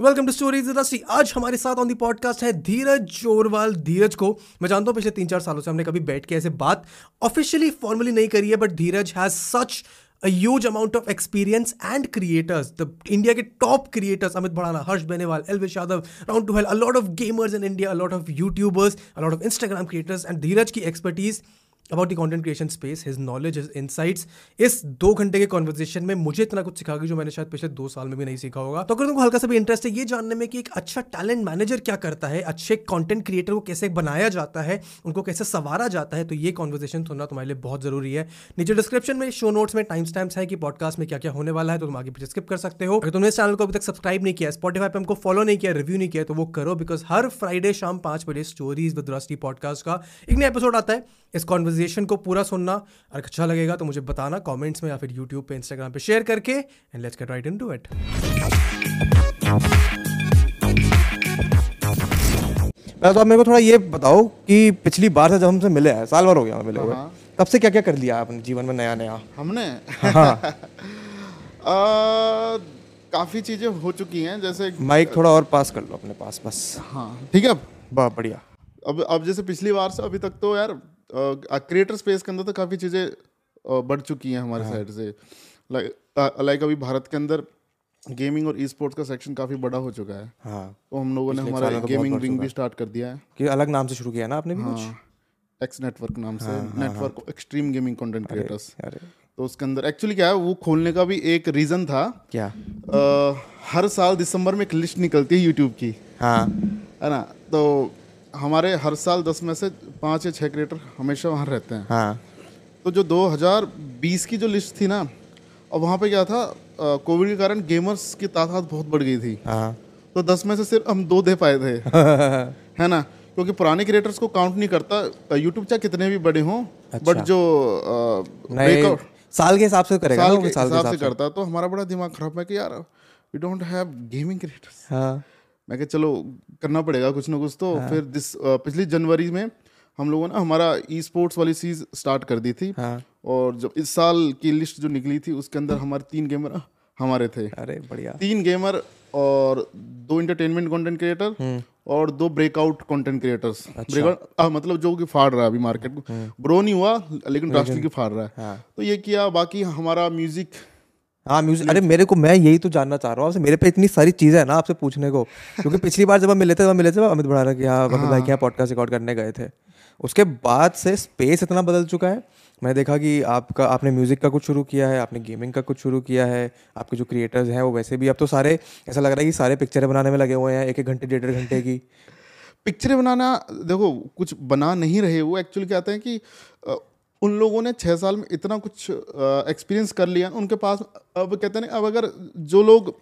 Welcome to story सी आज हमारे साथ ऑन दी पॉडकास्ट है धीरज जोरवाल। धीरज को मैं जानता हूँ पिछले तीन चार सालों से हमने कभी बैठ के ऐसे बात ऑफिशियली फॉर्मली नहीं करी है but Dheeraj has such a amount of experience and creators the India के top creators Amit Bhadana Harsh Beniwal Elvish Yadav round to help a lot of gamers in India a lot of YouTubers a lot of Instagram creators and Dheeraj की expertise about the content creation space his knowledge his insights इस दो घंटे के conversation में मुझे इतना कुछ सिखा गया जो मैंने शायद पिछले दो साल में भी नहीं सीखा होगा। तो अगर तुमको हल्का सा भी इंटरेस्ट है, ये जानने में कि एक अच्छा टैलेंट मैनेजर क्या करता है, अच्छे कॉन्टेंट क्रिएटर को कैसे बनाया जाता है, उनको कैसे संवारा जाता है तो ये कॉन्वर्जेशन सुनना तुम्हारे लिए बहुत ज़रूरी है। नीचे डिस्क्रिप्शन में शो नोट्स में टाइम स्टैम्प्स है कि पॉडकास्ट में क्या क्या होने वाला है तो तुम आगे पीछे स्किप कर सकते हो। अगर तुमने इस चैनल को अभी तक सब्सक्राइब नहीं किया स्पॉटीफाई पर हमको फॉलो नहीं किया रिव्यू नहीं किया तो वो करो बिकॉज़ हर फ्राइडे शाम पाँच बजे स्टोरीज विद रस्टी पॉडकास्ट का एक नया एपिसोड आता है। इस कॉन्वर्जेशन को पूरा सुनना। अगर अच्छा लगेगा तो मुझे बताना कमेंट्स में या फिर यूट्यूब पे इंस्टाग्राम पे शेयर करके and let's get right into it पहले तो आप मेरे को थोड़ा ये बताओ कि पिछली बार से जब हमसे मिले हैं साल भर हो गया मिले हुए हाँ। तब से क्या क्या कर लिया अपने जीवन में नया नया हमने? हाँ। काफ़ी चीज़ें हो चुकी हैं जैसे माइक थोड़ा और पास कर लो अपने पास बस। हाँ ठीक है। बढ़िया। अब अब जैसे पिछली बार से अभी तक तो यार क्रिएटर स्पेस के अंदर तो काफ़ी चीज़ें बढ़ चुकी हैं हमारे साइड हाँ। से। लाइक लाइक अभी भारत के अंदर गेमिंग और ई स्पोर्ट्स का सेक्शन काफ़ी बड़ा हो चुका है। हाँ। तो हम लोगों ने हमारा गेमिंग विंग भी स्टार्ट कर दिया है। कि अलग नाम से शुरू किया ना आपने भी हाँ, कुछ एक्स नेटवर्क नाम से। Network extreme gaming content creators तो उसके अंदर एक्चुअली क्या है वो खोलने का भी एक रीजन था। क्या? आ, हर साल दिसंबर में एक लिस्ट निकलती है यूट्यूब की। हाँ। है ना? तो हमारे हर साल दस में से पाँच या छः क्रिएटर हमेशा वहाँ रहते हैं। हाँ। तो जो 2020 की जो लिस्ट थी ना और वहाँ पे क्या था कोविड के कारण गेमर्स की तादाद बहुत बढ़ गई थी। हाँ। तो दस में से सिर्फ़ हम दो दे पाए थे। है ना? क्योंकि पुराने क्रिएटर्स को काउंट नहीं करता यूट्यूब चाहे कितने भी बड़े हों अच्छा। बट जो आ, साल के हिसाब से करेगा साल के हिसाब से करता तो हमारा बड़ा दिमाग खराब है कि यार we don't have gaming creators मैं चलो करना पड़ेगा कुछ ना कुछ तो। हाँ. फिर दिस पिछली जनवरी में हम लोगों ने हमारा ई स्पोर्ट्स वाली चीज़ स्टार्ट कर दी थी। हाँ. और जब इस साल की लिस्ट जो निकली थी उसके अंदर हमारे तीन गेमर हमारे थे। अरे बढ़िया। तीन गेमर और दो इंटरटेनमेंट कंटेंट क्रिएटर और दो ब्रेकआउट कंटेंट क्रिएटर्स ब्रेकआउट मतलब जो कि फाड़ रहा है अभी मार्केट को। ग्रो हम्म। नहीं हुआ लेकिन ड्रास्टिकली फाड़ रहा है। हाँ. तो ये किया बाकी हमारा म्यूज़िक हाँ म्यूज़िक अरे मेरे को मैं यही तो जानना चाह रहा हूँ। मेरे पे इतनी सारी चीज़ें है ना आपसे पूछने को। क्योंकि पिछली बार जब हम मिले थे मिले थे अमित बढ़ा कि हाँ अमित भाई के यहाँ पॉडकास्ट रिकॉर्ड करने गए थे। उसके बाद से स्पेस इतना बदल चुका है। मैंने देखा कि आपका आपने म्यूज़िक का कुछ शुरू किया है आपने गेमिंग का कुछ शुरू किया है आपके जो क्रिएटर्स हैं वो वैसे भी अब तो सारे ऐसा लग रहा है कि सारे पिक्चरें बनाने में लगे हुए हैं एक एक घंटे डेढ़ घंटे की। पिक्चरें बनाना देखो कुछ बना नहीं रहे वो एक्चुअली क्या हैं कि उन लोगों ने छः साल में इतना कुछ एक्सपीरियंस कर लिया। उनके पास अब कहते हैं अब अगर जो लोग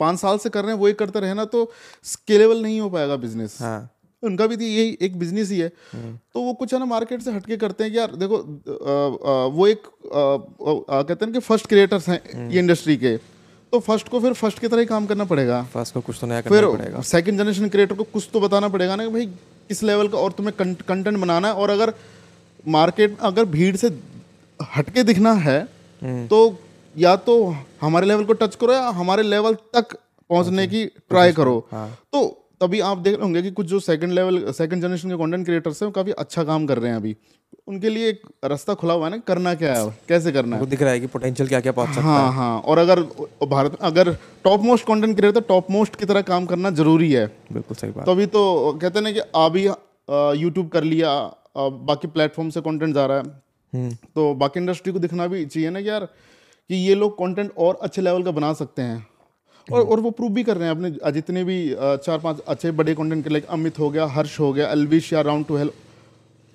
पाँच साल से कर रहे हैं वही करते रहे ना तो स्केलेबल नहीं हो पाएगा बिज़नेस हाँ। उनका भी तो यही एक बिज़नेस ही है। हम्म। तो वो कुछ है ना मार्केट से हटके करते हैं कि यार देखो आ, आ, वो एक आ, आ, कहते हैं कि फ़र्स्ट क्रिएटर्स हैं ये इंडस्ट्री के। तो फ़र्स्ट को फिर फ़र्स्ट की तरह ही काम करना पड़ेगा। फ़र्स्ट को कुछ तो नया करना पड़ेगा। सेकंड जनरेशन क्रिएटर को कुछ तो बताना पड़ेगा ना कि भाई किस लेवल का और तुम्हें कंटेंट बनाना है। और अगर मार्केट अगर भीड़ से हटके दिखना है हम्म। तो या तो हमारे लेवल को टच करो या हमारे लेवल तक पहुँचने की ट्राई करो। हाँ। तो तभी आप देख रहे होंगे कि कुछ जो सेकंड लेवल सेकंड जनरेशन के कंटेंट क्रिएटर्स हैं वो काफ़ी अच्छा काम कर रहे हैं अभी। उनके लिए एक रास्ता खुला हुआ है ना करना क्या है कैसे करना है? दिख रहा है कि पोटेंशियल क्या क्या पहुँच सकता हाँ है। हाँ और अगर भारत अगर top most content creator top most की तरह काम करना ज़रूरी है। बिल्कुल सही बात। तभी तो कहते हैं ना कि अभी यूट्यूब कर लिया बाकी प्लेटफॉर्म से कंटेंट जा रहा है। हम्म। तो बाकी इंडस्ट्री को दिखना भी चाहिए ना कि यार कि ये लोग कंटेंट और अच्छे लेवल का बना सकते हैं। और और वो प्रूव भी कर रहे हैं अपने जितने भी चार पाँच अच्छे बड़े कंटेंट के लाइक अमित हो गया हर्ष हो गया अलविश या राउंड टू हेल्प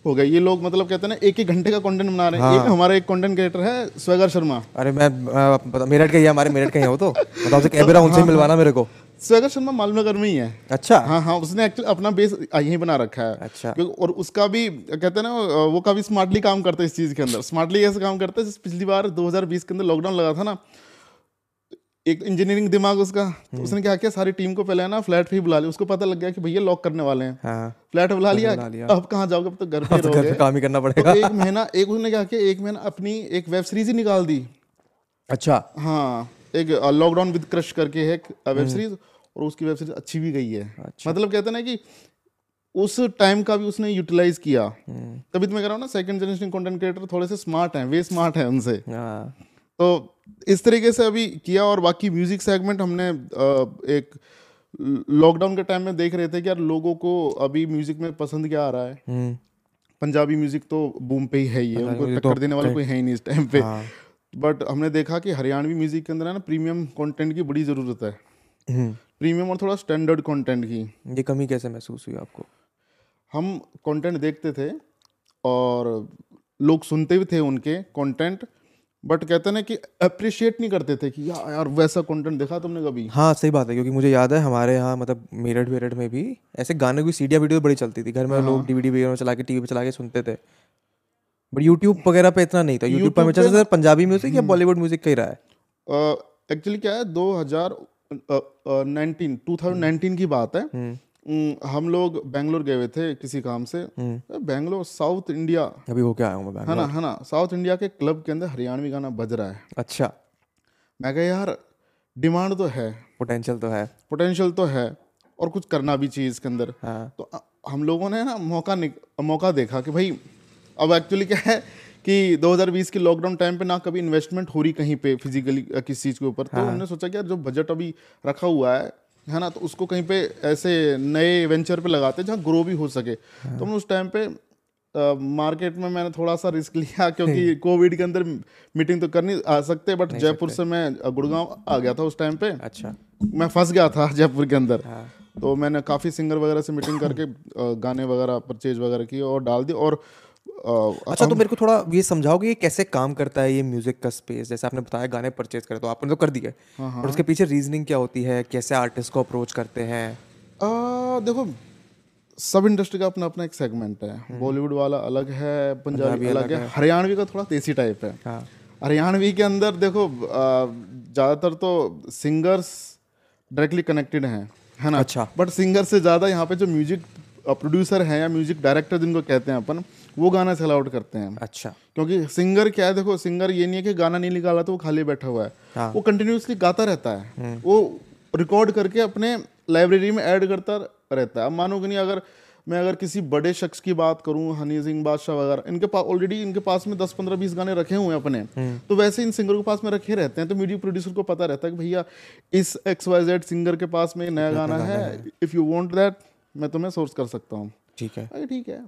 हो गया ये लोग मतलब कहते हैं ना एक एक घंटे का कंटेंट बना रहे हैं। हाँ। हमारा एक कंटेंट क्रिएटर है स्वेगर शर्मा अरे मैं मेरठ का ही हमारे मेरठ का ही हो तो। बताओ से कैमरा उनसे हाँ, मिलवाना मेरे को। स्वेगर शर्मा मालनगर में ही है। अच्छा। हाँ हाँ उसने एक्चुअली अपना बेस यहीं बना रखा है। अच्छा। और उसका भी कहते हैं ना वो काफ़ी स्मार्टली काम करता है इस चीज़ के अंदर। स्मार्टली कैसे काम करता है पिछली बार 2020 के अंदर लॉकडाउन लगा था ना एक इंजीनियरिंग दिमाग उसका तो उसने क्या किया सारी टीम को पहले ना फ्लैट भी बुला लिया। उसको पता लग गया कि भैया लॉक करने वाले हैं। हाँ, फ्लैट बुला लिया, लिया। अब कहाँ जाओगे? अब तो घर पे तो रहोगे। काम ही करना पड़ेगा। तो एक महीना एक उसने क्या किया एक महीना अपनी एक वेब सीरीज़ ही निकाल दी। अच्छा। हाँ। एक लॉकडाउन विद क्रश करके है वेब सीरीज़ और उसकी वेब सीरीज़ अच्छी भी गई है। अच्छा। मतलब कहते ना कि उस टाइम का भी उसने यूटिलाइज किया। हम्म, तभी तो मैं कह रहा हूँ ना सेकंड जनरेशन कंटेंट क्रिएटर थोड़े से स्मार्ट हैं वे स्मार्ट हैं उनसे। हाँ। तो इस तरीके से अभी किया और बाकी म्यूज़िक सेगमेंट हमने एक लॉकडाउन के टाइम में देख रहे थे कि यार लोगों को अभी म्यूज़िक में पसंद क्या आ रहा है। हम्म, पंजाबी म्यूज़िक तो बूम पे ही है ही है उनको टक्कर तो देने वाला कोई है ही नहीं इस टाइम पे। हाँ। बट हमने देखा कि हरियाणवी म्यूज़िक के अंदर है ना प्रीमियम कंटेंट की बड़ी ज़रूरत है। हम्म, प्रीमियम और थोड़ा स्टैंडर्ड कंटेंट की। ये कमी कैसे महसूस हुई आपको? हम कंटेंट देखते थे और लोग सुनते भी थे उनके कंटेंट बट कहते ना कि अप्रिशिएट नहीं करते थे कि यार यार वैसा कंटेंट देखा तुमने कभी? हाँ सही बात है क्योंकि मुझे याद है हमारे यहाँ मतलब मेरठ वेरठ में भी ऐसे गाने की सीडिया वीडियो बड़ी चलती थी। घर में हाँ। लोग डीवीडी वगैरह चला के टीवी पे चला के सुनते थे। बट यूट्यूब वगैरह पे इतना नहीं था। यूट्यूब पर हमेशा से पंजाबी म्यूज़िक या बॉलीवुड म्यूज़िक का ही रहा है। एक्चुअली क्या है 2019 2019 की बात है। हम्म, हम लोग बेंगलोर गए हुए थे किसी काम से। हम्म। Bangalore south India. अभी होके आया हूँ है ना है ना साउथ इंडिया के क्लब के अंदर हरियाणवी गाना बज रहा है। अच्छा। मैं कहा यार डिमांड तो है। पोटेंशियल तो है। पोटेंशियल तो है और कुछ करना भी चाहिए इसके अंदर। हाँ। तो हम लोगों ने ना मौका मौका देखा कि भाई अब एक्चुअली क्या है कि 2020 के लॉकडाउन टाइम पे ना कभी इन्वेस्टमेंट हो रही कहीं पे फिजिकली किसी चीज़ के ऊपर। हाँ। तो हमने सोचा कि यार जो बजट अभी रखा हुआ है है ना तो उसको कहीं पे ऐसे नए वेंचर पे लगाते जहाँ ग्रो भी हो सके। हाँ। तो हमने उस टाइम पे मार्केट में मैंने थोड़ा सा रिस्क लिया क्योंकि कोविड के अंदर मीटिंग तो कर नहीं आ सकते बट जयपुर से मैं गुड़गांव आ गया था उस टाइम पे। अच्छा। मैं फंस गया था जयपुर के अंदर। हाँ। तो मैंने काफ़ी सिंगर वगैरह से मीटिंग करके गाने वगैरह परचेज वगैरह किए और डाल दिए और अच्छा तो मेरे को थोड़ा ये समझाओगे ये कैसे काम करता है ये म्यूज़िक का स्पेस जैसे आपने बताया गाने परचेज करे तो आपने तो कर दिए। हाँ, और उसके पीछे रीजनिंग क्या होती है? कैसे आर्टिस्ट को अप्रोच करते हैं? देखो सब इंडस्ट्री का अपना अपना एक सेगमेंट है। बॉलीवुड वाला अलग है पंजाबी अलग है हरियाणवी का थोड़ा देसी टाइप है। हाँ। हरियाणवी के अंदर देखो ज़्यादातर तो सिंगर्स डायरेक्टली कनेक्टेड हैं है ना? अच्छा। बट सिंगर से ज़्यादा यहाँ पे जो म्यूज़िक प्रोड्यूसर हैं या म्यूज़िक डायरेक्टर जिनको कहते हैं अपन वो गाना सेल आउट करते हैं। अच्छा। क्योंकि सिंगर क्या है देखो सिंगर ये नहीं है कि गाना नहीं निकाला तो वो खाली बैठा हुआ है। हाँ। वो कंटिन्यूसली गाता रहता है। वो रिकॉर्ड करके अपने लाइब्रेरी में ऐड करता रहता है। अब मानो कि नहीं अगर मैं अगर किसी बड़े शख्स की बात करूँ हनी सिंह बादशाह वगैरह इनके पास ऑलरेडी इनके पास में दस पंद्रह बीस गाने रखे हुए हैं अपने। तो वैसे इन सिंगर के पास में रखे रहते हैं तो म्यूज़िक प्रोड्यूसर को पता रहता है कि भैया इस एक्स वाई जेड सिंगर के पास में नया गाना है। इफ़ यू वॉन्ट दैट मैं तुम्हें सोर्स कर सकता हूँ। ठीक है। अरे ठीक है।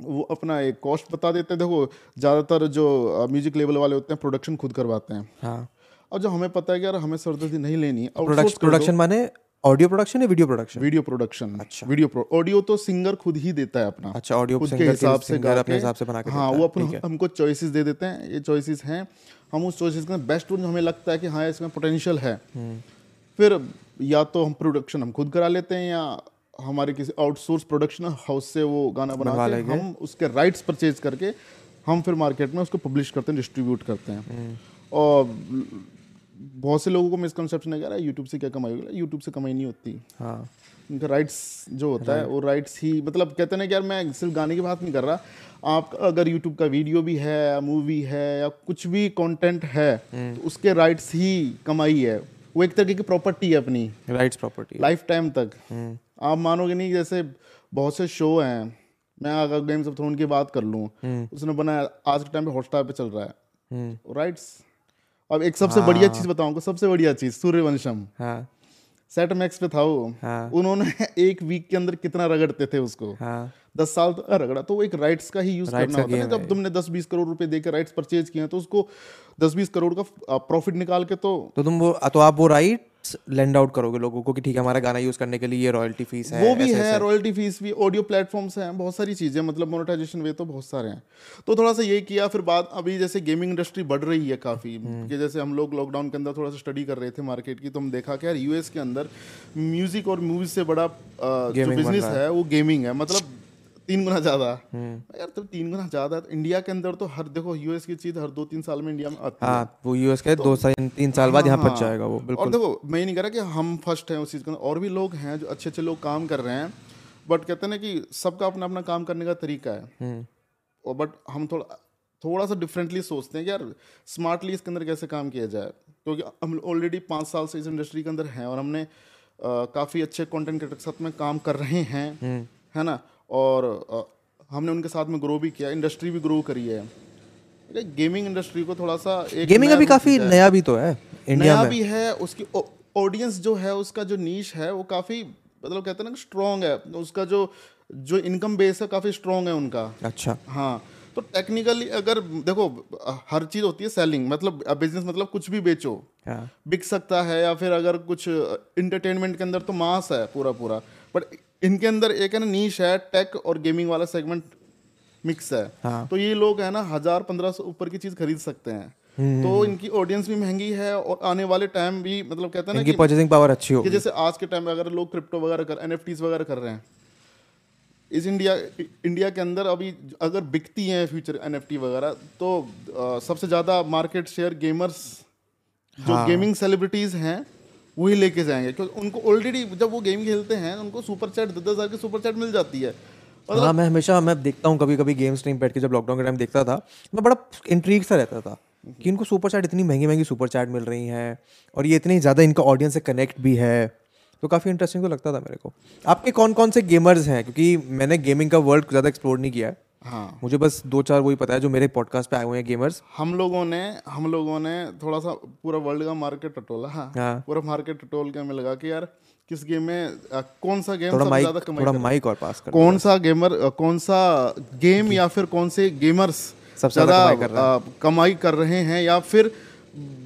वो अपना एक कॉस्ट बता देते हैं। देखो ज़्यादातर जो म्यूज़िक लेवल वाले होते हैं प्रोडक्शन खुद करवाते हैं। हाँ। और जो हमें पता है कि यार हमें सरदर्दी नहीं लेनी प्रोडक्शन प्रोडक्शन माने ऑडियो प्रोडक्शन या वीडियो प्रोडक्शन वीडियो प्रोडक्शन अच्छा। वीडियो प्रो ऑडियो तो सिंगर खुद ही देता है अपना। अच्छा ऑडियो खुद के हिसाब से अपने हिसाब से बना के हाँ वो अपन हमको चॉइसेस दे देते हैं। ये चॉइसेस हैं। हम उस चॉइसेस का बेस्ट जो हमें लगता है कि हाँ इसमें पोटेंशियल है। हम्म। फिर या तो हम प्रोडक्शन हम खुद करा लेते हैं या हमारे किसी आउटसोर्स प्रोडक्शन हाउस से वो गाना बना के हम उसके राइट्स परचेज करके हम फिर मार्केट में उसको पब्लिश करते हैं डिस्ट्रीब्यूट करते हैं। हम्म। और बहुत से लोगों को मिसकंसेप्शन है यार यूट्यूब से क्या कमाई होगी? यूट्यूब से कमाई नहीं होती। हाँ। उनका राइट्स जो होता है वो राइट्स ही मतलब कहते हैं ना कि यार मैं सिर्फ़ गाने की बात नहीं कर रहा। आप अगर यूट्यूब का वीडियो भी है या मूवी है या कुछ भी कंटेंट है हम्म। तो उसके राइट्स ही कमाई है। वो एक तरीके की प्रॉपर्टी है अपनी। राइट्स प्रॉपर्टी लाइफ टाइम तक। हम्म। आप मानोगे नहीं जैसे बहुत से शो हैं मैं अगर गेम्स ऑफ़ थ्रोन की बात कर लूँ उसने बनाया आज के टाइम पे हॉटस्टार पे चल रहा है। हम्म। राइट्स अब एक सबसे हाँ। बढ़िया चीज़ बताऊँगा सबसे बढ़िया चीज़ सूर्यवंशम। हाँ। सेट मैक्स पे था वो। हाँ। उन्होंने एक वीक के अंदर कितना रगड़ते थे उसको। हाँ। दस साल तक रगड़ा तो वो एक राइट्स का ही यूज़ करना होता है जब तुमने दस बीस करोड़ रुपए देकर राइट्स परचेज किए तो उसको दस बीस करोड़ का प्रॉफिट निकाल के तो तो तुम वो तो आप वो राइट्स लेंड आउट करोगे लोगों को कि ठीक है हमारा गाना यूज़ करने के लिए ये रॉयल्टी फ़ीस है वो भी है रॉयल्टी फ़ीस भी ऑडियो प्लेटफॉर्म्स हैं बहुत सारी चीज़ें मतलब मोनेटाइजेशन वे तो बहुत सारे हैं। तो थोड़ा सा ये किया फिर बाद अभी जैसे गेमिंग इंडस्ट्री बढ़ रही है काफ़ी हम्म। कि जैसे हम लोग लॉकडाउन के अंदर थोड़ा सा स्टडी कर रहे थे मार्केट की तो हम देखा कि यार यूएस के अंदर म्यूज़िक और मूवीज़ से बड़ा जो बिज़नेस है। वो गेमिंग है मतलब तीन गुना ज़्यादा। हम्म। यार तो तीन गुना ज़्यादा है। तो इंडिया के अंदर तो हर देखो यूएस की चीज़ हर दो तीन साल में इंडिया में आती है हाँ। वो यूएस के दो साल तीन साल बाद यहाँ पहुँच हाँ, जाएगा वो और देखो मैं ये नहीं कह रहा कि हम फ़र्स्ट हैं उस चीज़ के अंदर। और भी लोग हैं जो अच्छे अच्छे लोग काम कर रहे हैं बट कहते हैं ना कि सबका अपना अपना काम करने का तरीका है। हम्म। और बट हम थोड़ा थोड़ा सा डिफरेंटली सोचते हैं कि यार स्मार्टली इसके अंदर कैसे काम किया जाए? क्योंकि हम ऑलरेडी पाँच साल से इस इंडस्ट्री के अंदर हैं और हमने काफ़ी अच्छे कंटेंट क्रिएटर के साथ में काम कर रहे हैं। हम्म। है ना? और हमने उनके साथ में ग्रो भी किया इंडस्ट्री भी ग्रो करी है। गेमिंग इंडस्ट्री को थोड़ा सा एक गेमिंग अभी काफ़ी नया भी तो है इंडिया नया में। भी है उसकी ऑडियंस जो है उसका जो नीच है वो काफ़ी मतलब कहते हैं ना स्ट्रॉन्ग है। उसका जो जो इनकम बेस है काफ़ी स्ट्रॉन्ग है उनका। अच्छा। हाँ तो टेक्निकली अगर देखो हर चीज़ होती है सेलिंग मतलब बिज़नेस मतलब कुछ भी बेचो। हाँ। बिक सकता है या फिर अगर कुछ इंटरटेनमेंट के अंदर तो मास है पूरा पूरा बट इनके अंदर एक है ना नीश है टेक और गेमिंग वाला सेगमेंट मिक्स है हाँ। तो ये लोग है ना हज़ार पंद्रह सौ ऊपर की चीज़ खरीद सकते हैं हम्म, तो इनकी ऑडियंस भी महँगी है और आने वाले टाइम भी मतलब कहते हैं ना इनकी कि परचेसिंग पावर अच्छी हो कि जैसे आज के टाइम में अगर लोग क्रिप्टो वगैरह कर एन वगैरह कर रहे हैं इस इंडिया इंडिया के अंदर अभी अगर बिकती हैं फ्यूचर एनएफटी वगैरह तो अ, सबसे ज़्यादा मार्केट शेयर गेमर्स जो हाँ। गेमिंग सेलिब्रिटीज़ हैं वही लेके जाएँगे। क्योंकि उनको ऑलरेडी जब वो गेम खेलते हैं, उनको सुपर चैट दस हज़ार की सुपर चैट मिल जाती है। हाँ मैं हमेशा, मैं देखता हूँ कभी कभी गेम स्ट्रीम बैठ के जब लॉकडाउन के टाइम देखता था, मैं बड़ा इंट्रीग सा रहता था कि इनको सुपर चैट इतनी महँगी महँगी सुपर चैट मिल रही हैं और ये इतनी ज़्यादा इनका ऑडियंस से कनेक्ट भी है। तो काफ़ी इंटरेस्टिंग तो लगता था मेरे को। आपके कौन कौन से गेमर्स हैं? क्योंकि मैंने गेमिंग का वर्ल्ड ज़्यादा एक्सप्लोर नहीं किया है। हाँ। मुझे बस दो चार वही पता है जो मेरे पॉडकास्ट पे आए हुए हैं गेमर्स हम लोगों ने हम लोगों ने थोड़ा सा पूरा वर्ल्ड का मार्केट टटोला हाँ। हाँ। पूरा मार्केट टटोल के हमें लगा कि यार किस गेम में अ, कौन सा गेम थोड़ा सबसे माइक ज़्यादा कमाई थोड़ा माइक और पास कर कौन सा गेमर कौन सा गेम या फिर कौन से गेमर्स सबसे ज़्यादा कमाई कर रहे हैं। या फिर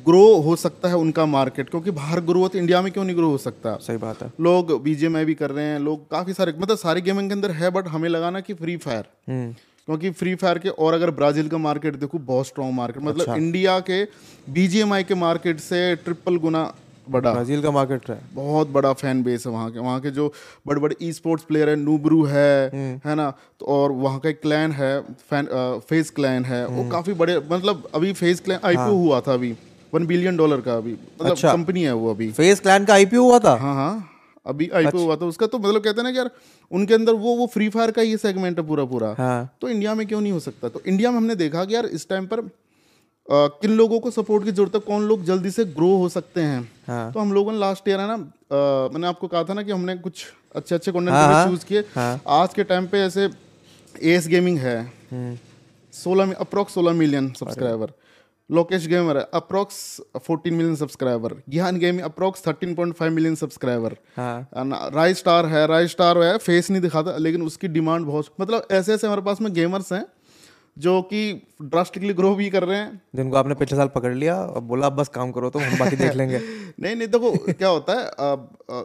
ग्रो हो सकता है उनका मार्केट क्योंकि बाहर ग्रो हो तो इंडिया में क्यों नहीं ग्रो हो सकता? सही बात है। लोग बीजेएमआई भी कर रहे हैं लोग काफ़ी सारे मतलब सारे गेमिंग के अंदर है बट हमें लगा ना कि फ्री फायर हम्म। क्योंकि फ्री फायर के और अगर ब्राज़ील का मार्केट देखो बहुत स्ट्रॉन्ग मार्केट मतलब अच्छा। इंडिया के बीजीएमआई के मार्केट से ट्रिपल गुना बड़ा। ब्राज़ील का मार्केट है। बहुत बड़ा फ़ैन बेस है वहाँ के। वहाँ के जो बड़े बड़े ई स्पोर्ट्स प्लेयर है नूबरू है है ना? तो और वहाँ का एक क्लैन है फ़ैन आ, फेस क्लैन है। वो काफ़ी बड़े मतलब अभी फेस क्लैन आईपीओ हुआ था अभी। वन बिलियन डॉलर का अभी। मतलब अच्छा। कंपनी है वो अभी। फेस क्लैन का आईपीओ हुआ था? हाँ हाँ। अभी आईपीओ हुआ था उसका तो मतलब कहते हैं ना कि यार उनके अंदर वो वो फ्री फायर का ही सेगमेंट है पूरा पूरा हाँ। तो इंडिया में क्यों नहीं हो सकता? तो इंडिया में हमने देखा कि यार इस टाइम पर अ, किन लोगों को सपोर्ट की ज़रूरत है कौन लोग जल्दी से ग्रो हो सकते हैं? हाँ। तो हम लोगों ने लास्ट ईयर है ना मैंने आपको कहा था ना कि हमने कुछ अच्छे अच्छे कंटेंट हाँ, चूज़ किए। हाँ। आज के टाइम पे ऐसे एस गेमिंग है। हम्म, सोलह अप्रोक्स सोलह million subscriber Lokesh gamer approx fourteen million subscriber Gyan gaming approx thirteen point five million subscriber. हाँ। राइज स्टार है राइज स्टार है फेस नहीं दिखाता लेकिन उसकी डिमांड बहुत मतलब ऐसे ऐसे हमारे पास में गेमर्स हैं जो कि ड्रास्टिकली ग्रो भी कर रहे हैं। जिनको आपने पिछले साल पकड़ लिया और बोला अब बस काम करो तो हम बाकी देख लेंगे। नहीं नहीं देखो क्या होता है अ,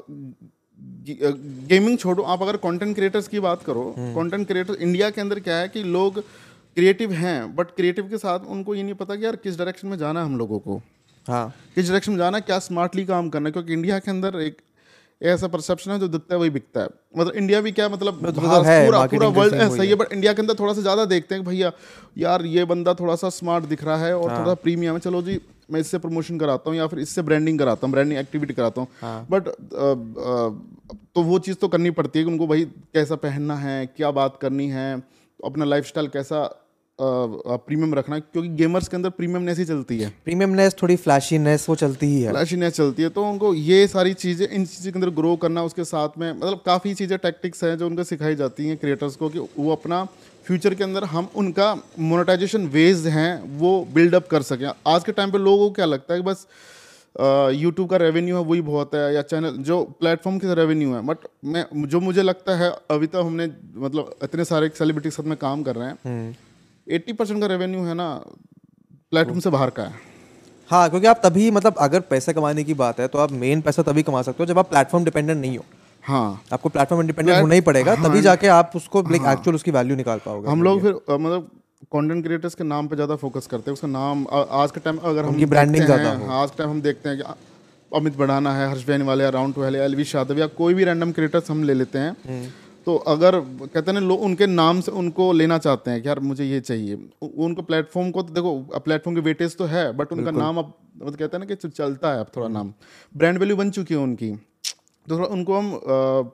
गेमिंग छोड़ो आप अगर कंटेंट क्रिएटर्स की बात करो कंटेंट क्रिएटर इंडिया के अंदर क्या है कि लोग क्रिएटिव हैं बट क्रिएटिव के साथ उनको ये नहीं पता कि यार किस डायरेक्शन में जाना है हम लोगों को। हाँ। किस डायरेक्शन में जाना है क्या स्मार्टली काम करना है क्योंकि इंडिया के अंदर एक ऐसा परसेप्शन है जो दिखता है वही बिकता है। मतलब इंडिया भी क्या मतलब तो है, पूरा पूरा वर्ल्ड ऐसा ही है। बट इंडिया के अंदर थोड़ा सा ज़्यादा देखते हैं भैया यार ये बंदा थोड़ा सा स्मार्ट दिख रहा है और हाँ। थोड़ा प्रीमियम है। चलो जी मैं इससे प्रमोशन कराता हूँ या फिर इससे ब्रांडिंग कराता हूँ ब्रांडिंग एक्टिविटी कराता हूँ। हाँ। बट तो वो चीज़ तो करनी पड़ती है कि उनको भाई कैसा पहनना है क्या बात करनी है अपना लाइफ कैसा प्रीमियम रखना क्योंकि गेमर्स के अंदर प्रीमियमनेस ही चलती है। प्रीमियमनेस थोड़ी फ्लैशीनेस वो चलती ही है। फ्लैशीनेस चलती है तो उनको ये सारी चीज़ें इन चीज़ों के अंदर ग्रो करना उसके साथ में मतलब काफ़ी चीज़ें टैक्टिक्स हैं जो उनको सिखाई जाती हैं क्रिएटर्स को कि वो अपना फ्यूचर के अंदर हम उनका मोनेटाइजेशन वेज हैं वो बिल्डअप कर सकें। आज के टाइम पर लोगों को क्या लगता है कि बस यूट्यूब का रेवेन्यू है वही बहुत है या चैनल जो प्लेटफॉर्म की रेवेन्यू है। बट मैं जो मुझे लगता है अभी तक हमने मतलब इतने सारे सेलिब्रिटी के साथ में काम कर रहे हैं। हम्म। एट्टी परसेंट का रेवेन्यू है ना प्लेटफॉर्म से बाहर का है। हाँ क्योंकि आप तभी मतलब अगर पैसे कमाने की बात है तो आप मेन पैसा तभी कमा सकते हो जब आप प्लेटफॉर्म डिपेंडेंट नहीं हो। हाँ। आपको प्लेटफॉर्म इंडिपेंडेंट होना ही पड़ेगा हाँ, तभी जाके आप उसको लाइक हाँ, एक्चुअल उसकी वैल्यू निकाल पाओगे। हम लोग फिर मतलब कंटेंट क्रिएटर्स के नाम पे ज़्यादा फोकस करते हैं उसका नाम आज के टाइम अगर हम देखते ज़्यादा हाँ, आज के टाइम हम देखते हैं कि अमित बढ़ाना है हर्ष वाले या राउंड टू है एलवी यादव या कोई भी रैंडम क्रिएटर्स हम ले लेते हैं। तो अगर कहते हैं ना लोग उनके नाम से उनको लेना चाहते हैं कि यार मुझे ये चाहिए। उनको प्लेटफॉर्म को तो देखो प्लेटफॉर्म की वेटेज तो है बट उनका नाम अब मतलब कहते हैं ना कि चलता है अब थोड़ा नाम। ब्रांड वैल्यू बन चुकी है उनकी। तो थोड़ा उनको हम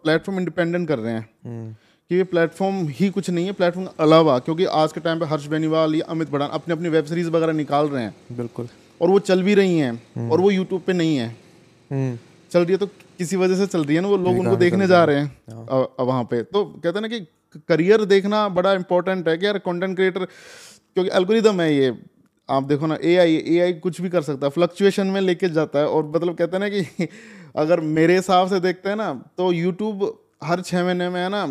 प्लेटफॉर्म इंडिपेंडेंट कर रहे हैं। कि ये प्लेटफॉर्म ही कुछ नहीं है प्लेटफॉर्म के अलावा क्योंकि आज के टाइम पे हर्ष बेनीवाल या अमित बढ़ान अपनी अपनी वेब सीरीज़ वगैरह निकाल रहे हैं। बिल्कुल। और वो चल भी रही हैं और वो यूट्यूब पे नहीं है। हम्म। चल रही है तो किसी वजह से चल रही है ना वो लोग उनको देखने जा रहे हैं। अ- वहाँ पे। तो कहते हैं ना कि करियर देखना बड़ा इंपॉर्टेंट है कि यार कंटेंट क्रिएटर क्योंकि एल्गोरिदम है ये। आप देखो ना ए आई ए आई कुछ भी कर सकता है फ्लक्चुएशन में लेके जाता है और मतलब कहते हैं ना कि अगर मेरे हिसाब से देखते हैं ना तो यूट्यूब हर छः महीने में है ना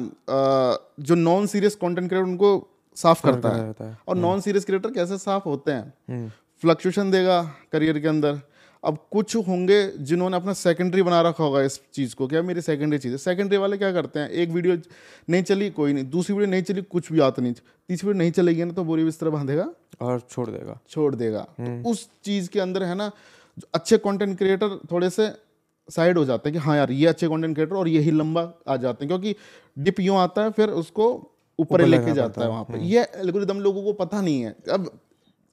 जो नॉन सीरियस कंटेंट क्रिएटर उनको साफ़ करता है। है। और नॉन सीरियस क्रिएटर कैसे साफ़ होते हैं? फ्लक्चुएशन देगा करियर के अंदर। अब कुछ होंगे जिन्होंने अपना सेकेंडरी बना रखा होगा इस चीज़ को क्या मेरी सेकेंडरी चीज़ है। सेकेंडरी वाले क्या करते हैं? एक वीडियो नहीं चली कोई नहीं। दूसरी वीडियो नहीं चली कुछ भी आता नहीं। तीसरी वीडियो नहीं चलेगी ना तो बोरी बिस्तर बांधेगा? और छोड़ देगा। छोड़ देगा। तो उस चीज़ के अंदर है ना अच्छे कंटेंट क्रिएटर थोड़े से साइड हो जाते हैं कि हाँ यार ये अच्छे कंटेंट क्रिएटर और यही लंबा आ जाते हैं क्योंकि डिप यूँ आता है फिर उसको ऊपर लेके जाता है वहाँ पे। ये एल्गोरिदम लोगों को पता नहीं है। अब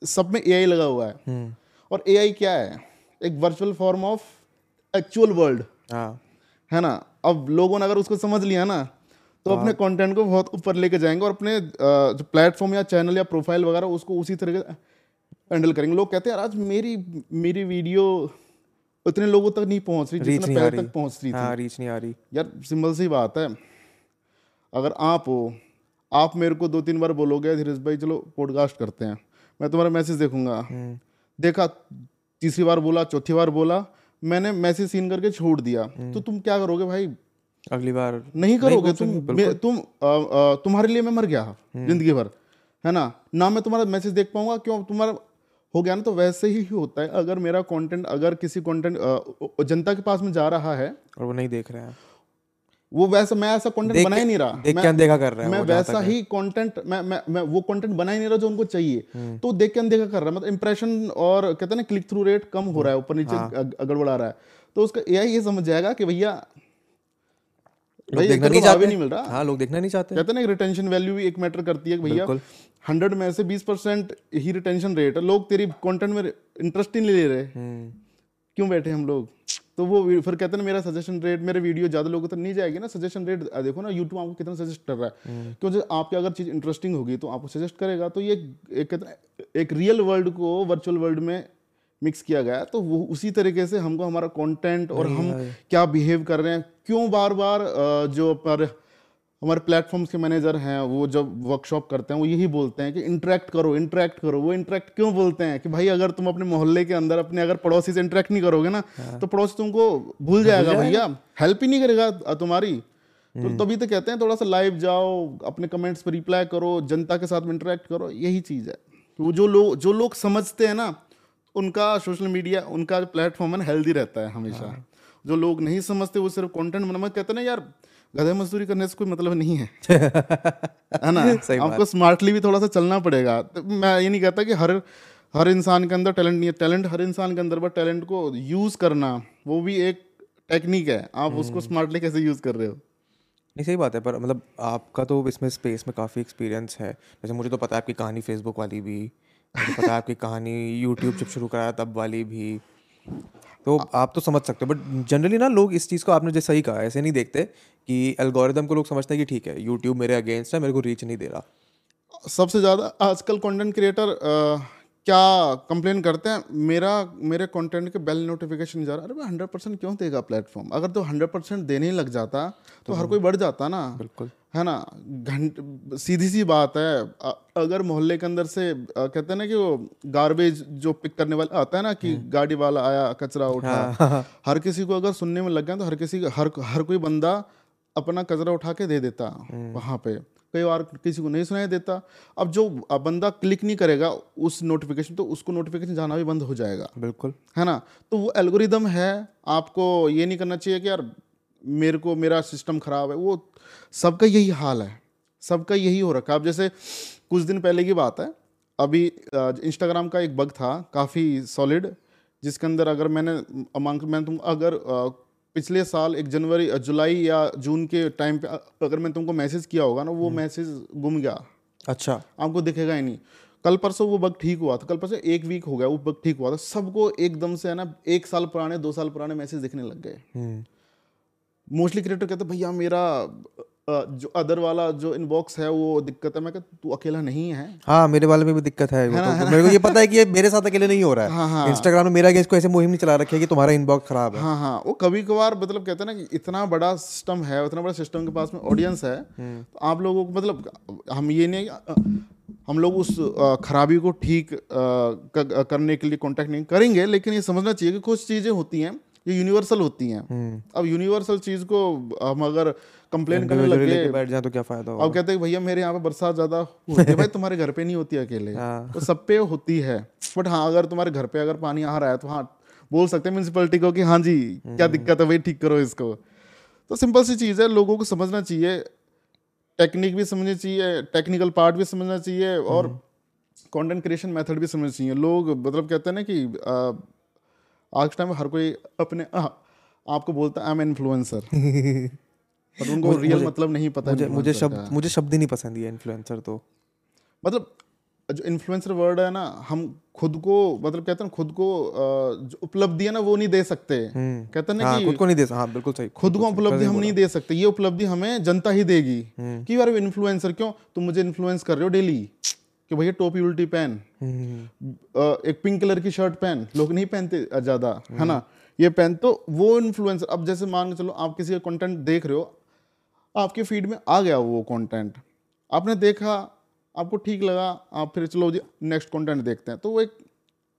सब में एआई लगा हुआ है। और एआई क्या है? एक virtual form of actual world हाँ। है ना? अब लोगों ने अगर उसको समझ लिया ना तो अपने कंटेंट को बहुत ऊपर लेके जाएँगे और अपने जो प्लेटफॉर्म या चैनल या प्रोफ़ाइल वगैरह उसको उसी तरह हैंडल करेंगे। लोग कहते हैं यार आज मेरी मेरी वीडियो उतने लोगों तक नहीं पहुँच रही जितना पहले तक पहुँच रही थी। हाँ रीच नहीं आ रही। यार सिंपल सी बात है। अगर आप हो आप मेरे को दो तीन बार बोलोगे धीरज भाई चलो पॉडकास्ट करते हैं। मैं तुम्हारा मैसेज देखूँगा। हम्म। देखा तीसरी बार बोला चौथी बार बोला मैंने मैसेज सीन करके छोड़ दिया। हम्म। तो तुम क्या करोगे भाई? अगली बार नहीं करोगे तुम? तुम तुम्हारे लिए मैं मर गया हम्म। ज़िंदगी भर है ना? ना मैं तुम्हारा मैसेज देख पाऊँगा क्यों? तुम्हारा हो गया ना तो वैसे ही होता है। अगर मेरा कंटेंट अगर किसी कंटेंट जनता के पास में जा रहा है और वो नहीं देख रहे हैं। वो वैसा मैं ऐसा कंटेंट बना ही नहीं रहा। देख मैं- अनदेखा कर रहे हैं मैं वैसा ही कंटेंट मैं मैं मैं वो कंटेंट बना ही नहीं रहा जो उनको चाहिए। हम्म। तो देख के अनदेखा कर रहा है। मतलब इंप्रेशन और कहते हैं ना क्लिक थ्रू रेट कम हो रहा है ऊपर नीचे हाँ। गड़बड़ा रहा है। तो उसका एआई ये समझ जाएगा कि भैया भाई देखना नहीं तो भाव ही चाहते। नहीं मिल रहा। हाँ लोग देखना नहीं चाहते। कहते ना रिटेंशन वैल्यू भी एक मैटर करती है भैया हंड्रेड में से बीस परसेंट ही रिटेंशन रेट है। लोग तेरी कंटेंट में इंटरेस्ट ही नहीं ले रहे। हम्म, क्यों बैठे हम लोग? तो वो फिर कहते हैं मेरा सजेशन रेट मेरे वीडियो ज़्यादा लोगों तक नहीं जाएगी ना सजेशन रेट देखो ना यूट्यूब आपको कितना सजेस्ट कर रहा है। क्योंकि आपकी अगर चीज़ इंटरेस्टिंग होगी तो आपको सजेस्ट करेगा तो ये एक कहते एक रियल वर्ल्ड को वर्चुअल वर्ल्ड में मिक्स किया गया तो वो उसी तरीके से हमको हमारा कंटेंट और हम क्या बिहेव कर रहे हैं क्यों बार बार जो पर हमारे प्लेटफॉर्म्स के मैनेजर हैं वो जब वर्कशॉप करते हैं वो यही बोलते हैं कि इंटरेक्ट करो इंटरेक्ट करो। वो इंटरेक्ट क्यों बोलते हैं कि भाई अगर तुम अपने मोहल्ले के अंदर अपने अगर पड़ोसी से इंटरेक्ट नहीं करोगे ना तो पड़ोसी तुमको भूल जाएगा भैया हेल्प ही नहीं करेगा तुम्हारी। तो तभी तो कहते हैं थोड़ा सा लाइव जाओ अपने कमेंट्स पर रिप्लाई करो जनता के साथ में इंटरेक्ट करो। यही चीज़ है। वो जो लोग जो लोग समझते हैं ना उनका सोशल मीडिया उनका प्लेटफॉर्म है हेल्दी रहता है हमेशा। जो लोग नहीं समझते वो सिर्फ़ कंटेंट बना कहते हैं ना यार गधे मजदूरी करने से कोई मतलब नहीं है। है ना? सही आपको स्मार्टली भी थोड़ा सा चलना पड़ेगा। तो मैं ये नहीं कहता कि हर हर इंसान के अंदर टैलेंट नहीं है। टैलेंट हर इंसान के अंदर बट टैलेंट को यूज़ करना वो भी एक टेक्निक है। आप उसको स्मार्टली कैसे यूज़ कर रहे हो? नहीं सही बात है पर मतलब आपका तो इसमें स्पेस में काफ़ी एक्सपीरियंस है। जैसे मुझे तो पता है आपकी कहानी फेसबुक वाली भी मुझे पता है आपकी कहानी यूट्यूब जब शुरू कराया तब वाली भी। तो आप तो समझ सकते हो बट जनरली ना लोग इस चीज़ को आपने जैसे सही कहा ऐसे नहीं देखते कि एल्गोरिदम को लोग समझते हैं कि ठीक है यूट्यूब मेरे अगेंस्ट है मेरे को रीच नहीं दे रहा। सबसे ज़्यादा आजकल कंटेंट क्रिएटर क्या कंप्लेन करते हैं? मेरा मेरे कंटेंट के बेल नोटिफिकेशन नहीं जा रहा। है अरे भाई हंड्रेड परसेंट क्यों देगा प्लेटफॉर्म अगर तो हंड्रेड परसेंट देने ही लग जाता तो हर कोई बढ़ जाता ना। बिल्कुल। है ना घंट सीधी सी बात है। अ- अगर मोहल्ले के अंदर से अ, कहते हैं ना कि वो गार्बेज जो पिक करने वाला आता है ना कि गाड़ी वाला आया कचरा उठा। हाँ। हर किसी को अगर सुनने में लग गया तो हर किसी हर हर कोई बंदा अपना कचरा उठा के दे देता वहाँ पे। कई बार किसी को नहीं सुनाई देता। अब जो बंदा क्लिक नहीं करेगा उस नोटिफिकेशन तो उसको नोटिफिकेशन जाना भी बंद हो जाएगा। बिल्कुल। है ना? तो वो एल्गोरिदम है आपको ये नहीं करना चाहिए कि यार मेरे को मेरा सिस्टम खराब है वो सबका यही हाल है सबका यही हो रखा है। अब जैसे कुछ दिन पहले की बात है अभी इंस्टाग्राम का एक बग था काफ़ी सॉलिड जिसके अंदर अगर मैंने अमांक मैं तुम अगर पिछले साल एक जनवरी जुलाई या जून के टाइम पे अगर मैं तुमको मैसेज किया होगा ना वो मैसेज गुम गया। अच्छा। आपको दिखेगा ही नहीं। कल परसों वो बग ठीक हुआ था कल परसों एक वीक हो गया वो बग ठीक हुआ था। सबको एकदम से है ना एक साल पुराने दो साल पुराने मैसेज दिखने लग गए। हम्म। मोस्टली क्रिएटर कहते भैया मेरा जो अदर वाला जो इनबॉक्स है वो दिक्कत है। मैं कहता तू अकेला नहीं है? हाँ मेरे वाले में भी दिक्कत है, वो तो, मेरे को ये पता है कि ये मेरे साथ अकेले नहीं हो रहा है। हाँ, हाँ, इंस्टाग्राम में मेरा इसको ऐसे मुहिम नहीं चला रखी है कि तुम्हारा इनबॉक्स खराब है। हाँ हाँ। वो कभी कभार मतलब कहते हैं ना कि इतना बड़ा सिस्टम है उतना बड़ा सिस्टम के पास में ऑडियंस है हम्म। तो आप लोगों को मतलब हम ये नहीं हम लोग उस खराबी को ठीक करने के लिए कॉन्टेक्ट नहीं करेंगे लेकिन ये समझना चाहिए कि कुछ चीज़ें होती हैं ये यूनिवर्सल होती हैं। हम्म। अब यूनिवर्सल चीज़ को हम अगर कंप्लेन करने लगे बैठ जाए तो क्या फ़ायदा अब कहते हैं भैया मेरे यहाँ पे बरसात ज़्यादा होती है। भाई तुम्हारे घर पे नहीं होती अकेले। तो सब पे होती है। बट हाँ अगर तुम्हारे घर पे अगर पानी आ रहा है तो हाँ बोल सकते हैं म्यूनसिपलिटी को कि हाँ जी क्या हम्म। दिक्कत है भाई ठीक करो इसको। तो सिंपल सी चीज़ है लोगों को समझना चाहिए। टेक्निक भी समझनी चाहिए टेक्निकल पार्ट भी समझना चाहिए और कंटेंट क्रिएशन मेथड भी समझना चाहिए। लोग मतलब कहते हैं ना कि आज के टाइम हर कोई अपने आ, आपको बोलता है आई एम इन्फ्लुएंसर पर उनको रियल मतलब नहीं पता मुझे मुझे शब्द मुझे शब्द ही नहीं पसंद है इन्फ्लुएंसर तो। मतलब जो इन्फ्लुएंसर वर्ड है ना हम खुद को मतलब कहते हैं खुद को जो उपलब्धि है ना वो नहीं दे सकते। हम्म। कहते हैं ना हाँ, कि खुद को नहीं दे सकते हाँ बिल्कुल सही। खुद को उपलब्धि हम नहीं दे सकते। ये उपलब्धि हमें जनता ही देगी हम्म। कि यार इन्फ्लुएंसर क्यों? तुम मुझे इन्फ्लुएंस कर रहे हो डेली कि भैया टोपी उल्टी पहन। हम्म। एक पिंक कलर की शर्ट पहन। लोग नहीं पहनते ज़्यादा है ना? ये पहन तो वो इन्फ्लुएंसर अब जैसे मान के चलो आप किसी का कंटेंट देख रहे हो आपके फ़ीड में आ गया वो कंटेंट आपने देखा आपको ठीक लगा आप फिर चलो जी नेक्स्ट कंटेंट देखते हैं। तो वो एक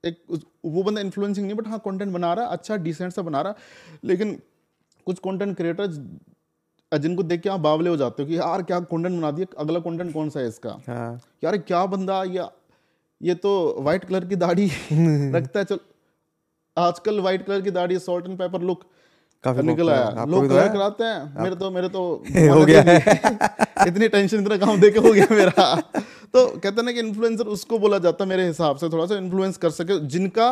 एक वो बंदा इन्फ्लुएंसिंग नहीं बट हाँ कंटेंट बना रहा अच्छा डिसेंट सा बना रहा। लेकिन कुछ कंटेंट क्रिएटर्स जिनको देख के आप बावले हो जाते हो कि यार क्या कंटेंट बना दिया अगला कंटेंट कौन सा है इसका? हाँ। यार क्या बंदा या ये तो वाइट कलर की दाढ़ी रखता है चल। आजकल वाइट कलर की दाढ़ी सॉल्ट एंड पेपर लुक काफ़ी निकल आया। लोग कलर कराते हैं मेरे तो मेरे तो हो गया। इतनी टेंशन इतना काम देके हो गया मेरा। तो कहते ना कि इन्फ्लुएंसर उसको बोला जाता है मेरे हिसाब से थोड़ा सा इन्फ्लुएंस कर सके जिनका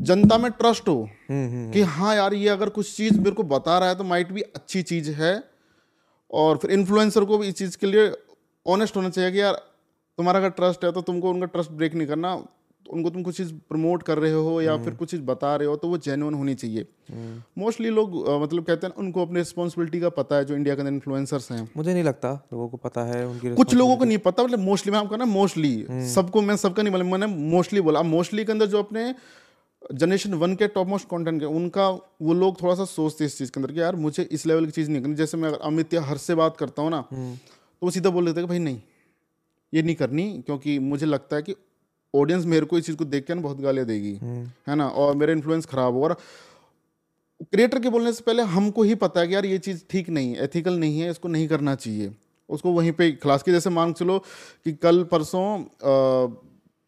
जनता में ट्रस्ट हो हम्म, हम्म, कि हम्म। हाँ यार ये अगर कुछ चीज़ मेरे को बता रहा है तो माइट भी अच्छी चीज़ है। और फिर इन्फ्लुएंसर को भी इस चीज़ के लिए ऑनेस्ट होना चाहिए कि यार तुम्हारा अगर ट्रस्ट है तो तुमको उनका ट्रस्ट ब्रेक नहीं करना। उनको तुम कुछ चीज़ प्रमोट कर रहे हो या फिर कुछ चीज़ बता रहे हो तो वो जेन्युन होनी चाहिए। मोस्टली लोग मतलब कहते हैं उनको अपनी रिस्पॉन्सिबिलिटी का पता है जो इंडिया के अंदर इन्फ्लुएंसर्स हैं। मुझे नहीं लगता लोगों को पता है उनकी कुछ लोगों को नहीं पता मतलब मोस्टली मैं आपका ना मोस्टली सबको मैं सबका नहीं बोला मैंने मोस्टली बोला। मोस्टली के अंदर जो अपने जनरेशन वन के टॉप मोस्ट कंटेंट के उनका वो लोग थोड़ा सा सोचते इस चीज़ के अंदर कि यार मुझे इस लेवल की चीज़ नहीं करनी जैसे मैं अगर अमित या हर से बात करता हूँ ना हम्म। तो वो सीधा बोल देते कि भाई नहीं ये नहीं करनी क्योंकि मुझे लगता है कि ऑडियंस मेरे को इस चीज़ को देख के ना बहुत गालियाँ देगी हम्म। है ना और मेरा इन्फ्लुएंस खराब होगा क्रिएटर के बोलने से पहले हमको ही पता है कि यार ये चीज़ ठीक नहीं है एथिकल नहीं है इसको नहीं करना चाहिए उसको वहीं पे क्लास की जैसे मान चलो कि कल परसों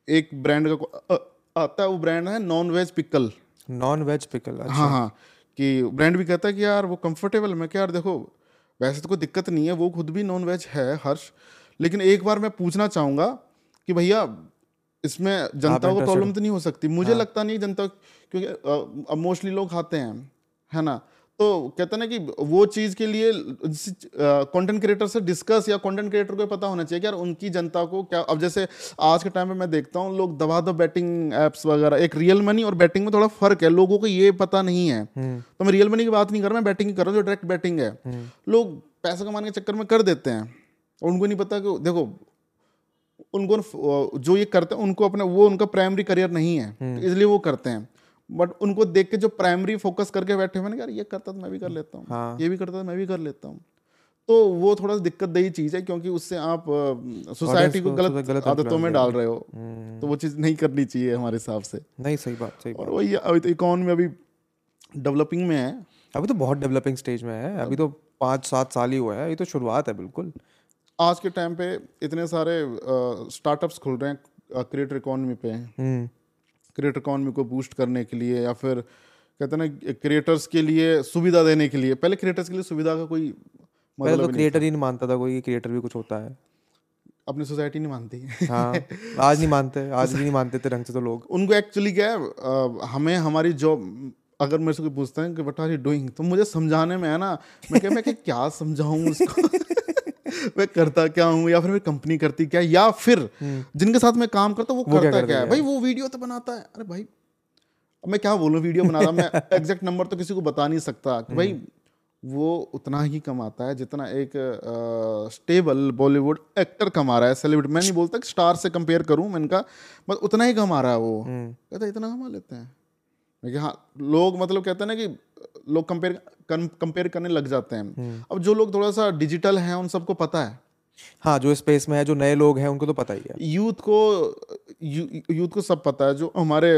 एक ब्रांड का आता है वो ब्रांड है non veg pickle non veg pickle अच्छा। हाँ हाँ कि ब्रांड भी कहता है कि यार वो कंफर्टेबल मैं क्या यार देखो वैसे तो कोई दिक्कत नहीं है वो खुद भी नॉन वेज है हर्ष। लेकिन एक बार मैं पूछना चाहूँगा कि भैया इसमें जनता को प्रॉब्लम तो नहीं हो सकती? मुझे हाँ. लगता नहीं जनता क्योंकि अब मोस्टली लोग खाते हैं है ना? तो कहते हैं ना कि वो चीज़ के लिए कंटेंट क्रिएटर से डिस्कस या कंटेंट क्रिएटर को पता होना चाहिए कि यार उनकी जनता को क्या अब जैसे आज के टाइम में मैं देखता हूँ लोग दबा दो बैटिंग एप्स वगैरह एक रियल मनी और बैटिंग में थोड़ा फ़र्क है लोगों को ये पता नहीं है। हम्म। तो मैं रियल मनी की बात नहीं कर रहा मैं बैटिंग कर रहा हूँ जो डायरेक्ट बैटिंग है। हम्म। लोग पैसा कमाने के चक्कर में कर देते हैं। उनको नहीं पता कि देखो उनको जो ये करते हैं उनको अपना वो उनका प्राइमरी करियर नहीं है। तो इसलिए वो करते हैं। बट उनको देख के जो प्राइमरी फोकस करके बैठे हुए यार ये करता तो मैं भी कर लेता हूँ हाँ। ये भी करता तो मैं भी कर लेता हूँ। तो वो थोड़ा सा दिक्कत दही चीज़ है क्योंकि उससे आप सोसाइटी को गलत, गलत आदतों में डाल रहे हो हम्म। तो वो चीज़ नहीं करनी चाहिए हमारे हिसाब से। नहीं सही बात सही और वही अभी तो इकोनॉमी अभी डेवलपिंग में है। अभी तो बहुत डेवलपिंग स्टेज में है। अभी तो पाँच सात साल ही हुआ है ये तो शुरुआत है बिल्कुल। आज के टाइम पे इतने सारे स्टार्टअप्स खुल रहे हैं क्रिएटर इकोनॉमी पे। क्रिएटर इकोनॉमी को बूस्ट करने के लिए या फिर कहते हैं ना क्रिएटर्स के लिए सुविधा देने के लिए। पहले क्रिएटर्स के लिए सुविधा का कोई मतलब तो क्रिएटर ही नहीं मानता था कोई क्रिएटर भी कुछ होता है। अपनी सोसाइटी नहीं मानती। हाँ आज नहीं मानते आज भी नहीं मानते थे ढंग से तो लोग। उनको एक्चुअली क्या है हमें हमारी जॉब अगर मेरे से कोई पूछता है कि वट आर यू डूइंग तो मुझे समझाने में है ना मैं क्या मैं क्या समझाऊं उसको? मैं करता क्या हूँ या फिर मेरी कंपनी करती क्या या फिर हम्म। जिनके साथ मैं काम करता हूँ वो, वो करता क्या, क्या है? भाई वो वीडियो तो बनाता है। अरे भाई मैं क्या बोलूँ वीडियो बना रहा मैं एग्जैक्ट नंबर तो किसी को बता नहीं सकता। कि भाई वो उतना ही कमाता है जितना एक स्टेबल बॉलीवुड एक्टर कमा रहा है। सेलिब्रिटी मैं नहीं बोलता कि स्टार से कंपेयर करूँ मैं इनका बस उतना ही कमा रहा है वो। कहता है इतना कमा लेते हैं? हाँ लोग मतलब कहते हैं ना कि लोग कंपेयर कंपेयर करने लग जाते हैं। अब जो लोग थोड़ा सा डिजिटल हैं उन सबको पता है। हाँ जो स्पेस में है जो नए लोग हैं उनको तो पता ही है। यूथ को यू, यूथ को सब पता है। जो हमारे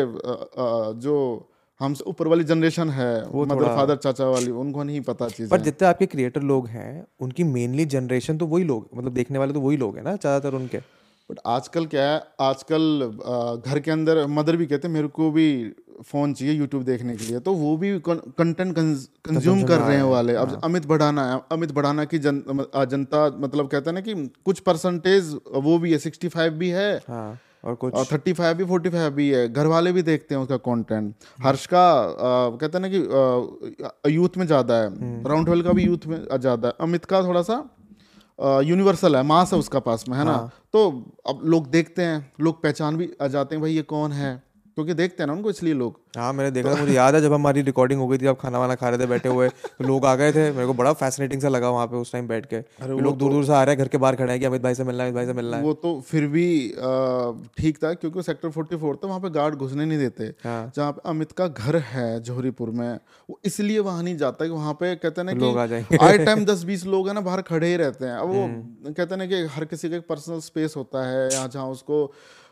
जो हमसे ऊपर वाली जनरेशन है वो मदर फादर चाचा वाली उनको नहीं पता चीज़। पर जितने आपके क्रिएटर लोग हैं उनकी मेनली जनरेशन तो वही लोग मतलब देखने वाले तो वही लोग हैं ना ज़्यादातर उनके। बट आजकल क्या है आजकल घर के अंदर मदर भी कहते हैं मेरे को भी फ़ोन चाहिए यूट्यूब देखने के लिए तो वो भी कंटेंट कंज्यूम कर रहे हैं वाले। अब अमित बढ़ाना है अमित बढ़ाना की जन, जनता मतलब कहते हैं ना कि कुछ परसेंटेज वो भी है सिक्सटी फाइव भी है। हाँ और कुछ और थर्टी फाइव भी फोर्टी फाइव भी है। घर वाले भी देखते हैं उसका कंटेंट हर्ष का कहते हैं ना कि यूथ में ज़्यादा है। राउंड ट्वेल्व का भी यूथ में ज़्यादा है। अमित का थोड़ा सा यूनिवर्सल है मास है उसका पास में है ना? तो अब लोग देखते हैं लोग पहचान भी आ जाते हैं भाई ये कौन है? क्योंकि देखते हैं ना उनको इसलिए लोग हाँ मैंने देखा था मुझे याद है जब हमारी रिकॉर्डिंग हो गई थी आप खाना वाना खा रहे थे बैठे हुए तो लोग आ गए थे मेरे को बड़ा फैसिनेटिंग सा लगा वहाँ पे उस टाइम बैठ के कि लोग दूर दूर से आ रहे हैं घर के बाहर खड़े हैं कि अमित भाई से मिलना है अमित भाई से मिलना है वो तो फिर भी ठीक था क्योंकि सेक्टर फोर्टी फोर था वहाँ पे गार्ड घुसने नहीं देते हाँ। जहाँ पे अमित का घर है जोहरीपुर में वो इसलिए वहाँ नहीं जाता कि वहाँ पे कहते ना लोग आ जाएँगे। आए टाइम दस बीस लोग है ना बाहर खड़े ही रहते हैं अब वो हम्म। कहते ना कि हर किसी का एक पर्सनल स्पेस होता है यहाँ जहाँ उसको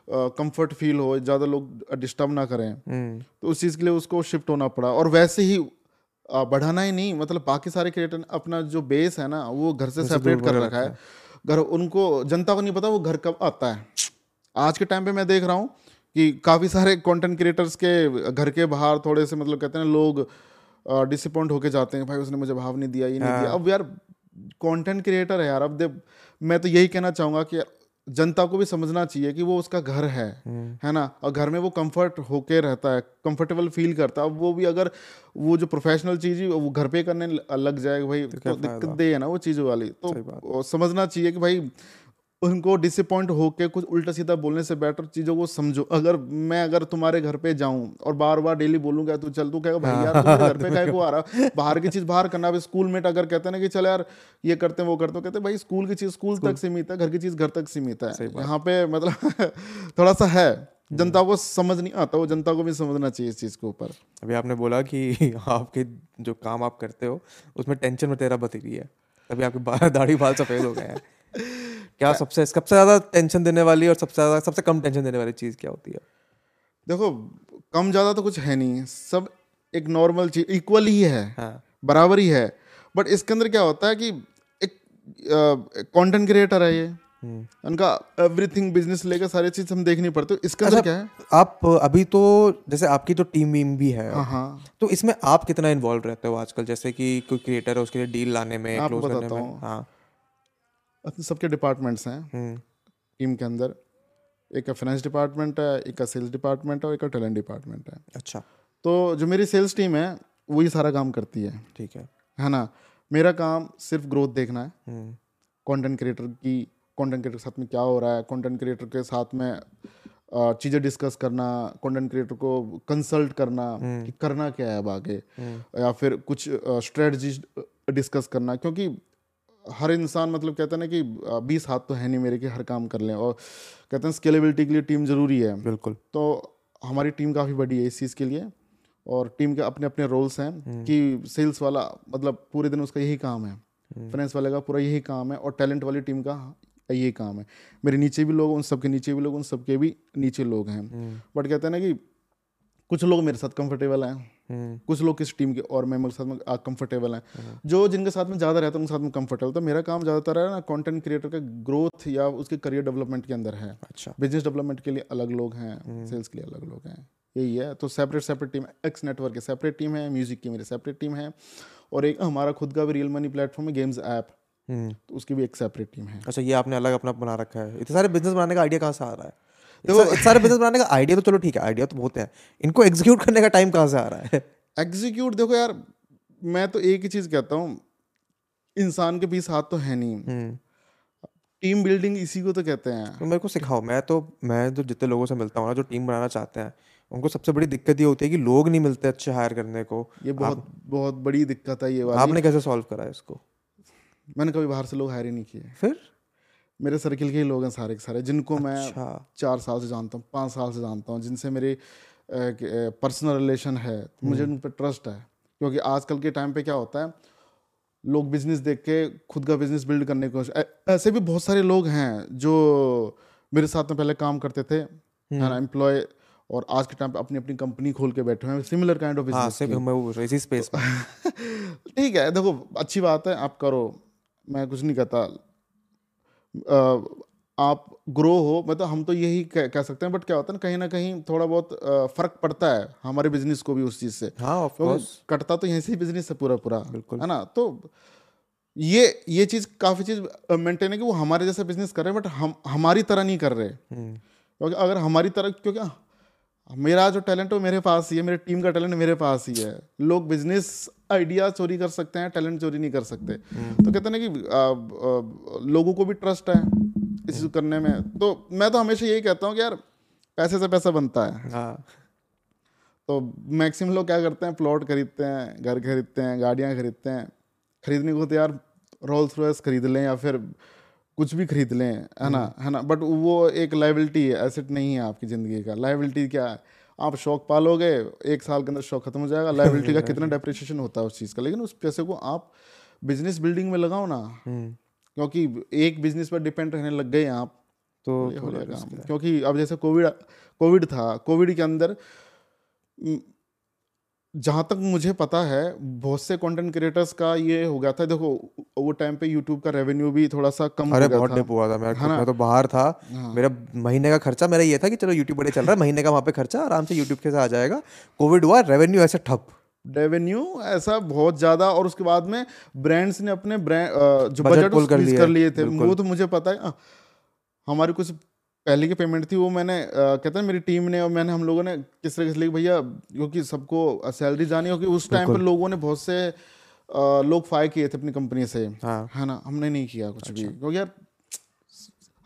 कंफर्ट फील हो ज़्यादा लोग डिस्टर्ब ना करें। हम्म, तो उस चीज़ के लिए उसको शिफ्ट होना पड़ा। और वैसे ही बढ़ाना ही नहीं मतलब बाकी सारे क्रिएटर अपना जो बेस है ना वो घर से सेपरेट कर रखा है। घर उनको जनता को नहीं पता वो घर कब आता है। आज के टाइम पे मैं देख रहा हूँ कि काफ़ी सारे कंटेंट क्रिएटर्स के घर के बाहर थोड़े से मतलब कहते हैं लोग डिसअपॉइंट होके जाते हैं। भाई उसने मुझे भाव नहीं दिया ये नहीं दिया। अब यार कंटेंट क्रिएटर है यार। अब दे मैं तो यही कहना चाहूँगा कि जनता को भी समझना चाहिए कि वो उसका घर है है ना? और घर में वो कंफर्ट होके रहता है कंफर्टेबल फील करता है। वो भी अगर वो जो प्रोफेशनल चीज़ ही वो घर पे करने लग जाए भाई तो दिक्कत दे है ना वो चीज़ वाली। तो समझना चाहिए कि भाई उनको डिसअपॉइंट होके कुछ उल्टा सीधा बोलने से बेटर चीज़ों को समझो। अगर मैं अगर तुम्हारे घर पे जाऊँ और बार बार डेली बोलूँगा तू चल तू कहेगा भाई यार तू घर पे काहे को आ रहा बाहर की चीज़ बाहर करना स्कूल मेट अगर कहते हैं ना कि चल यार ये करते हैं वो करते हैं कहते भाई स्कूल की चीज़ स्कूल तक सीमित है घर की चीज़ घर तक सीमित है। यहाँ पे मतलब थोड़ा सा है। जनता को समझ नहीं आता वो जनता को भी समझना चाहिए इस चीज़ के ऊपर। अभी आपने बोला कि आपके जो काम आप करते हो उसमें टेंशन में तेरा बती है। तभी आपके दाढ़ी बाल सफ़ेद हो गए हैं। क्या सबसे सबसे ज़्यादा टेंशन देने वाली और सबसे ज़्यादा सबसे कम टेंशन देने वाली चीज़ क्या होती है? देखो कम ज़्यादा तो कुछ है नहीं। सब एक नॉर्मल चीज़ इक्वल ही है। हाँ। बराबर ही है। बट इसके अंदर क्या होता है कि एक कंटेंट क्रिएटर है ये। उनका एवरीथिंग बिज़नेस लेकर सारी चीज़ हम देखनी पड़ती है। इसके अंदर क्या है? आप अभी तो जैसे आपकी तो टीम वीम भी है। हाँ हाँ। तो इसमें आप कितना इन्वॉल्व रहते हो आजकल? जैसे कि कोई क्रिएटर है उसके लिए डील लाने में क्लोज करने में। हूँ। अपने सबके डिपार्टमेंट्स हैं। हम्म, टीम के अंदर एक का फाइनेंस डिपार्टमेंट है एक का सेल्स डिपार्टमेंट है और एक का टैलेंट डिपार्टमेंट है। अच्छा। तो जो मेरी सेल्स टीम है वो वही सारा काम करती है। ठीक है। है ना? मेरा काम सिर्फ़ ग्रोथ देखना है। हम्म, कंटेंट क्रिएटर की कंटेंट क्रिएटर के साथ में क्या हो रहा है कंटेंट क्रिएटर के साथ में चीज़ें डिस्कस करना कंटेंट क्रिएटर को कंसल्ट करना कि करना क्या है अब आगे? या फिर कुछ स्ट्रेटजी डिस्कस करना क्योंकि हर इंसान मतलब कहते हैं ना कि बीस हाथ तो है नहीं मेरे कि हर काम कर लें। और कहते हैं स्केलेबिलिटी के लिए टीम ज़रूरी है। बिल्कुल। तो हमारी टीम काफ़ी बड़ी है इस चीज़ के लिए। और टीम के अपने अपने रोल्स हैं कि सेल्स वाला मतलब पूरे दिन उसका यही काम है। फाइनेंस वाले का पूरा यही काम है और टैलेंट वाली टीम का यही काम है। मेरे नीचे भी लोग उन सबके नीचे भी लोग उन सबके भी नीचे लोग हैं। बट कहते हैं ना कि कुछ लोग मेरे साथ कंफर्टेबल हैं। हम्म, कुछ लोग किस टीम के और मेंबर के साथ में कंफर्टेबल हैं। जो जिनके साथ में ज़्यादा रहता है उनके साथ में कंफर्टेबल तो मेरा काम ज़्यादातर है ना कंटेंट क्रिएटर का ग्रोथ या उसके करियर डेवलपमेंट के अंदर है। अच्छा। बिज़नेस डेवलपमेंट के लिए अलग लोग हैं सेल्स के लिए अलग लोग हैं। यही है। तो separate separate team X network की सेपरेट टीम है म्यूज़िक की मेरी सेपरेट टीम है। और एक हमारा खुद का भी रियल मनी प्लेटफॉर्म है गेम्स ऐप हम्म, तो उसकी भी एक सेपरेट टीम है। अच्छा ये आपने अलग अपना बना रखा है। इतने सारे बिज़नेस बनाने का आइडिया कहाँ से आ रहा है? देखो सारे बिज़नेस बनाने का आइडिया तो चलो ठीक है आइडिया तो बहुत है। इनको एग्जीक्यूट करने का टाइम कहाँ से आ रहा है? एग्जीक्यूट देखो यार मैं तो एक ही चीज़ कहता हूँ इंसान के बीस हाथ तो है नहीं। हम्म, टीम बिल्डिंग इसी को तो कहते हैं। तो मेरे को सिखाओ मैं तो मैं जो जितने लोगों से मिलता हूँ ना जो टीम बनाना चाहते हैं उनको सबसे बड़ी दिक्कत ये होती है कि लोग नहीं मिलते अच्छे हायर करने को। ये बहुत बहुत बड़ी दिक्कत है ये वाली। आपने कैसे सॉल्व करा इसको? मैंने कभी बाहर से लोग हायर ही नहीं किए। फिर? मेरे सर्किल के ही लोग हैं सारे के सारे जिनको अच्छा। मैं चार साल से जानता हूँ पाँच साल से जानता हूँ जिनसे मेरी पर्सनल रिलेशन है तो मुझे उन पर ट्रस्ट है। क्योंकि आजकल के टाइम पे क्या होता है लोग बिज़नेस देख के खुद का बिज़नेस बिल्ड करने की कोशिश ऐसे भी बहुत सारे लोग हैं जो मेरे साथ में पहले काम करते थे है एम्प्लॉय और आज के टाइम पे अपनी अपनी कंपनी खोल के बैठे हुए हैं सिमिलर काइंड ऑफ़ बिज़नेस इसी स्पेस ठीक है देखो अच्छी बात है आप करो मैं कुछ नहीं कहता आप ग्रो हो मतलब हम तो यही कह, कह सकते हैं बट क्या होता है ना कहीं ना कहीं थोड़ा बहुत फ़र्क पड़ता है हमारे बिज़नेस को भी उस चीज़ से। हाँ तो कटता तो यहीं से ही बिज़नेस है पूरा पूरा बिल्कुल। है ना? तो ये ये चीज़ काफ़ी चीज़ मेंटेन है कि वो हमारे जैसा बिज़नेस कर रहे हैं बट हम हमारी तरह नहीं कर रहे। हम्म, क्योंकि अगर हमारी तरह क्योंकि आ, मेरा जो टैलेंट है वो मेरे पास ही है मेरे टीम का टैलेंट मेरे पास ही है। लोग बिज़नेस आइडिया चोरी कर सकते हैं टैलेंट चोरी नहीं कर सकते। तो कहते हैं ना कि आ, आ, लोगों को भी ट्रस्ट है इस चीज़ करने में। तो मैं तो हमेशा यही कहता हूँ कि यार पैसे से पैसा बनता है। हाँ। तो मैक्सिमम लोग क्या करते हैं प्लॉट खरीदते हैं घर खरीदते हैं गाड़ियाँ खरीदते हैं। खरीदने को तो यार रोल्स रॉयस खरीद लें या फिर कुछ भी खरीद लें है ना है ना बट वो एक लाइबिलिटी है एसेट नहीं है आपकी ज़िंदगी का। लाइबिलिटी क्या है? आप शौक पालोगे एक साल के अंदर शौक खत्म हो जाएगा लाइबिलिटी का कितना डेप्रिसिएशन होता है उस चीज़ का। लेकिन उस पैसे को आप बिज़नेस बिल्डिंग में लगाओ ना हम्म, क्योंकि एक बिज़नेस पर डिपेंड रहने लग गए आप तो हो जाएगा क्योंकि अब जैसे कोविड कोविड था कोविड के अंदर जहाँ तक मुझे पता है बहुत से कंटेंट क्रिएटर्स का ये हो गया था देखो वो टाइम पे यूट्यूब का रेवेन्यू भी थोड़ा सा कम अरे हो गया बहुत डिप हुआ था मेरा है? मैं तो बाहर था। हाँ। मेरा महीने का खर्चा मेरा ये था कि चलो यूट्यूब बड़े चल रहा है महीने का वहाँ पे खर्चा आराम से यूट्यूब के साथ आ जाएगा। कोविड हुआ रेवेन्यू ऐसे ठप। रेवेन्यू ऐसा बहुत ज़्यादा और उसके बाद में ब्रांड्स ने अपने ब्रांड जो बजट कर है, लिए। थे वो तो मुझे पता है। अ, हमारी कुछ पहले की पेमेंट थी वो मैंने अ, कहते हैं मेरी टीम ने और मैंने हम लोगों ने किस तरह से भैया क्योंकि सबको सैलरी जानी क्योंकि उस टाइम पर लोगों ने बहुत से अ, लोग फायर किए थे अपनी कंपनी से। हाँ। है ना? हमने नहीं किया कुछ भी। क्योंकि यार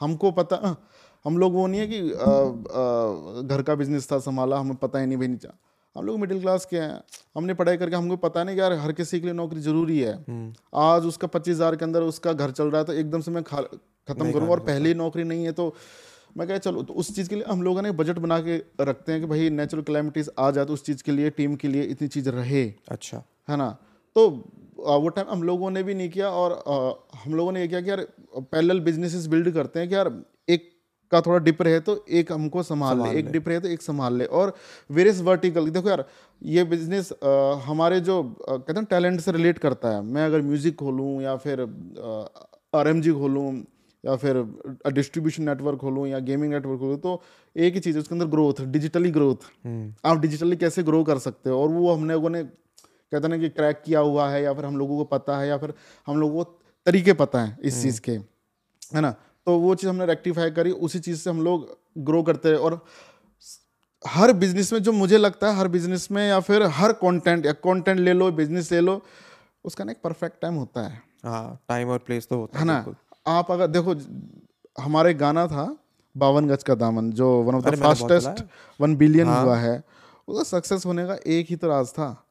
हमको पता हम लोग वो नहीं है कि अ, अ, घर का बिज़नेस था संभाला हमें पता ही नहीं भाई नहीं हम लोग मिडिल क्लास के हैं। हमने पढ़ाई करके हमको पता नहीं कि यार हर किसी के लिए नौकरी ज़रूरी है। आज उसका पच्चीस हज़ार के अंदर उसका घर चल रहा है तो एकदम से मैं खा खत्म करूँगा और पहले ही नौकरी नहीं है तो मैं कह चलो तो उस चीज़ के लिए हम लोगों ने बजट बना के रखते हैं कि भाई नेचुरल क्लैमिटीज आ जाए तो उस चीज़ के लिए टीम के लिए इतनी चीज़ रहे। अच्छा। है ना? तो वो टाइम हम लोगों ने भी नहीं किया और आ, हम लोगों ने ये किया कि यार पैरेलल बिजनेसेस बिल्ड करते हैं कि यार एक का थोड़ा डिप रहे तो एक हमको संभाल ले एक डिप रहे तो एक संभाल ले और वेरियस वर्टिकल देखो यार ये बिज़नेस हमारे जो आ, कहते हैं टैलेंट से रिलेट करता है। मैं अगर म्यूज़िक खोलूँ या फिर आर एम जी खोलूँ या फिर डिस्ट्रीब्यूशन नेटवर्क खोलूँ या गेमिंग नेटवर्क खोलूँ तो एक ही चीज़ है उसके अंदर ग्रोथ डिजिटली ग्रोथ आप डिजिटली कैसे ग्रो कर सकते हो? और वो हमने लोगों ने कहते ना कि क्रैक किया हुआ है या फिर हम लोगों को पता है या फिर हम लोगों को तरीके पता है इस चीज़ के है ना? तो वो चीज़ हमने रेक्टिफाई करी उसी चीज़ से हम लोग ग्रो करते रहे और हर बिज़नेस में जो मुझे लगता है हर बिज़नेस में या फिर हर कंटेंट या कंटेंट ले लो बिज़नेस ले लो उसका ना एक परफेक्ट टाइम होता है। हाँ टाइम और प्लेस तो होता है ना। आप अगर देखो हमारा एक गाना था बावन गज का दामन जो one of the. Fastest one billion हुआ है उसका सक्सेस होने का एक ही तो राज था।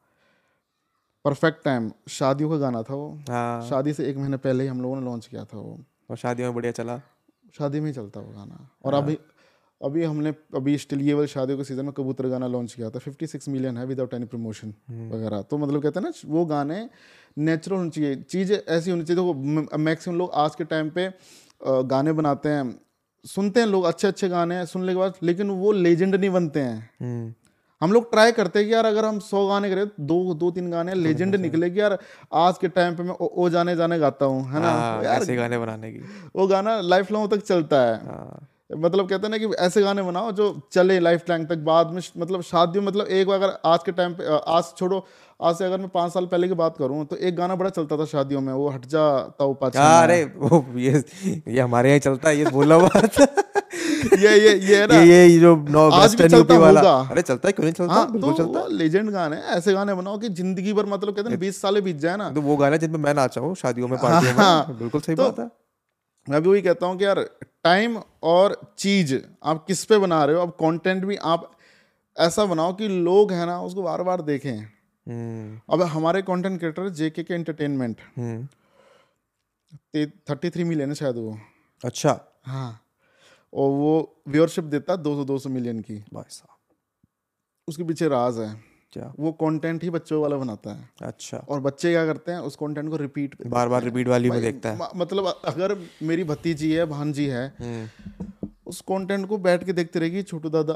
परफेक्ट टाइम शादियों का गाना था वो। हाँ। शादी से एक महीने पहले ही हम लोगों ने लॉन्च किया था वो। और शादियों में बढ़िया चला। शादी में ही चलता वो गाना। और हाँ। अभी अभी हमने अभी स्टिल ये वाले शादियों के सीज़न में कबूतर गाना लॉन्च किया था। 56 मिलियन है विदाउट एनी प्रमोशन। वगैरह। तो मतलब कहते हैं ना वो गाने नेचुरल होनी चाहिए। चीज़ें ऐसी होनी चाहिए देखो मैक्सिमम लोग आज के टाइम पे गाने बनाते हैं सुनते हैं लोग अच्छे अच्छे गाने हैं सुनने के बाद लेकिन वो लेजेंड नहीं बनते हैं। हम्म। हम लोग ट्राई करते हैं कि यार अगर हम सौ गाने करें तो दो दो तीन गाने। लेजेंड निकले कि यार आज के टाइम पे मैं ओ, ओ जाने जाने गाता हूँ है ना? हाँ, यार ऐसे गाने बनाने की। वो गाना लाइफ लॉन्ग तक चलता है। हाँ। मतलब कहते हैं ना कि ऐसे गाने बनाओ जो चले लाइफ टाइम तक बाद में मतलब शादियों मतलब एक बार अगर आज के टाइम पे आज छोड़ो आज से अगर मैं पाँच साल पहले की बात करूँ तो एक गाना बड़ा चलता था शादियों में वो हट जा ताऊ हाँ, अरे वो ये ये हमारे यहाँ चलता है ये बोला हुआ था। ये ये ये ना? ये ये जो नौ आज भी चलता वाला। अरे चलता है क्यों नहीं चलता? हाँ बिल्कुल तो चलता लेजेंड गाने ऐसे गाने बनाओ कि ज़िंदगी भर मतलब कहते हैं बीस साल बीत जाए ना। तो वो गाने जिनमें मैं नाचा हूँ शादियों में पार्टियों हाँ, में बिल्कुल सही तो- बात है। मैं भी वही कहता हूँ कि यार टाइम और चीज़ आप किस पे बना रहे हो? अब कंटेंट भी आप ऐसा बनाओ कि लोग हैं ना उसको बार बार देखें। हम्म। अब हमारे कंटेंट क्रिएटर जेके के एंटरटेनमेंट थर्टी थ्री मिलियन है शायद वो। अच्छा। हाँ। और वो व्यूअरशिप देता है दो सौ दो सौ मिलियन की। भाई साहब। उसके पीछे राज है। क्या? वो कंटेंट ही बच्चों वाला बनाता है। अच्छा। और बच्चे क्या करते हैं उस कंटेंट को रिपीट बार बार रिपीट वाली में देखता है। मतलब अगर मेरी भतीजी है भांजी है हम्म। उस कंटेंट को बैठ के देखते रहेगी छोटू दादा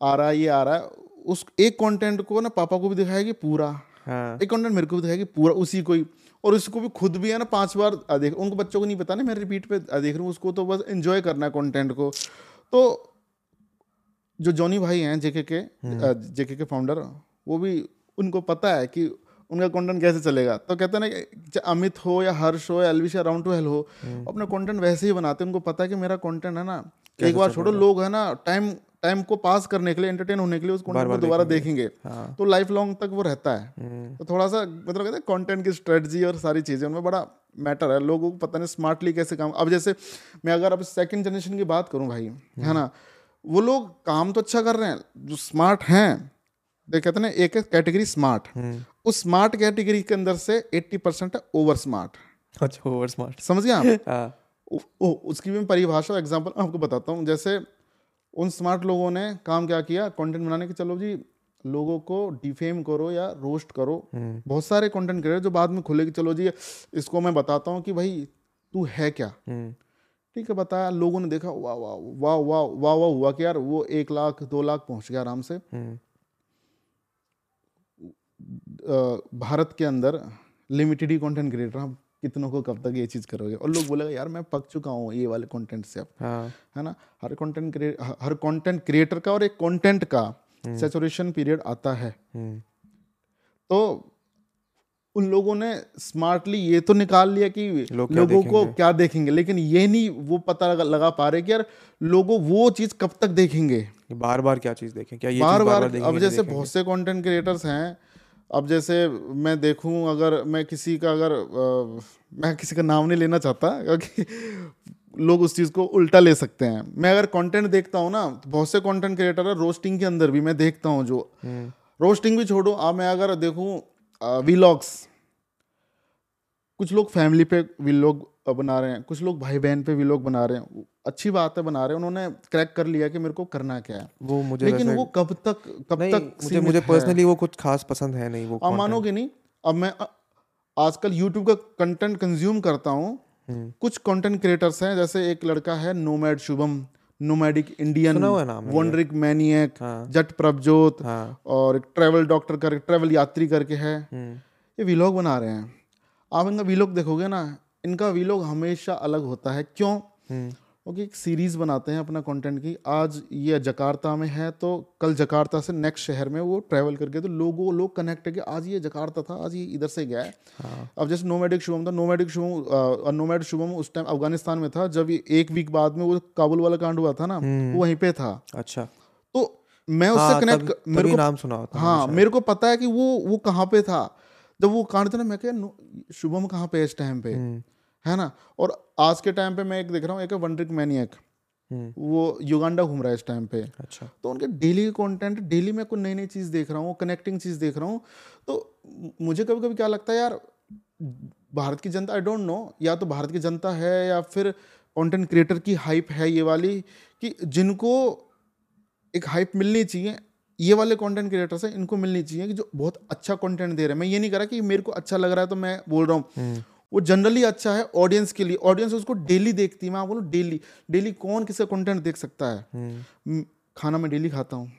आ रहा है ये आ रहा है। उस एक कंटेंट को ना पापा को भी दिखाएगी पूरा। हाँ। एक कंटेंट मेरे को भी दिखाएगी पूरा उसी को ही। और उसको भी खुद भी है ना पाँच बार देख उनको बच्चों को नहीं पता ना मैं रिपीट पे देख रहा हूँ उसको तो बस एंजॉय करना है कंटेंट को। तो जो जॉनी भाई हैं जेके के जेके के फाउंडर वो भी उनको पता है कि उनका कंटेंट कैसे चलेगा। तो कहते हैं ना कि चाहे अमित हो या हर्ष हो या एलविश या राउंड टू हेल हो अपना कंटेंट वैसे ही बनाते हैं। उनको पता है कि मेरा कंटेंट है ना एक बार छोड़ो लोग है ना टाइम टाइम को पास करने के लिए एंटरटेन होने के लिए उस कंटेंट को दोबारा देखेंगे। हाँ। तो लाइफ लॉन्ग तक वो रहता है। तो थोड़ा सा मतलब कहते हैं कंटेंट की स्ट्रेटजी और सारी चीज़ें उनमें बड़ा मैटर है। लोगों को पता नहीं स्मार्टली कैसे काम अब जैसे मैं अगर अब सेकंड जनरेशन की बात करूँ भाई है ना वो लोग काम तो अच्छा कर रहे हैं जो स्मार्ट हैं देख कहते हैं ना एक कैटेगरी स्मार्ट उस स्मार्ट कैटेगरी के अंदर से 80 परसेंट ओवर स्मार्ट अच्छा ओवर स्मार्ट समझ गए आप? हाँ। उ- उ- उसकी भी परिभाषा एग्जांपल आपको बताता हूँ। जैसे उन स्मार्ट लोगों ने काम क्या किया? कंटेंट बनाने के चलो जी लोगों को डिफेम करो या रोस्ट करो। बहुत सारे कंटेंट क्रिएटर जो बाद में खुले कि चलो जी इसको मैं बताता हूँ कि भाई तू है क्या? हम्म। ठीक है बताया। लोगों ने देखा वाह वाह वाह वाह वाह वाह हुआ कि यार वो एक लाख दो लाख पहुँच गया आराम से। हम्म। भारत के अंदर लिमिटेड ही कंटेंट क्रिएटर हम कितनों को कब तक ये चीज़ करोगे? और लोग बोलेगा यार मैं पक चुका हूँ ये वाले कंटेंट से अब। हाँ। है ना? हर कंटेंट क्रिएट हर कंटेंट क्रिएटर का और एक कंटेंट का सेचुरेशन पीरियड आता है। हम्म। तो उन लोगों ने स्मार्टली ये तो निकाल लिया कि लोग क्या लोगों को क्या देखेंगे? लेकिन ये नहीं वो पता लगा, लगा पा रहे कि यार लोगों वो चीज़ कब तक देखेंगे? बार बार क्या चीज़ देखें? क्या ये बार बार बार देखेंगे अब जैसे बहुत से कंटेंट क्रिएटर्स हैं अब जैसे मैं देखूँ अगर मैं किसी का अगर आ, मैं किसी का नाम नहीं लेना चाहता क्योंकि लोग उस चीज़ को उल्टा ले सकते हैं। मैं अगर कंटेंट देखता हूँ ना तो बहुत से कंटेंट क्रिएटर है रोस्टिंग के अंदर भी मैं देखता हूँ जो रोस्टिंग भी छोड़ो। अब मैं अगर देखूँ वीलॉग्स कुछ लोग फैमिली पे वीलॉग बना रहे हैं। कुछ लोग भाई बहन पे वीलॉग बना रहे हैं। अच्छी बात है बना रहे हैं। उन्होंने क्रैक कर लिया कि मेरे को करना क्या है। वो मुझे लेकिन वो कब तक कब तक मुझे मुझे पर्सनली वो कुछ खास पसंद है नहीं वो मानोगे नहीं? अब मैं आजकल यूट्यूब का कंटेंट कंज्यूम करता हूँ। हम्म। कुछ कंटेंट क्रिएटर्स हैं जैसे एक लड़का है नोमैड शुभम नोमैडिक इंडियन। वंडरिक मैनियक। जट प्रभजोत हाँ। और एक ट्रैवल डॉक्टर कर ट्रैवल यात्री करके है। हम्म। ये वीलॉग बना रहे हैं। आप इनका वीलॉग देखोगे ना इनका वीलॉग हमेशा अलग होता है। क्यों? हम्म। क्योंकि एक सीरीज़ बनाते हैं अपना कंटेंट की। आज ये जकार्ता में है तो कल जकार्ता से नेक्स्ट शहर में वो ट्रैवल करके तो लोगों लोग कनेक्ट है कि आज ये जकार्ता था आज ये इधर से गया है। हाँ। अब जैसे नोमैडिक शुभम था नोमैडिक शुभम नोमैड शुभम उस टाइम अफ़गानिस्तान में था जब ये एक वीक बाद में वो काबुल वाला कांड हुआ था ना वो वहीं पे था। अच्छा। तो मैं उससे हाँ कनेक्ट मेरे को नाम सुना होता हाँ मेरे को पता है कि वो वो कहाँ पे था। जब वो कांड था ना मैं क्या शुभम कहाँ पे इस टाइम पे? हम्म। है ना? और आज के टाइम पे मैं एक देख रहा हूँ एक है वनड्रिक मैनियक हम्म। वो युगांडा घूम रहा है इस टाइम पे। अच्छा। तो उनके डेली कंटेंट डेली मैं कोई नई नई चीज़ देख रहा हूँ कनेक्टिंग चीज़ देख रहा हूँ। तो मुझे कभी कभी क्या लगता है यार भारत की जनता आई डोंट नो या तो भारत की जनता है या फिर कंटेंट क्रिएटर की हाइप है ये वाली कि जिनको एक हाइप मिलनी चाहिए ये वाले कंटेंट क्रिएटर्स हैं इनको मिलनी चाहिए कि जो बहुत अच्छा कंटेंट दे रहे हैं। मैं ये नहीं कह रहा कि मेरे को अच्छा लग रहा है तो मैं बोल रहा हूँ। वो जनरली अच्छा है ऑडियंस के लिए। ऑडियंस उसको डेली देखती है। मैं बोलूँ डेली डेली कौन किसका कंटेंट देख सकता है? हम्म। खाना मैं डेली खाता हूँ।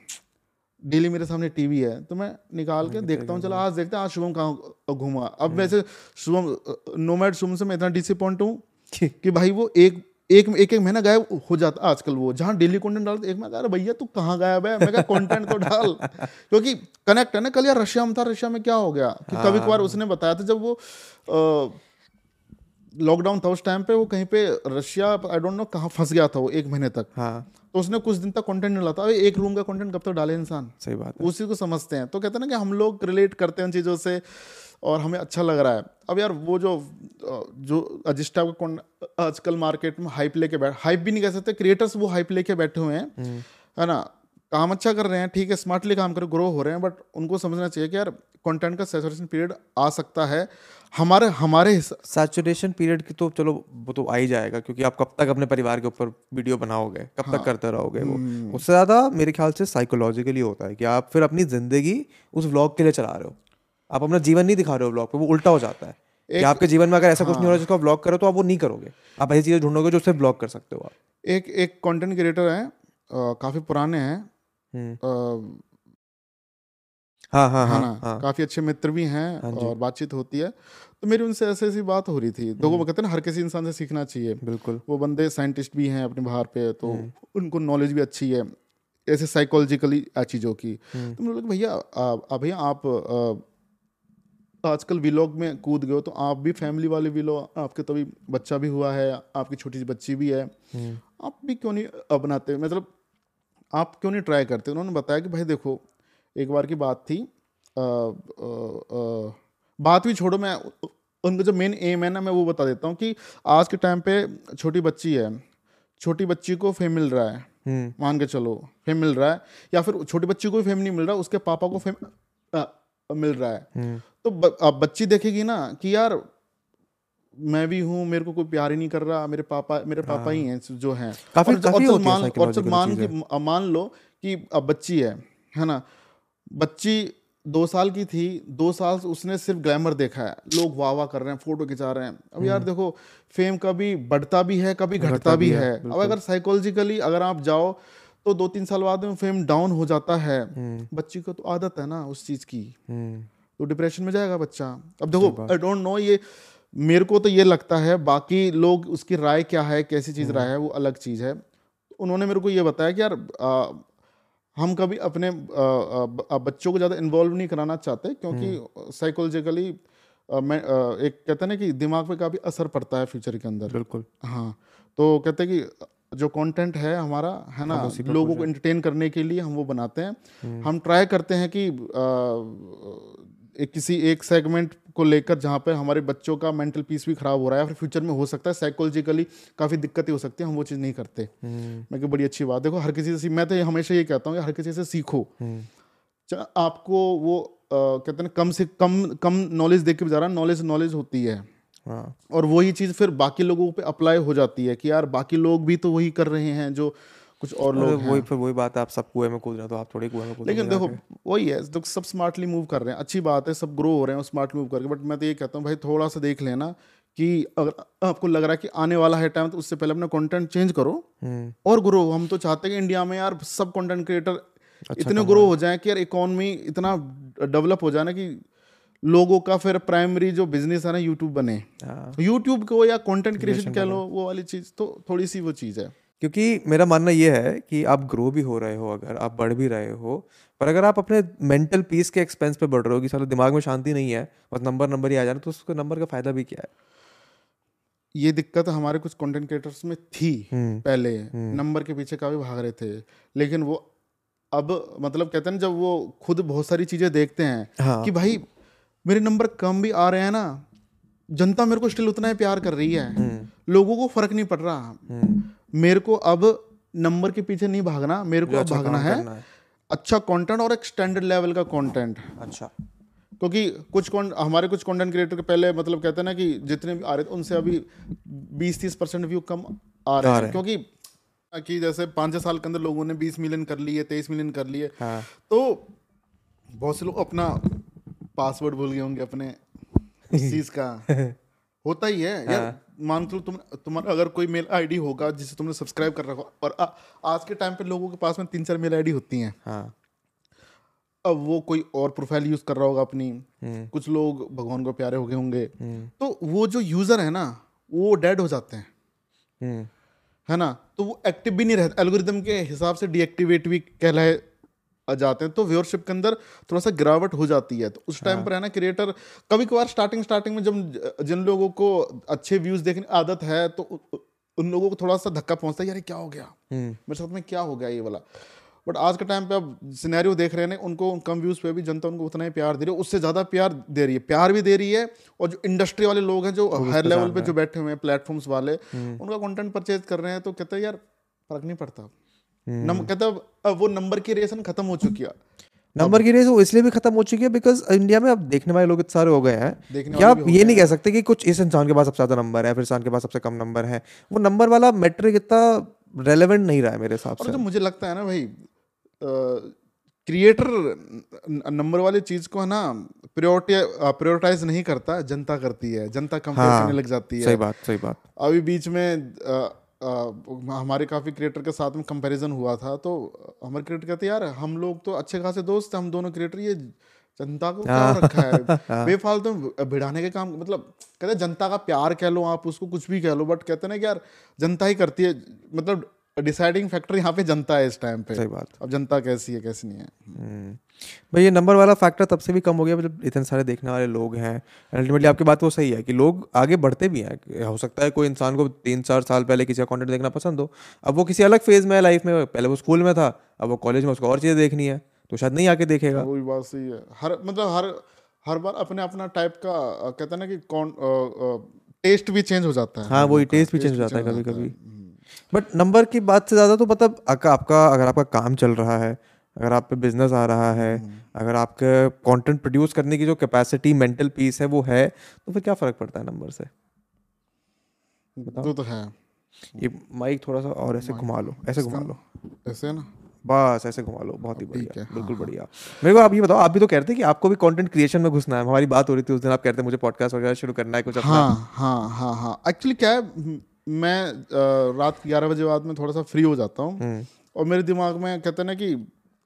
डेली मेरे सामने टीवी है। तो मैं निकाल के देखता हूँ। चलो आज देखते हैं। आज शुभम कहाँ घूमा। अब वैसे शुभम नोमैड शुभम से मैं इतना डिसअपॉइंट हूँ कि भाई वो एक एक एक एक महीना गायब हो जाता आजकल वो। जहाँ डेली कंटेंट डालते एक मैं कह रहा भैया तू कहाँ गायब है? मैं कंटेंट तो डाल। क्योंकि कनेक्ट है ना कल यार रशिया में था। रशिया में क्या हो गया कि कभी कभार उसने बताया था जब वो लॉकडाउन था उस टाइम पे वो कहीं पे रशिया आई डोंट नो कहाँ फंस गया था वो एक महीने तक। हाँ। तो उसने कुछ दिन तक कंटेंट नहीं डाला था एक रूम का कंटेंट कब तक तो डाले इंसान? सही बात है। उसी को समझते हैं। तो कहते हैं ना कि हम लोग रिलेट करते हैं उन चीज़ों से और हमें अच्छा लग रहा है। अब यार वो जो जो जिस टाइप का आजकल मार्केट में हाइप लेके बैठ हाइप भी नहीं कह सकते क्रिएटर्स वो हाइप लेके बैठे हुए हैं। है ना? काम अच्छा कर रहे हैं ठीक है स्मार्टली काम कर ग्रो हो रहे हैं बट उनको समझना चाहिए कि यार कंटेंट का सैचुरेशन पीरियड आ सकता है। हमारे हमारे सैचुरेशन पीरियड की तो चलो वो तो आ ही जाएगा क्योंकि आप कब तक अपने परिवार के ऊपर वीडियो बनाओगे कब हाँ। तक करते रहोगे वो हम्म। उससे ज़्यादा मेरे ख्याल से साइकोलॉजिकली होता है कि आप फिर अपनी ज़िंदगी उस व्लॉग के लिए चला रहे हो आप अपना जीवन नहीं दिखा रहे हो व्लॉग पे वो उल्टा हो जाता है कि आपके जीवन में अगर ऐसा कुछ नहीं हो हाँ। रहा जिसको आप व्लॉग करो तो आप वो नहीं करोगे आप ऐसी चीज़ें ढूंढोगे जो उससे ब्लॉग कर सकते हो आप एक एक कंटेंट क्रिएटर हैं काफ़ी पुराने हैं हम्म। हाँ हाँ है हाँ हाँ। काफ़ी अच्छे मित्र भी हैं हाँ और बातचीत होती है। तो मेरी उनसे ऐसी ऐसी बात हो रही थी। तो हम्म। वो कहते हैं ना हर किसी इंसान से सीखना चाहिए। बिल्कुल। वो बंदे साइंटिस्ट भी हैं अपने बाहर पे तो हम्म। उनको नॉलेज भी अच्छी है ऐसे साइकोलॉजिकली चीज़ों की। हम्म। तो मैंने बोला भैया भैया आप आजकल विलॉग में कूद गए हो तो आप भी फैमिली वाले विलॉग आपके तभी बच्चा भी हुआ है आपकी छोटी सी बच्ची भी है। आप भी क्यों नहीं अ, बनाते मतलब आप क्यों नहीं ट्राई करते? उन्होंने बताया कि भाई देखो एक बार की बात थी। अ, अ, अ, बात भी छोड़ो मैं उनका जो मेन एम है ना मैं वो बता देता हूँ कि आज के टाइम पे छोटी बच्ची है छोटी बच्ची को फेम मिल रहा है। हम्म। मान के चलो फेम मिल रहा है या फिर छोटी बच्ची को भी फेम नहीं मिल रहा उसके पापा को फेम अ, मिल रहा है। हम्म। तो ब, अब बच्ची देखेगी ना कि यार मैं भी हूँ मेरे को कोई प्यार ही नहीं कर रहा मेरे पापा मेरे पापा ही हैं जो हैं। काफी- और और काफ़ी है मान और मान अब मान लो कि अब बच्ची है है ना? बच्ची दो साल की थी दो साल से उसने सिर्फ़ ग्लैमर देखा है। लोग वाह वाह कर रहे हैं फ़ोटो खिंचा रहे हैं। अब यार देखो फेम कभी बढ़ता भी है कभी घटता भी है। अब अगर साइकोलॉजिकली अगर आप जाओ तो दो तीन साल बाद में फेम डाउन हो जाता है। बच्ची को तो आदत है ना उस चीज़ की। हम्म। तो डिप्रेशन में जाएगा बच्चा। अब देखो आई डोंट नो ये मेरे को तो ये लगता है बाकी लोग उसकी राय क्या है कैसी चीज़ राय है वो अलग चीज़ है। उन्होंने मेरे को ये बताया कि यार हम कभी अपने बच्चों को ज़्यादा इन्वॉल्व नहीं कराना चाहते क्योंकि साइकोलॉजिकली मैं एक कहते हैं ना कि दिमाग पे काफ़ी असर पड़ता है फ्यूचर के अंदर। बिल्कुल। हाँ तो कहते हैं कि जो कंटेंट है हमारा है ना लोगों को एंटरटेन करने के लिए हम वो बनाते हैं। हम ट्राई करते हैं कि आ, एक किसी एक सेगमेंट को लेकर जहाँ पे हमारे बच्चों का मेंटल पीस भी खराब हो रहा है फिर फ्यूचर में हो सकता है साइकोलॉजिकली काफ़ी दिक्कतें हो सकती है हम वो चीज़ नहीं करते। हम्म। मैं कि बड़ी अच्छी बात देखो हर किसी से मैं तो हमेशा ये कहता हूँ कि हर किसी से सीखो। हम्म। आपको वो कहते हैं कम से कम कम नॉलेज देख के भी जा रहा नॉलेज नॉलेज होती है। हाँ। और वही चीज़ फिर बाकी लोगों पे अप्लाई हो जाती है कि यार बाकी लोग भी तो वही कर रहे हैं जो कुछ और लोग वही फिर वही बात है आप सब कुएँ में कूद रहे हो तो आप थोड़ी कुएँ में कूदोगे लेकिन देखो वही है तो सब स्मार्टली मूव कर रहे हैं अच्छी बात है सब ग्रो हो रहे हैं स्मार्ट मूव करके बट मैं तो ये कहता हूँ भाई थोड़ा सा देख लेना कि अगर आपको लग रहा है कि आने वाला है टाइम तो उससे पहले अपना कंटेंट चेंज करो। हम्म। और ग्रो हम तो चाहते हैं कि इंडिया में यार सब कंटेंट क्रिएटर अच्छा इतने ग्रो हो जाए कि यार इकोनॉमी इतना डेवलप हो जाए ना कि लोगों का फिर प्राइमरी जो बिज़नेस है ना यूट्यूब बने। हाँ। यूट्यूब को या कंटेंट क्रिएशन कह लो वो वाली चीज़ तो थोड़ी सी वो चीज़ है। क्योंकि मेरा मानना यह है कि आप ग्रो भी हो रहे हो अगर आप बढ़ भी रहे हो पर अगर आप अपने मेंटल पीस के एक्सपेंस पे बढ़ रहे हो कि साला दिमाग में शांति नहीं है बस नंबर नंबर ही आ जा रहा तो उसको नंबर का फ़ायदा भी क्या है? ये दिक्कत हमारे कुछ कंटेंट क्रिएटर्स में थी हम्म पहले। नंबर के पीछे काफ़ी भाग रहे थे लेकिन वो अब मतलब कहते हैं ना जब वो खुद बहुत सारी चीज़ें देखते हैं हाँ। कि भाई मेरे नंबर कम भी आ रहे हैं ना जनता मेरे को स्टिल उतना ही प्यार कर रही है। हम्म। लोगों को फ़र्क नहीं पड़ रहा। हम्म। मेरे को अब नंबर के पीछे नहीं भागना मेरे को अब अच्छा भागना है। है। अच्छा कंटेंट और एक स्टैंडर्ड लेवल का कंटेंट अच्छा। क्योंकि कुछ कौन हमारे कुछ कंटेंट क्रिएटर के पहले मतलब कहते हैं ना कि जितने भी आ रहे थे उनसे अभी बीस तीस परसेंट व्यू कम आ रहे हैं। क्योंकि कि जैसे पाँच छः साल के अंदर लोगों ने 20 मिलियन कर लिए 23 मिलियन कर लिए। हाँ। तो बहुत से लोग अपना पासवर्ड भूल गए होंगे अपने चीज़ का। होता ही है। यार हाँ। मान लो तुम तुम्हारा अगर कोई मेल आईडी होगा जिसे तुमने सब्सक्राइब कर रखा हो, और आ, आज के टाइम पे लोगों के पास में तीन चार मेल आईडी होती हैं। हाँ। अब वो कोई और प्रोफ़ाइल यूज़ कर रहा होगा अपनी। हम्म। कुछ लोग भगवान को प्यारे हो गए होंगे। हम्म। तो वो जो यूज़र है ना वो डेड हो जाते हैं। हम्म। है ना? तो वो एक्टिव भी नहीं रहता। एल्गोरिदम के हिसाब से डीएक्टिवेट भी कहलाए जाते हैं तो व्यूअरशिप के अंदर थोड़ा सा गिरावट हो जाती है। तो उस टाइम हाँ। पर है ना क्रिएटर कभी कभार स्टार्टिंग स्टार्टिंग में जब जिन लोगों को अच्छे व्यूज़ देखने आदत है तो उन लोगों को थोड़ा सा धक्का पहुँचता है यार क्या हो गया? हम्म। मेरे साथ में क्या हो गया ये वाला? बट आज के टाइम पे अब सिनेरियो देख रहे हैं उनको कम व्यूज़ पे भी जनता उनको उतना ही प्यार दे रही है उससे ज़्यादा प्यार दे रही है। प्यार भी दे रही है और जो इंडस्ट्री वाले लोग हैं जो हायर लेवल पे जो बैठे हुए हैं प्लेटफॉर्म्स वाले उनका कंटेंट परचेज कर रहे हैं तो कहते हैं यार फ़र्क नहीं पड़ता। नम कहता अब वो नंबर की रेस है ना खत्म हो चुकी है। नंबर की रेस वो इसलिए भी खत्म हो चुकी है बिकॉज़ इंडिया में अब देखने वाले लोग इतने सारे हो गए हैं। देखने कि आप ये नहीं कह सकते कि कुछ इस इंसान के पास सबसे ज़्यादा नंबर है फिर इंसान के पास सबसे कम नंबर है। वो नंबर वाला मैट्रिक इतना रेलेवेंट नहीं रहा है मेरे हिसाब से। जो मुझे लगता है ना भाई क्रिएटर नंबर वाली चीज़ को है ना प्रायोरिटी प्रायोरिटाइज नहीं करता जनता करती है। जनता कम हाँ, लग जाती है। सही बात सही बात। अभी बीच में हमारे काफ़ी क्रिएटर के साथ में कंपैरिजन हुआ था तो हमारे क्रिएटर कहते यार हम लोग तो अच्छे खासे दोस्त हैं हम दोनों क्रिएटर ये जनता को क्या रखा है? बेफालतू तो भिड़ाने के काम मतलब कहते हैं जनता का प्यार कह लो आप उसको कुछ भी कह लो बट कहते ना कि यार जनता ही करती है मतलब डिसाइडिंग फैक्टर यहाँ पे जनता है इस टाइम पे। सही बात। अब जनता कैसी है कैसी नहीं है। हम्म। भाई ये नंबर वाला फैक्टर तब से भी कम हो गया मतलब इतने सारे देखने वाले लोग हैं। अल्टीमेटली आपकी बात वो सही है कि लोग आगे बढ़ते भी हैं। हो सकता है कोई इंसान को तीन चार साल पहले किसी का कंटेंट देखना पसंद हो। अब वो किसी अलग फ़ेज़ में है लाइफ में पहले वो स्कूल में था अब वो कॉलेज में उसको और चीज़ें देखनी है तो शायद नहीं आके देखेगा। वही बात सही है। हर मतलब हर हर बार अपने अपना टाइप का कहते हैं ना कि कौन टेस्ट भी चेंज हो जाता है। हाँ वही टेस्ट भी चेंज हो जाता है कभी कभी बट नंबर की बात से ज़्यादा तो मतलब आपका अगर आपका काम चल रहा है अगर आप पे बिज़नेस आ रहा है अगर आपके कंटेंट प्रोड्यूस करने की जो कैपेसिटी मेंटल पीस है वो है तो फिर क्या फ़र्क पड़ता है नंबर से? तो तो है। ये माइक थोड़ा सा और ऐसे घुमा लो ऐसे घुमा लो। ऐसे ना? बस ऐसे घुमा लो बहुत ही बढ़िया है, हाँ, बिल्कुल बढ़िया। मेरे को आप ये बताओ आप भी तो कहते थे कि आपको भी कंटेंट क्रिएशन में घुसना है हमारी बात हो रही थी उस दिन आप कहते हैं मुझे पॉडकास्ट वगैरह शुरू करना है कुछ अपना। हाँ हाँ हाँ हाँ। एक्चुअली क्या है म- रात ग्यारह बजे बाद में थोड़ा सा फ्री हो जाता हूँ। और मेरे दिमाग में कहते हैं ना कि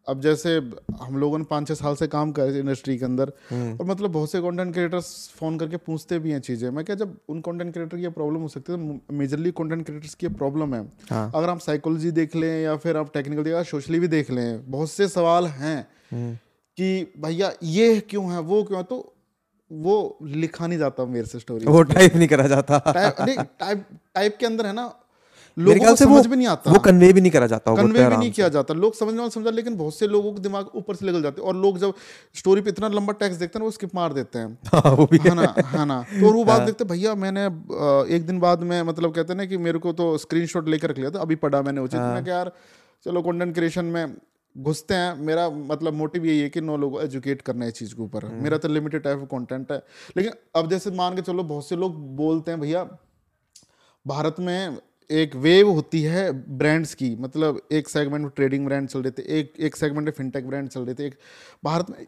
अब जैसे हम लोगों ने पाँच छः साल से काम कर इंडस्ट्री के अंदर और मतलब बहुत से कंटेंट क्रिएटर्स फ़ोन करके पूछते भी हैं चीज़ें। मैं क्या जब उन कंटेंट क्रिएटर की प्रॉब्लम हो सकती है तो मेजरली कंटेंट क्रिएटर्स की प्रॉब्लम है। हाँ। अगर आप साइकोलॉजी देख लें या फिर आप टेक्निकल या सोशली भी देख लें बहुत से सवाल हैं कि भैया ये क्यों है वो क्यों है? तो वो लिखा नहीं जाता मेरे से स्टोरी वो टाइप नहीं करा जाता। टाइप नहीं टाइप टाइप के अंदर है ना लोगों को समझ भी नहीं आता। वो कन्वे भी नहीं करा जाता कन्वे भी नहीं किया जाता। लोग समझने वाले समझा लेकिन बहुत से लोगों के दिमाग ऊपर से निकल जाते हैं और लोग जब स्टोरी पे इतना लंबा टेक्स्ट देखते हैं वो स्किप मार देते हैं। हाँ, वो भी है। ना है ना। तो और वो बात देखते भैया मैंने एक दिन बाद में मतलब कहते ना कि मेरे को तो स्क्रीनशॉट लेकर रख लिया था अभी पढ़ा मैंने उचित। मैं यार चलो कंटेंट क्रिएशन में घुसते हैं। मेरा मतलब मोटिव यही है कि नो लोगों एजुकेट करना है इस चीज़ के ऊपर। मेरा तो लिमिटेड टाइप ऑफ़ कंटेंट है। लेकिन अब जैसे मान के चलो बहुत से लोग बोलते हैं भैया भारत में एक वेव होती है ब्रांड्स की। मतलब एक सेगमेंट में ट्रेडिंग ब्रांड चल रहे थे एक एक सेगमेंट में फिनटेक ब्रांड चल रहे थे। एक भारत में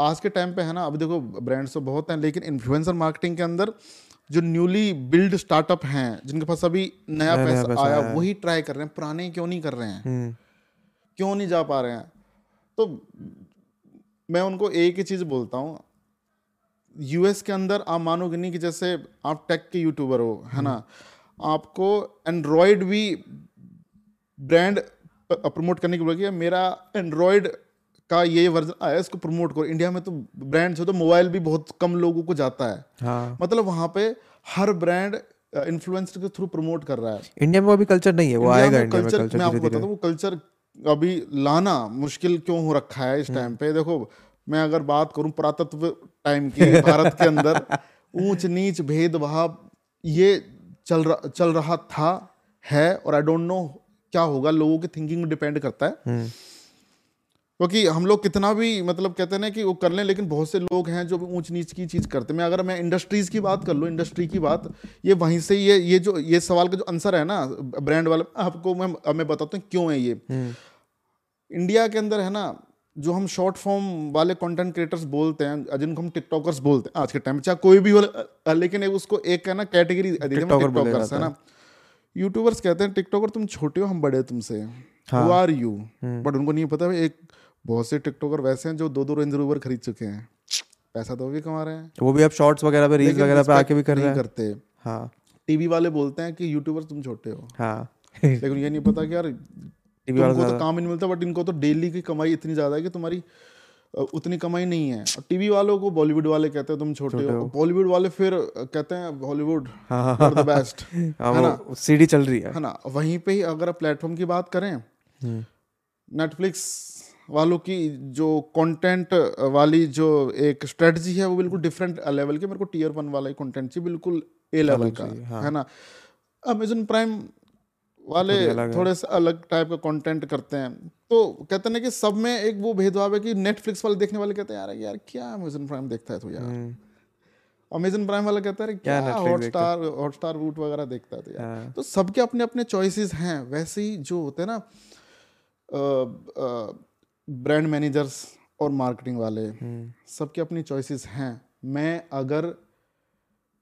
आज के टाइम पे है ना अब देखो ब्रांड्स तो बहुत हैं लेकिन इन्फ्लुएंसर मार्केटिंग के अंदर जो न्यूली बिल्ड स्टार्टअप हैं जिनके पास अभी नया पैसा आया वही ट्राई कर रहे हैं पुराने क्यों नहीं कर रहे हैं? हम्म, क्यों नहीं जा पा रहे हैं? तो मैं उनको एक ही चीज़ बोलता हूँ। यूएस के अंदर आप मानोगे नहीं कि जैसे आप टेक के यूट्यूबर हो है ना? आपको एंड्रॉयड भी ब्रांड प्रमोट करने की बोलेगी मेरा एंड्रॉयड का ये वर्जन आया इसको प्रमोट करो। इंडिया में तो ब्रांड्स हो तो मोबाइल भी बहुत कम लोगों को जाता है। हाँ। मतलब वहाँ पे हर ब्रांड इन्फ्लुएंसर के थ्रू प्रमोट कर रहा है। इंडिया में वो अभी कल्चर नहीं है वो आएगा इंडिया में कल्चर मैं आपको बताता हूँ वो कल्चर अभी लाना मुश्किल क्यों हो रखा है इस टाइम पे? देखो मैं अगर बात करूँ पुरातत्व टाइम की भारत के अंदर ऊंच नीच भेदभाव ये चल रहा चल रहा था है और आई डोंट नो क्या होगा लोगों की थिंकिंग में डिपेंड करता है। हम्म, क्योंकि हम लोग कितना भी मतलब कहते हैं ना कि वो कर लें लेकिन बहुत से लोग हैं जो ऊंच नीच की चीज़ करते हैं। मैं अगर मैं इंडस्ट्रीज़ की बात कर लूँ इंडस्ट्री की बात ये वहीं से ये ये जो ये सवाल का जो आंसर है ना ब्रांड वाला आपको मैं मैं बताता हूँ क्यों है ये। हम्म, इंडिया के अंदर है ना जो हम शॉर्ट फॉर्म वाले कंटेंट क्रिएटर्स बोलते हैं जिनको हम टिकटॉकर्स बोलते हैं आज के टाइम में चाहे कोई भी हो लेकिन एक उसको एक है ना कैटेगरी टिकटॉकर्स है ना। यूट्यूबर्स कहते हैं टिकटॉकर तुम छोटे हो हम बड़े तुमसे। हु। आर यू बट उनको नहीं पता एक बहुत से टिकटॉकर वैसे हैं जो दो दो रेंज रोवर खरीद चुके हैं। पैसा तो भी कमा रहे हैं। वो भी अब शॉर्ट्स वगैरह पे रील्स वगैरह पे आके भी कर रहे हैं। करते। हाँ। टीवी वाले बोलते हैं कि यूट्यूबर्स तुम छोटे हो। हाँ। लेकिन ये नहीं पता कि यार टीवी वाला तुमको तो काम ही नहीं मिलता बट इनको तो डेली की कमाई इतनी ज़्यादा है कि तुम्हारी उतनी कमाई नहीं है। और टीवी वालों को बॉलीवुड वाले कहते हैं तुम छोटे हो। बॉलीवुड वाले फिर कहते हैं हॉलीवुड द बेस्ट हाँ वो सीडी चल रही है। है ना? वहीं पे ही अगर आप प्लेटफॉर्म की बात करें नेटफ्लिक्स वालों की जो कंटेंट वाली जो एक स्ट्रेटजी है वो बिल्कुल डिफरेंट लेवल की। मेरे को टीयर वन वाला ही कंटेंट चाहिए बिल्कुल ए लेवल का हाँ। है ना? अमेजन प्राइम वाले थोड़ी से अलग टाइप का कंटेंट करते हैं। तो कहते हैं ना कि सब में एक वो भेदभाव है कि नेटफ्लिक्स वाले देखने वाले कहते हैं यार यार क्या अमेजन प्राइम देखता है तू यार? अमेजन प्राइम वाला कहता है क्या। हॉटस्टार हॉटस्टार रूट वगैरह देखता है तो यार। हाँ। तो सबके अपने अपने चॉइसेस हैं। वैसे ही जो होते हैं ना ब्रांड मैनेजर्स और मार्केटिंग वाले हम्म। सबके अपनी चॉइसेस हैं। मैं अगर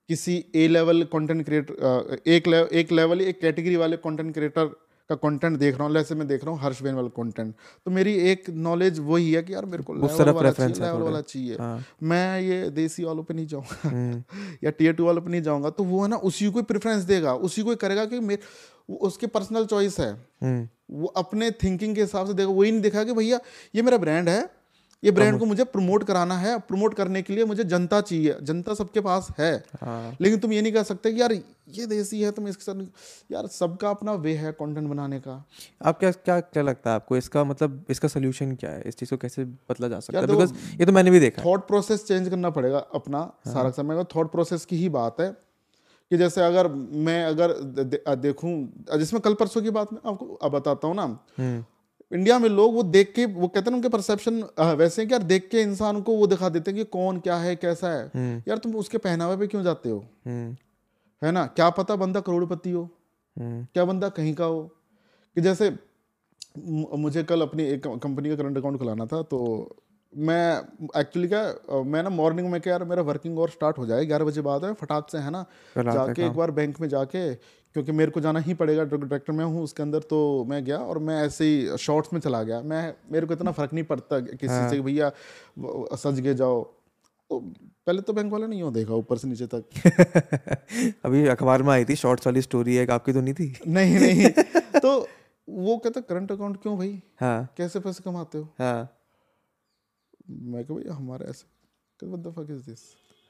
किसी ए लेवल कंटेंट क्रिएटर एक लेवल एक लेवल एक कैटेगरी वाले कंटेंट क्रिएटर का कंटेंट देख रहा हूँ जैसे मैं देख रहा हूँ हर्ष बेन वाला कंटेंट तो मेरी एक नॉलेज वही है कि यार मेरे को लेवल वाला चाहिए लेवल वाला चाहिए। हाँ। मैं ये देसी वालों पे नहीं जाऊँगा। हम्म। या टीयर टू वालों पे नहीं जाऊँगा। तो वो है ना उसी को प्रेफरेंस देगा उसी को ही करेगा कि मेरे उसकी पर्सनल चॉइस है। हम्म। वो अपने थिंकिंग के हिसाब से देखा वही नहीं देखा कि भैया ये मेरा ब्रांड है। ये ब्रांड को मुझे प्रमोट कराना है। प्रमोट करने के लिए मुझे जनता चाहिए। जनता सबके पास है। हाँ। लेकिन तुम ये नहीं कह सकते कि यार ये देसी है तुम इसके साथ यार सबका अपना वे है कंटेंट बनाने का। आप क्या क्या क्या लगता है आपको? इसका मतलब इसका सोल्यूशन क्या है? इस चीज़ को कैसे बदला जा सकता है? बिकॉज़ ये तो मैंने भी देखा है। थॉट प्रोसेस चेंज करना पड़ेगा अपना सारा समय का। थॉट प्रोसेस की ही बात है। कि जैसे अगर मैं अगर दे, देखूँ जिसमें कल परसों की बात मैं आपको अब बताता हूँ ना। हम्म। इंडिया में लोग वो देख के वो कहते हैं उनके परसेप्शन वैसे हैं कि यार देख के इंसान को वो दिखा देते हैं कि कौन क्या है कैसा है। यार तुम उसके पहनावे पे क्यों जाते हो? हम्म। है ना? क्या पता बंदा करोड़पति हो? हम्म। क्या बंदा कहीं का हो? कि जैसे मुझे कल अपनी एक कंपनी का करंट अकाउंट खुलाना था तो मैं एक्चुअली क्या मैं ना मॉर्निंग में क्या यार मेरा वर्किंग और स्टार्ट हो जाए ग्यारह बजे बाद है फटाक से है ना? जाके एक बार बैंक में जाके क्योंकि मेरे को जाना ही पड़ेगा डायरेक्टर में हूँ उसके अंदर तो मैं गया और मैं ऐसे ही शॉर्ट्स में चला गया। मैं मेरे को इतना फ़र्क नहीं पड़ता किसी हाँ। से भैया सज के जाओ। तो पहले तो बैंक वाले नहीं हो देखा ऊपर से नीचे तक। अभी अखबार में आई थी शॉर्ट्स वाली स्टोरी है आपकी तो नहीं थी? नहीं नहीं। तो वो कहता करंट अकाउंट क्यों भाई? हाँ। कैसे पैसे कमाते हो? हाँ। मैं कहा भैया हमारा ऐसे what the fuck is this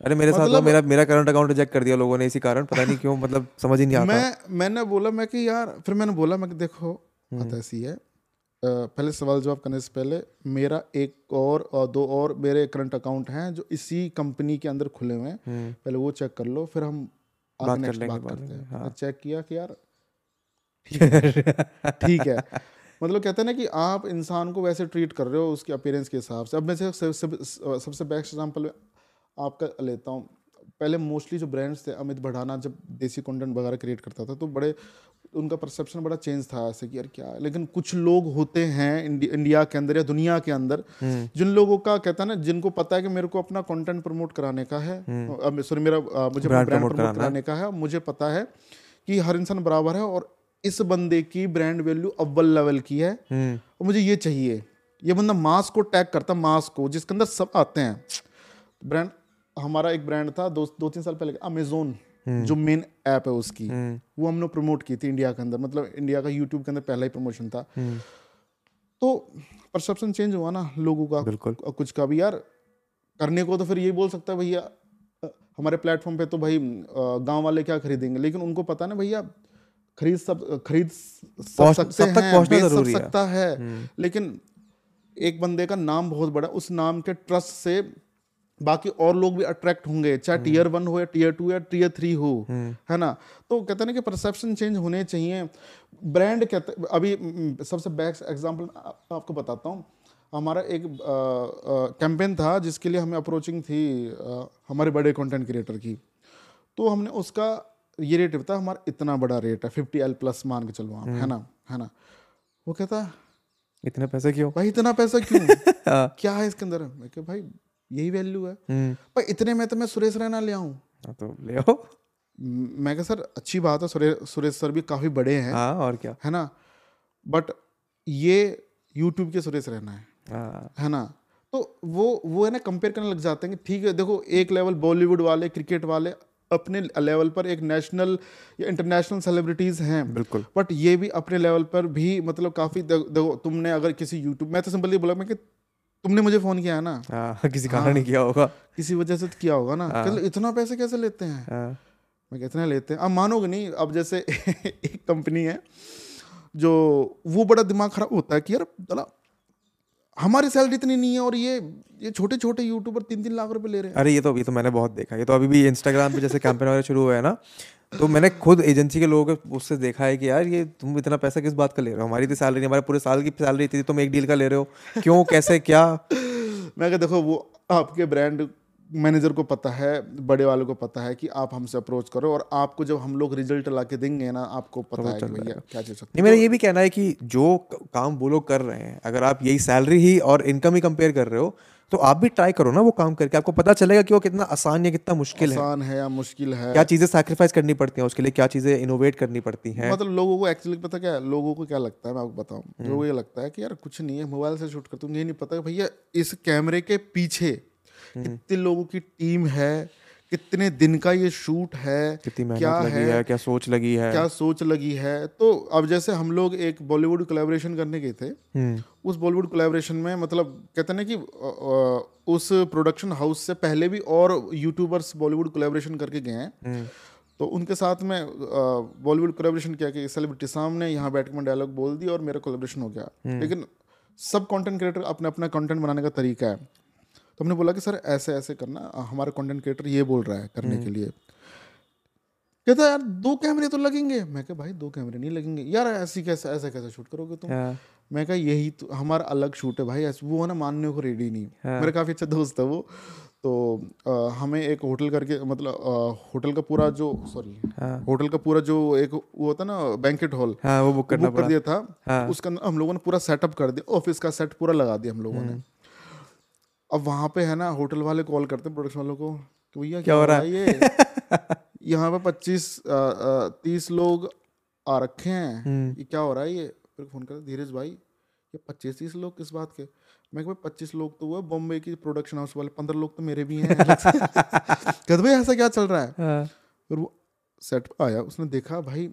अरे मेरे साथ तो मतलब- मेरा मेरा करंट अकाउंट रिजेक्ट कर दिया लोगों ने इसी कारण पता नहीं क्यों मतलब समझ ही नहीं आता। मैं मैंने बोला मैं कि यार फिर मैंने बोला मैं कि देखो हम्म। बात ऐसी है पहले सवाल जवाब करने से पहले मेरा एक और और दो और मेरे करंट अकाउंट हैं जो इसी कंपनी के अंदर खुले हुए हैं। हम्म। पहले वो चेक कर लो फिर हम बात कर लेंगे बात करते हैं। हाँ। चेक किया कि यार ठीक है। मतलब कहते हैं ना कि आप इंसान को वैसे ट्रीट कर रहे हो उसके अपीयरेंस के हिसाब से। अब मैं से सबसे बेस्ट एग्ज़ाम्पल आपका लेता हूँ। पहले मोस्टली जो ब्रांड्स थे अमित बढ़ाना जब देसी कंटेंट वगैरह क्रिएट करता था तो बड़े उनका परसेप्शन बड़ा चेंज था ऐसे कि यार क्या है। लेकिन कुछ लोग होते हैं इंडि, इंडिया के अंदर या दुनिया के अंदर हम्म। जिन लोगों का कहता है ना जिनको पता है कि मेरे को अपना कंटेंट प्रमोट कराने का है सॉरी मेरा अ, मुझे ब्रांड प्रमोट। कराने का है। मुझे पता है कि हर इंसान बराबर है और इस बंदे की ब्रांड वैल्यू अव्वल लेवल की है। हम्म। और मुझे ये चाहिए ये बंदा मास को टैग करता मास को जिसके अंदर सब आते हैं। ब्रांड हमारा एक ब्रांड था दो दो तीन साल पहले अमेजोन जो मेन ऐप है उसकी। हम्म। वो हमने प्रमोट की थी इंडिया के अंदर मतलब इंडिया का यूट्यूब के अंदर पहला ही प्रमोशन था। हम्म। तो परसेप्शन चेंज हुआ ना लोगों का। बिल्कुल। कुछ का भी यार करने को तो फिर यही बोल सकता है भैया हमारे प्लेटफॉर्म पे तो भाई गाँव वाले क्या खरीदेंगे? लेकिन उनको पता ना भैया खरीद सब खरीद सब सकते सब तक हैं बेच सब ज़रूरी है। हम्म। सकता है लेकिन एक बंदे का नाम बहुत बड़ा उस नाम के ट्रस्ट से बाकी और लोग भी अट्रैक्ट होंगे चाहे हम्म। टीयर वन हो या टीयर टू या टीयर थ्री हो है ना तो कहते हैं ना कि परसेप्शन चेंज होने चाहिए ब्रांड कहते अभी सबसे बेस्ट एग्जांपल आपको बताता हूँ हमारा एक कैंपेन था जिसके लिए हमें अप्रोचिंग थी अ, हमारे बड़े कंटेंट क्रिएटर की तो हमने उसका ये रेट था हमारा इतना बड़ा रेट है फिफ्टी एल प्लस मान के चलो आप है ना है ना। वो कहता इतने पैसे क्यों? भाई इतना पैसा क्यों? हाँ। क्या है इसके अंदर? मैं कहा भाई यही वैल्यू है। हम्म। भाई इतने में तो मैं सुरेश रैना ले आऊँ। हाँ, तो ले आओ। मैं कहा सर अच्छी बात है सुरेश सुरेश सर भी काफ़ी बड़े हैं। हाँ और क्या? है ना? बट ये यूट्यूब के सुरेश रैना है। हाँ। है ना? तो वो वो है ना कंपेयर करने लग जाते हैं कि ठीक है देखो एक लेवल बॉलीवुड वाले क्रिकेट वाले अपने लेवल पर एक नेशनल या इंटरनेशनल सेलिब्रिटीज हैं। बिल्कुल। बट ये भी अपने लेवल पर भी मतलब काफ़ी देखो तुमने अगर किसी यूट्यूब मैं तो सिंपली बोला मैं कि तुमने मुझे फ़ोन किया है ना? हाँ किसी कारण नहीं किया होगा। किसी वजह से तो किया होगा ना? कहते, इतना पैसे कैसे लेते हैं? हाँ। मैं कहते हैं लेते हैं। अब मानोगे नहीं अब जैसे एक कंपनी है जो वो बड़ा दिमाग खराब होता है कि यार हमारी सैलरी इतनी नहीं है और ये ये छोटे छोटे यूट्यूबर तीन तीन लाख रुपए ले रहे हैं। अरे ये तो अभी तो मैंने बहुत देखा ये तो अभी भी इंस्टाग्राम पे जैसे कैंपेन वगैरह शुरू हुआ है ना तो मैंने खुद एजेंसी के लोगों को उससे देखा है कि यार ये तुम इतना पैसा किस बात का ले रहे हो? हमारी तो सैलरी नहीं हमारे पूरे साल की सैलरी थी तुम एक डील का ले रहे हो? क्यों कैसे क्या? मैं कहा देखो वो आपके ब्रांड मैनेजर को पता है बड़े वालों को पता है कि आप हमसे अप्रोच करो और आपको जब हम लोग रिज़ल्ट ला के देंगे ना आपको पता है कि भैया क्या चीज़ सकते मेरा ये भी कहना है कि जो काम वो लोग कर रहे हैं अगर आप यही सैलरी ही और इनकम ही कंपेयर कर रहे हो तो आप भी ट्राई करो ना वो काम करके। आपको पता चलेगा कि वो कितना आसान या कितना मुश्किल है। आसान है या मुश्किल है। क्या चीज़ें सैक्रिफाइस करनी पड़ती हैं उसके लिए क्या चीज़ें इनोवेट करनी पड़ती हैं। मतलब लोगों को एक्चुअली पता क्या है लोगों को क्या लगता है मैं आपको बताऊँ। हम्म। लोगों को ये लगता है कि यार कुछ नहीं है मोबाइल से शूट करते ये नहीं पता भैया इस कैमरे के पीछे। कितने लोगों की टीम है कितने दिन का ये शूट है क्या लगी है है क्या सोच लगी है। क्या सोच लगी है। तो अब जैसे हम लोग एक बॉलीवुड कोलैबोरेशन करने गए थे हम्म। उस बॉलीवुड कोलैबोरेशन में मतलब कहते हैं ना कि उस प्रोडक्शन हाउस से पहले भी और यूट्यूबर्स बॉलीवुड कोलैबोरेशन करके गए हैं। हम्म। तो उनके साथ में बॉलीवुड कोलैबोरेशन किया कि सेलिब्रिटी सामने यहाँ बैठ के मैं डायलॉग बोल दी और मेरा कोलैबोरेशन हो गया। लेकिन सब कंटेंट क्रिएटर अपना अपना कंटेंट बनाने का तरीका है। तो हमने बोला कि सर ऐसे ऐसे करना। हमारा कंटेंट क्रिएटर ये बोल रहा है करने के लिए। कहता यार दो कैमरे तो लगेंगे। मैं कहा भाई दो कैमरे नहीं लगेंगे। यार ऐसी कैसे ऐसा कैसे शूट करोगे तुम? हाँ, मैं कहा यही तो हमारा अलग शूट है भाई। वो है ना मानने को रेडी नहीं। मेरा काफ़ी अच्छा दोस्त है वो। तो अ, हमें एक होटल करके मतलब अ, होटल का पूरा जो सॉरी हाँ। होटल का पूरा जो एक वो होता ना बैंकेट हॉल हाँ वो बुक करना बुक कर दिया था। हाँ। उसके अंदर हम लोगों ने पूरा सेटअप कर दिया ऑफ़िस का सेट पूरा लगा दिया हम लोगों हम्म। ने अब वहाँ पे है ना होटल वाले कॉल करते हैं प्रोडक्शन वालों को कि भैया क्या हो रहा है? ये? यहाँ पे पच्चीस तीस लोग आ रखे हैं। हम्म। ये क्या हो रहा है ये? फिर फ़ोन कर धीरज भाई ये पच्चीस तीस लोग किस बात के? मैं भाई पच्चीस लोग तो हुआ बॉम्बे की प्रोडक्शन हाउस वाले पंद्रह लोग तो मेरे भी हैं। कहते भाई ऐसा क्या चल रहा है? हाँ, फिर वो सेट आया उसने देखा भाई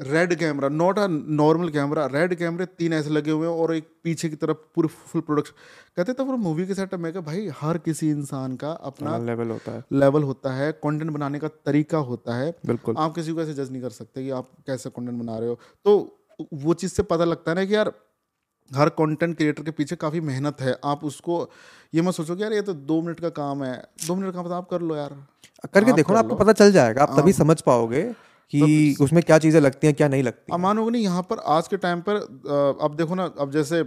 red camera not a normal camera red कैमरे तीन ऐसे लगे हुए हैं और एक पीछे की तरफ़ पूरे फुल प्रोडक्शन कहते तो फिर मूवी के सेटअप में कहा भाई हर किसी इंसान का अपना लेवल होता है। लेवल होता है कंटेंट बनाने का तरीका होता है। बिल्कुल। आप किसी को ऐसे जज नहीं कर सकते कि आप कैसे कंटेंट बना रहे हो। तो वो चीज़ से पता लगता है ना कि यार हर कंटेंट क्रिएटर के पीछे काफ़ी मेहनत है। आप उसको ये मत सोचो कि यार ये तो दो मिनट का काम है। दो मिनट का काम तो आप कर लो यार। करके देखो ना आपको पता चल जाएगा। आप तभी समझ पाओगे कि उसमें क्या चीज़ें लगती हैं क्या नहीं लगती मानोगे नहीं यहाँ पर आज के टाइम पर अब देखो ना अब जैसे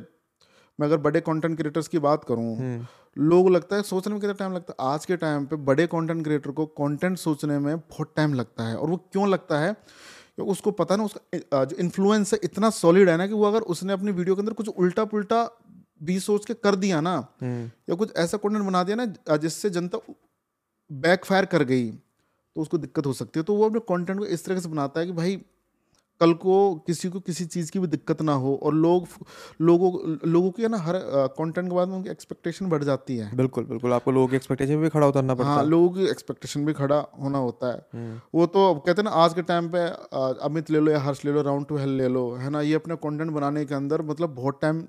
मैं अगर बड़े कंटेंट क्रिएटर्स की बात करूँ हम्म। लोग लगता है सोचने में कितना टाइम लगता है? आज के टाइम पे बड़े कंटेंट क्रिएटर को कंटेंट सोचने में बहुत टाइम लगता है। और वो क्यों लगता है? क्योंकि उसको पता ना उसका जो इन्फ्लुएंस है इतना सॉलिड है ना कि वो अगर उसने अपनी वीडियो के अंदर कुछ उल्टा पुल्टा भी सोच के कर दिया ना हम्म, या कुछ ऐसा कंटेंट बना दिया ना जिससे जनता बैकफायर कर गई। तो उसको दिक्कत हो सकती है। तो वो अपने कंटेंट को इस तरह से बनाता है कि भाई कल को किसी को किसी चीज़ की भी दिक्कत ना हो और लोग लोगों लोगों की है ना हर कंटेंट के बाद में उनकी एक्सपेक्टेशन बढ़ जाती है। बिल्कुल बिल्कुल। आपको लोगों की एक्सपेक्टेशन भी खड़ा उतरना पड़ता हाँ लोगों की एक्सपेक्टेशन भी खड़ा होना होता है। हम्म, वो तो अब कहते हैं ना आज के टाइम पे अमित ले लो या हर्ष ले लो राउंड टू हेल ले लो है ना? ये अपने कॉन्टेंट बनाने के अंदर मतलब बहुत टाइम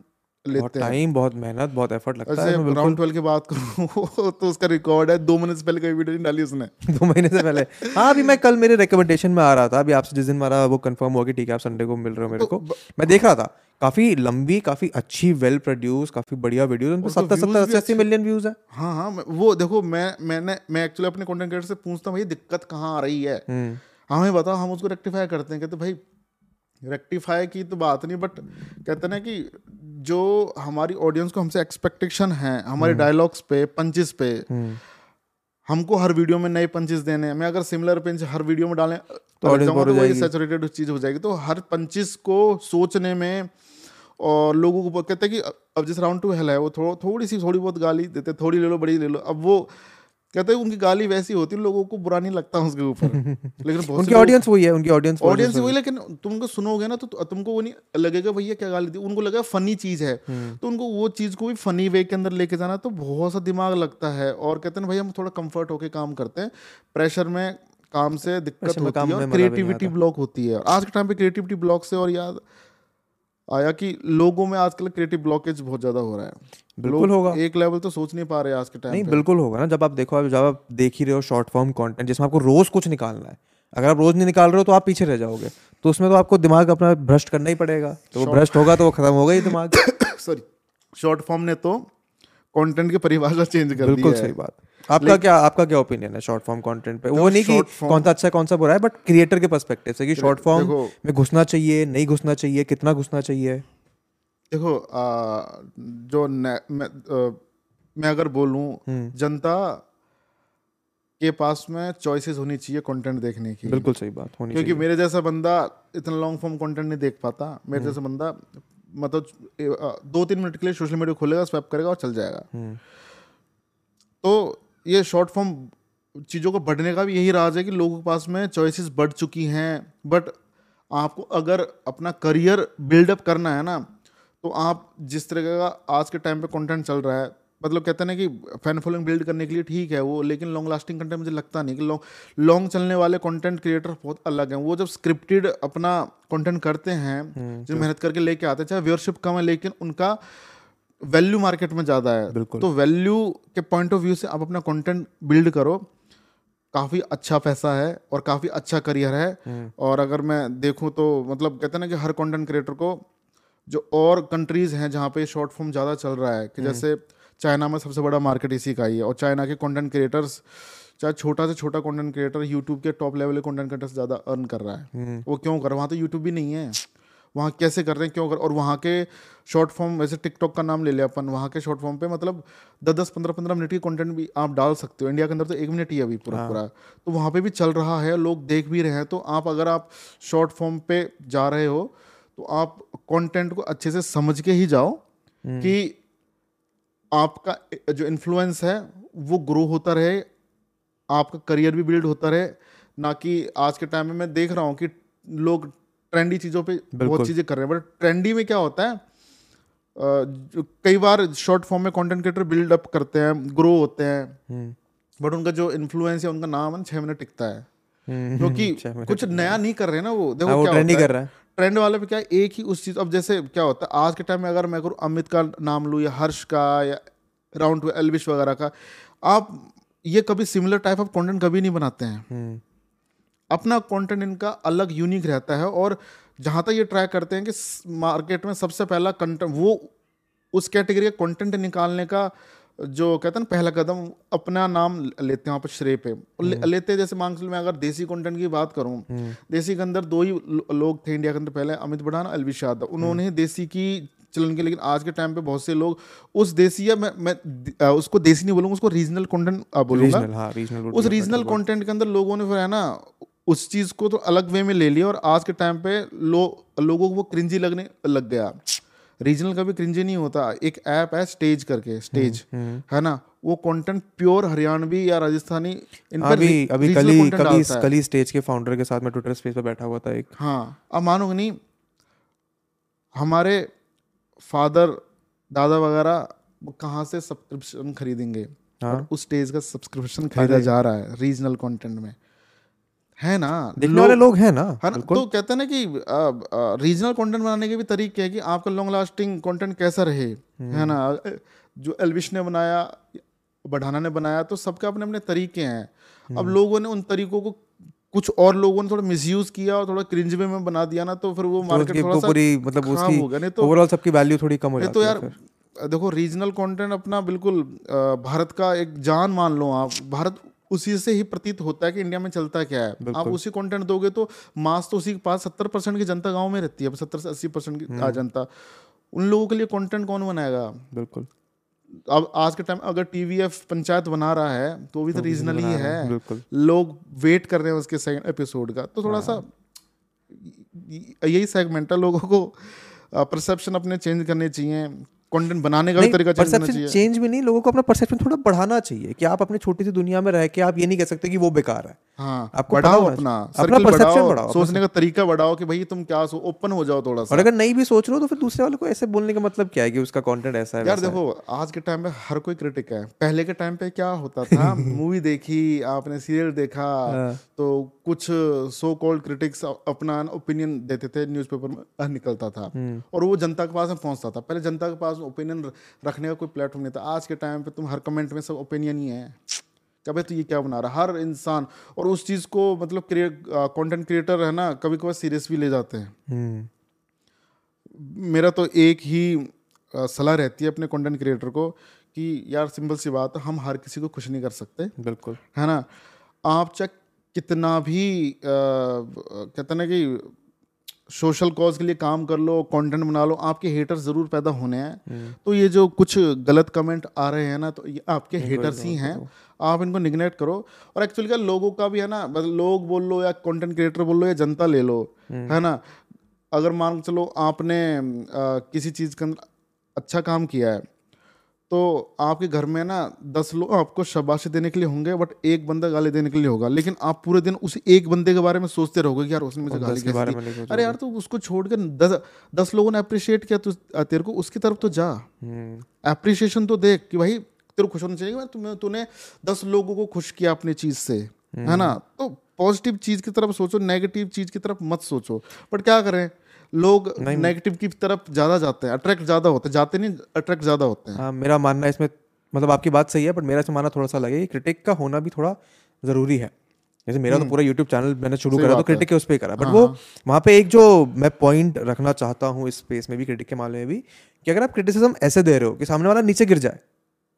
लेते हैं। टाइम बहुत मेहनत बहुत एफर्ट लगता है बिल्कुल। राउंड ट्वेल्व की बात करूँ तो उसका रिकॉर्ड है दो महीने से पहले कोई वीडियो नहीं डाली उसने। दो महीने से पहले। हाँ अभी मैं कल मेरे रिकमेंडेशन में आ रहा था अभी आपसे जिस दिन हमारा वो कंफर्म हुआ कि ठीक है आप संडे को मिल रहे हो मेरे को मैं देख रहा था काफ़ी लंबी काफ़ी अच्छी वेल प्रोड्यूस काफ़ी बढ़िया उन सत्तर सत्तर अस्सी अस्सी मिलियन व्यूज़ है। हाँ हाँ वो देखो मैं मैंने मैं एक्चुअली अपने कंटेंट क्रिएटर से पूछता हूँ भाई दिक्कत कहाँ आ रही है? हम्म, हमें बताओ हम उसको रेक्टिफाई करते हैं कहते भाई रेक्टिफाई की तो बात नहीं बट कहते ना कि जो हमारी ऑडियंस को हमसे एक्सपेक्टेशन है हमारे डायलॉग्स पे पंचेस पे हम्म, हमको हर वीडियो में नए पंचेस देने हैं। मैं अगर सिमिलर पंच हर वीडियो में डालें तो वही जाएगी। चीज़ हो जाएगी। तो हर पंचेस को सोचने में और लोगों को कहते हैं कि अब जिस राउंड टू हेल है वो थोड़ा थोड़ी सी थोड़ी बहुत गाली देते थोड़ी ले लो बड़ी ले लो अब वो कहते हैं उनकी गाली वैसी होती है लोगों को बुरा नहीं लगता उसके ऊपर। लेकिन उनकी ऑडियंस वही है उनकी ऑडियंस ऑडियंस वही लेकिन तुमको सुनोगे ना तो तुमको वो नहीं लगेगा भैया क्या गाली दी? उनको लगेगा फनी चीज़ है। हम्म। तो उनको वो चीज़ को भी फनी वे के अंदर लेके जाना तो बहुत सा दिमाग लगता है। और कहते हैं भैया हम थोड़ा कंफर्ट होके काम करते हैं। प्रेशर में काम से दिक्कत होती है और क्रिएटिविटी ब्लॉक होती है। आज के टाइम पे क्रिएटिविटी ब्लॉक से और याद आया कि लोगों में आजकल क्रिएटिव ब्लॉकेज बहुत ज़्यादा हो रहा है। बिल्कुल होगा। एक लेवल तो सोच नहीं पा रहे आज के टाइम पे। बिल्कुल होगा ना। जब आप देखो जब आप देख ही रहे हो शॉर्ट फॉर्म कंटेंट जिसमें आपको रोज कुछ निकालना है अगर आप रोज नहीं निकाल रहे हो तो आप पीछे रह जाओगे। तो उसमें तो आपको दिमाग अपना भ्रष्ट करना ही पड़ेगा। तो वो भ्रष्ट होगा तो वो खत्म होगा ही दिमाग। सॉरी शॉर्ट फॉर्म ने तो कंटेंट की परिभाषा चेंज कर बिल्कुल सही बात। आपका क्या आपका क्या ओपिनियन है शॉर्ट फॉर्म कंटेंट पे? वो नहीं कि कौन सा अच्छा कौन सा बुरा है बट क्रिएटर के पर्सपेक्टिव से कि शॉर्ट फॉर्म में घुसना चाहिए नहीं घुसना चाहिए कितना घुसना चाहिए। देखो आ, जो ने- मैं आ, मैं अगर बोलूँ हम्म। जनता के पास में चॉइसेस होनी चाहिए कंटेंट देखने की बिल्कुल सही बात होनी क्योंकि मेरे जैसा बंदा इतना लॉन्ग फॉर्म कंटेंट नहीं देख पाता मेरे हम्म। जैसा बंदा मतलब दो तीन मिनट के लिए सोशल मीडिया खोलेगा स्वैप करेगा और चल जाएगा हम्म। तो ये शॉर्ट फॉर्म चीज़ों को बढ़ने का भी यही राज है कि लोगों के पास में चॉइसेस बढ़ चुकी हैं बट आपको अगर अपना करियर बिल्डअप करना है ना तो आप जिस तरह का आज के टाइम पे कंटेंट चल रहा है मतलब कहते हैं ना कि फ़ैन फॉलोइंग बिल्ड करने के लिए ठीक है वो लेकिन लॉन्ग लास्टिंग कंटेंट मुझे लगता नहीं कि लॉन्ग लॉन्ग चलने वाले कंटेंट क्रिएटर बहुत अलग हैं। वो जब स्क्रिप्टेड अपना कंटेंट करते हैं जो मेहनत करके लेके आते हैं चाहे व्यूअरशिप कम है लेकिन उनका वैल्यू मार्केट में ज़्यादा है। तो वैल्यू के पॉइंट ऑफ़ व्यू से आप अपना कंटेंट बिल्ड करो। काफ़ी अच्छा पैसा है और काफ़ी अच्छा करियर है। और अगर मैं देखूँ तो मतलब कहते हैं ना कि हर कंटेंट क्रिएटर को जो और कंट्रीज़ हैं जहाँ पे शॉर्ट फॉर्म ज़्यादा चल रहा है कि जैसे चाइना में सबसे बड़ा मार्केट इसी का ही है और चाइना के कंटेंट क्रिएटर्स चाहे छोटा से छोटा कंटेंट क्रिएटर यूट्यूब के टॉप लेवल के कंटेंट क्रिएटर से ज़्यादा अर्न कर रहा है। वो क्यों कर रहा है? वहाँ तो यूट्यूब भी नहीं है। वहाँ कैसे कर रहे हैं? क्यों कर और वहाँ के शॉर्ट फॉर्म वैसे टिकटॉक का नाम ले लिया अपन वहाँ के शॉर्ट फॉर्म पे मतलब दस दस पंद्रह पंद्रह मिनट की कंटेंट भी आप डाल सकते हो। इंडिया के अंदर तो एक मिनट ही अभी पूरा पूरा। तो वहाँ पे भी चल रहा है लोग देख भी रहे हैं। तो आप अगर आप शॉर्ट फॉर्म पे जा रहे हो तो आप कंटेंट को अच्छे से समझ के ही जाओ कि आपका जो इन्फ्लुएंस है वो ग्रो होता रहे आपका करियर भी बिल्ड होता रहे ना कि आज के टाइम में मैं देख रहा हूँ कि लोग ट्रेंडी चीज़ों पे बहुत चीज़ें कर रहे हैं। बट ट्रेंडी में क्या होता है कई बार शॉर्ट फॉर्म में कंटेंट क्रिएटर बिल्ड अप करते हैं ग्रो होते हैं हम्म। बट उनका जो इन्फ्लुएंस है उनका नाम है छह मिनट टिकता है। हम्म, क्योंकि कुछ नया नहीं कर रहे ना वो। हाँ, देखो वो क्या कर रहा है। ट्रेंड वाले पे क्या है, एक ही उस चीज़ अब जैसे क्या होता है आज के टाइम में अगर मैं करूँ अमित का नाम लूँ या हर्ष का या राउंड टू एलविश वगैरह का आप ये कभी सिमिलर टाइप ऑफ़ कंटेंट कभी नहीं बनाते हैं। हम्म, अपना कंटेंट इनका अलग यूनिक रहता है और जहाँ तक ये ट्राई करते हैं कि मार्केट में सबसे पहला कंटेंट वो उस कैटेगरी का कंटेंट निकालने का जो कहते हैं ना पहला कदम अपना नाम लेते हैं वहाँ पर श्रेय पे। ले, लेते जैसे लो मैं अगर देसी कंटेंट की बात करूँ देसी के अंदर दो ही लोग थे इंडिया के अंदर पहले अमित बढ़ान अलविश यादव। उन्होंने देसी की चलन के लेकिन आज के टाइम पे बहुत से लोग उस देसी या मैं मैं उसको देसी नहीं बोलूँगा उसको रीजनल कंटेंट बोलूँगा। हाँ उस रीजनल कंटेंट के अंदर लोगों ने फिर है ना उस चीज़ को तो अलग वे में ले लिया और आज के टाइम पे लो लोगों को वो क्रिंजी लगने लग गया। रीजनल कभी क्रिंजी नहीं होता। एक ऐप है स्टेज करके स्टेज है ना? वो कंटेंट प्योर हरियाणवी या राजस्थानी इन पर अभी अभी कल कल। कल स्टेज के फाउंडर के साथ मैं ट्विटर स्पेस पे बैठा हुआ था एक। हाँ अब मानोगे नहीं हमारे फादर दादा वगैरह कहाँ से सब्सक्रिप्शन खरीदेंगे? हाँ। और उस स्टेज का सब्सक्रिप्शन खरीदा जा रहा है रीजनल कंटेंट में। है ना? देखने वाले लोग हैं ना है ना तो कहते हैं ना कि रीजनल कंटेंट बनाने के भी तरीके हैं कि आपका लॉन्ग लास्टिंग कंटेंट कैसा रहे है ना? जो एलविश ने बनाया बढ़ाना ने बनाया तो सबके अपने अपने तरीके हैं। अब लोगों ने उन तरीकों को कुछ और लोगों ने थोड़ा मिसयूज किया और थोड़ा क्रिंज वे में बना दिया ना तो फिर वो तो मार्केट थोड़ा सा पूरी मतलब उसकी हो गया। नहीं तो ओवरऑल सबकी वैल्यू थोड़ी कम हो नहीं जाती तो यार देखो रीजनल कंटेंट अपना बिल्कुल भारत का एक जान मान लो आप। भारत उसी से ही प्रतीत होता है कि इंडिया में चलता क्या है। आप उसी कंटेंट दोगे तो मास तो उसी के पास सत्तर परसेंट की जनता गाँव में रहती है सत्तर से अस्सी परसेंट की आ जनता। उन लोगों के लिए कंटेंट कौन बनाएगा? बिल्कुल। अब आज के टाइम अगर टीवीएफ पंचायत बना रहा है तो भी तो रीजनल ही है। लोग वेट कर रहे हैं उसके सेकंड एपिसोड का। तो थोड़ा सा यही सेगमेंट है लोगों को परसेप्शन अपने चेंज करने चाहिए। कंटेंट बनाने का भी तरीका चेंज करना परसेप्शन चेंज भी नहीं लोगों को अपना परसेप्शन थोड़ा बढ़ाना चाहिए कि आप अपनी छोटी सी दुनिया में रह के आप ये नहीं कह सकते कि वो बेकार है। हाँ आपको बढ़ाओ अपना अपना perception बढ़ाओ, सोचने का तरीका बढ़ाओ कि भाई तुम क्या सो ओपन हो जाओ थोड़ा सा। और अगर नहीं भी सोच रहे हो तो फिर दूसरे वाले को ऐसे बोलने का मतलब क्या है कि उसका कंटेंट ऐसा है यार देखो आज के टाइम पे हर कोई क्रिटिक है। पहले के टाइम पे क्या होता था मूवी देखी आपने सीरियल देखा हाँ। तो कुछ सो कॉल्ड क्रिटिक्स अपना ओपिनियन देते थे न्यूज़पेपर में निकलता था। हम्म। और वो जनता के पास में पहुँचता था। पहले जनता के पास ओपिनियन रखने का कोई प्लेटफॉर्म नहीं था। आज के टाइम पे तुम हर कमेंट में सब ओपिनियन ही है। क्या भाई तू ये क्या बना रहा हर इंसान और उस चीज़ को मतलब कंटेंट क्रिएटर है ना कभी कभी सीरियस भी ले जाते हैं। हम्म। मेरा तो एक ही सलाह रहती है अपने कंटेंट क्रिएटर को कि यार सिंपल सी बात है हम हर किसी को खुश नहीं कर सकते। बिल्कुल। है ना? आप चाहे कितना भी कहते ना कि सोशल कॉज के लिए काम कर लो कंटेंट बना लो आपके हेटर ज़रूर पैदा होने हैं। तो ये जो कुछ गलत कमेंट आ रहे हैं ना तो ये आपके हेटर्स ही हैं। आप इनको निग्नेक्ट करो। और एक्चुअली क्या लोगों का भी है ना मतलब लोग बोल लो या कंटेंट क्रिएटर बोल लो या जनता ले लो है ना? अगर मान चलो आपने आ, किसी चीज़ के अंदर अच्छा काम किया है तो आपके घर में ना दस लोग आपको शाबाशी देने के लिए होंगे बट एक बंदा गाली देने के लिए होगा। लेकिन आप पूरे दिन उसी एक बंदे के बारे में सोचते रहोगे कि यार उसने मुझे गाली के बारे में अरे यार तो उसको छोड़ कर दस दस लोगों ने अप्रिशिएट किया तो तेरे को उसकी तरफ़ तो जा। हम्म, अप्रिशिएशन तो देख कि भाई तेरे को खुश होना चाहिए कि तुम्हें तूने दस लोगों को खुश किया अपनी चीज़ से है ना? तो पॉजिटिव चीज़ की तरफ़ सोचो नेगेटिव चीज़ की तरफ़ मत सोचो। बट क्या करें? लोग नेगेटिव की तरफ़ ज़्यादा जाते हैं अट्रैक्ट ज़्यादा होते हैं जाते नहीं अट्रैक्ट ज़्यादा होते हैं। हाँ मेरा मानना है इसमें मतलब आपकी बात सही है बट मेरा मानना थोड़ा सा लगे क्रिटिक का होना भी थोड़ा ज़रूरी है। जैसे मेरा तो पूरा यूट्यूब चैनल मैंने शुरू हम्म। करा तो है। हाँ, क्रिटिक के उस पर ही करा। बट वो वहाँ पे एक जो मैं पॉइंट रखना चाहता हूँ इस स्पेस में भी क्रिटिक के मामले में भी कि अगर आप क्रिटिसिज्म ऐसे दे रहे हो कि सामने वाला नीचे गिर जाए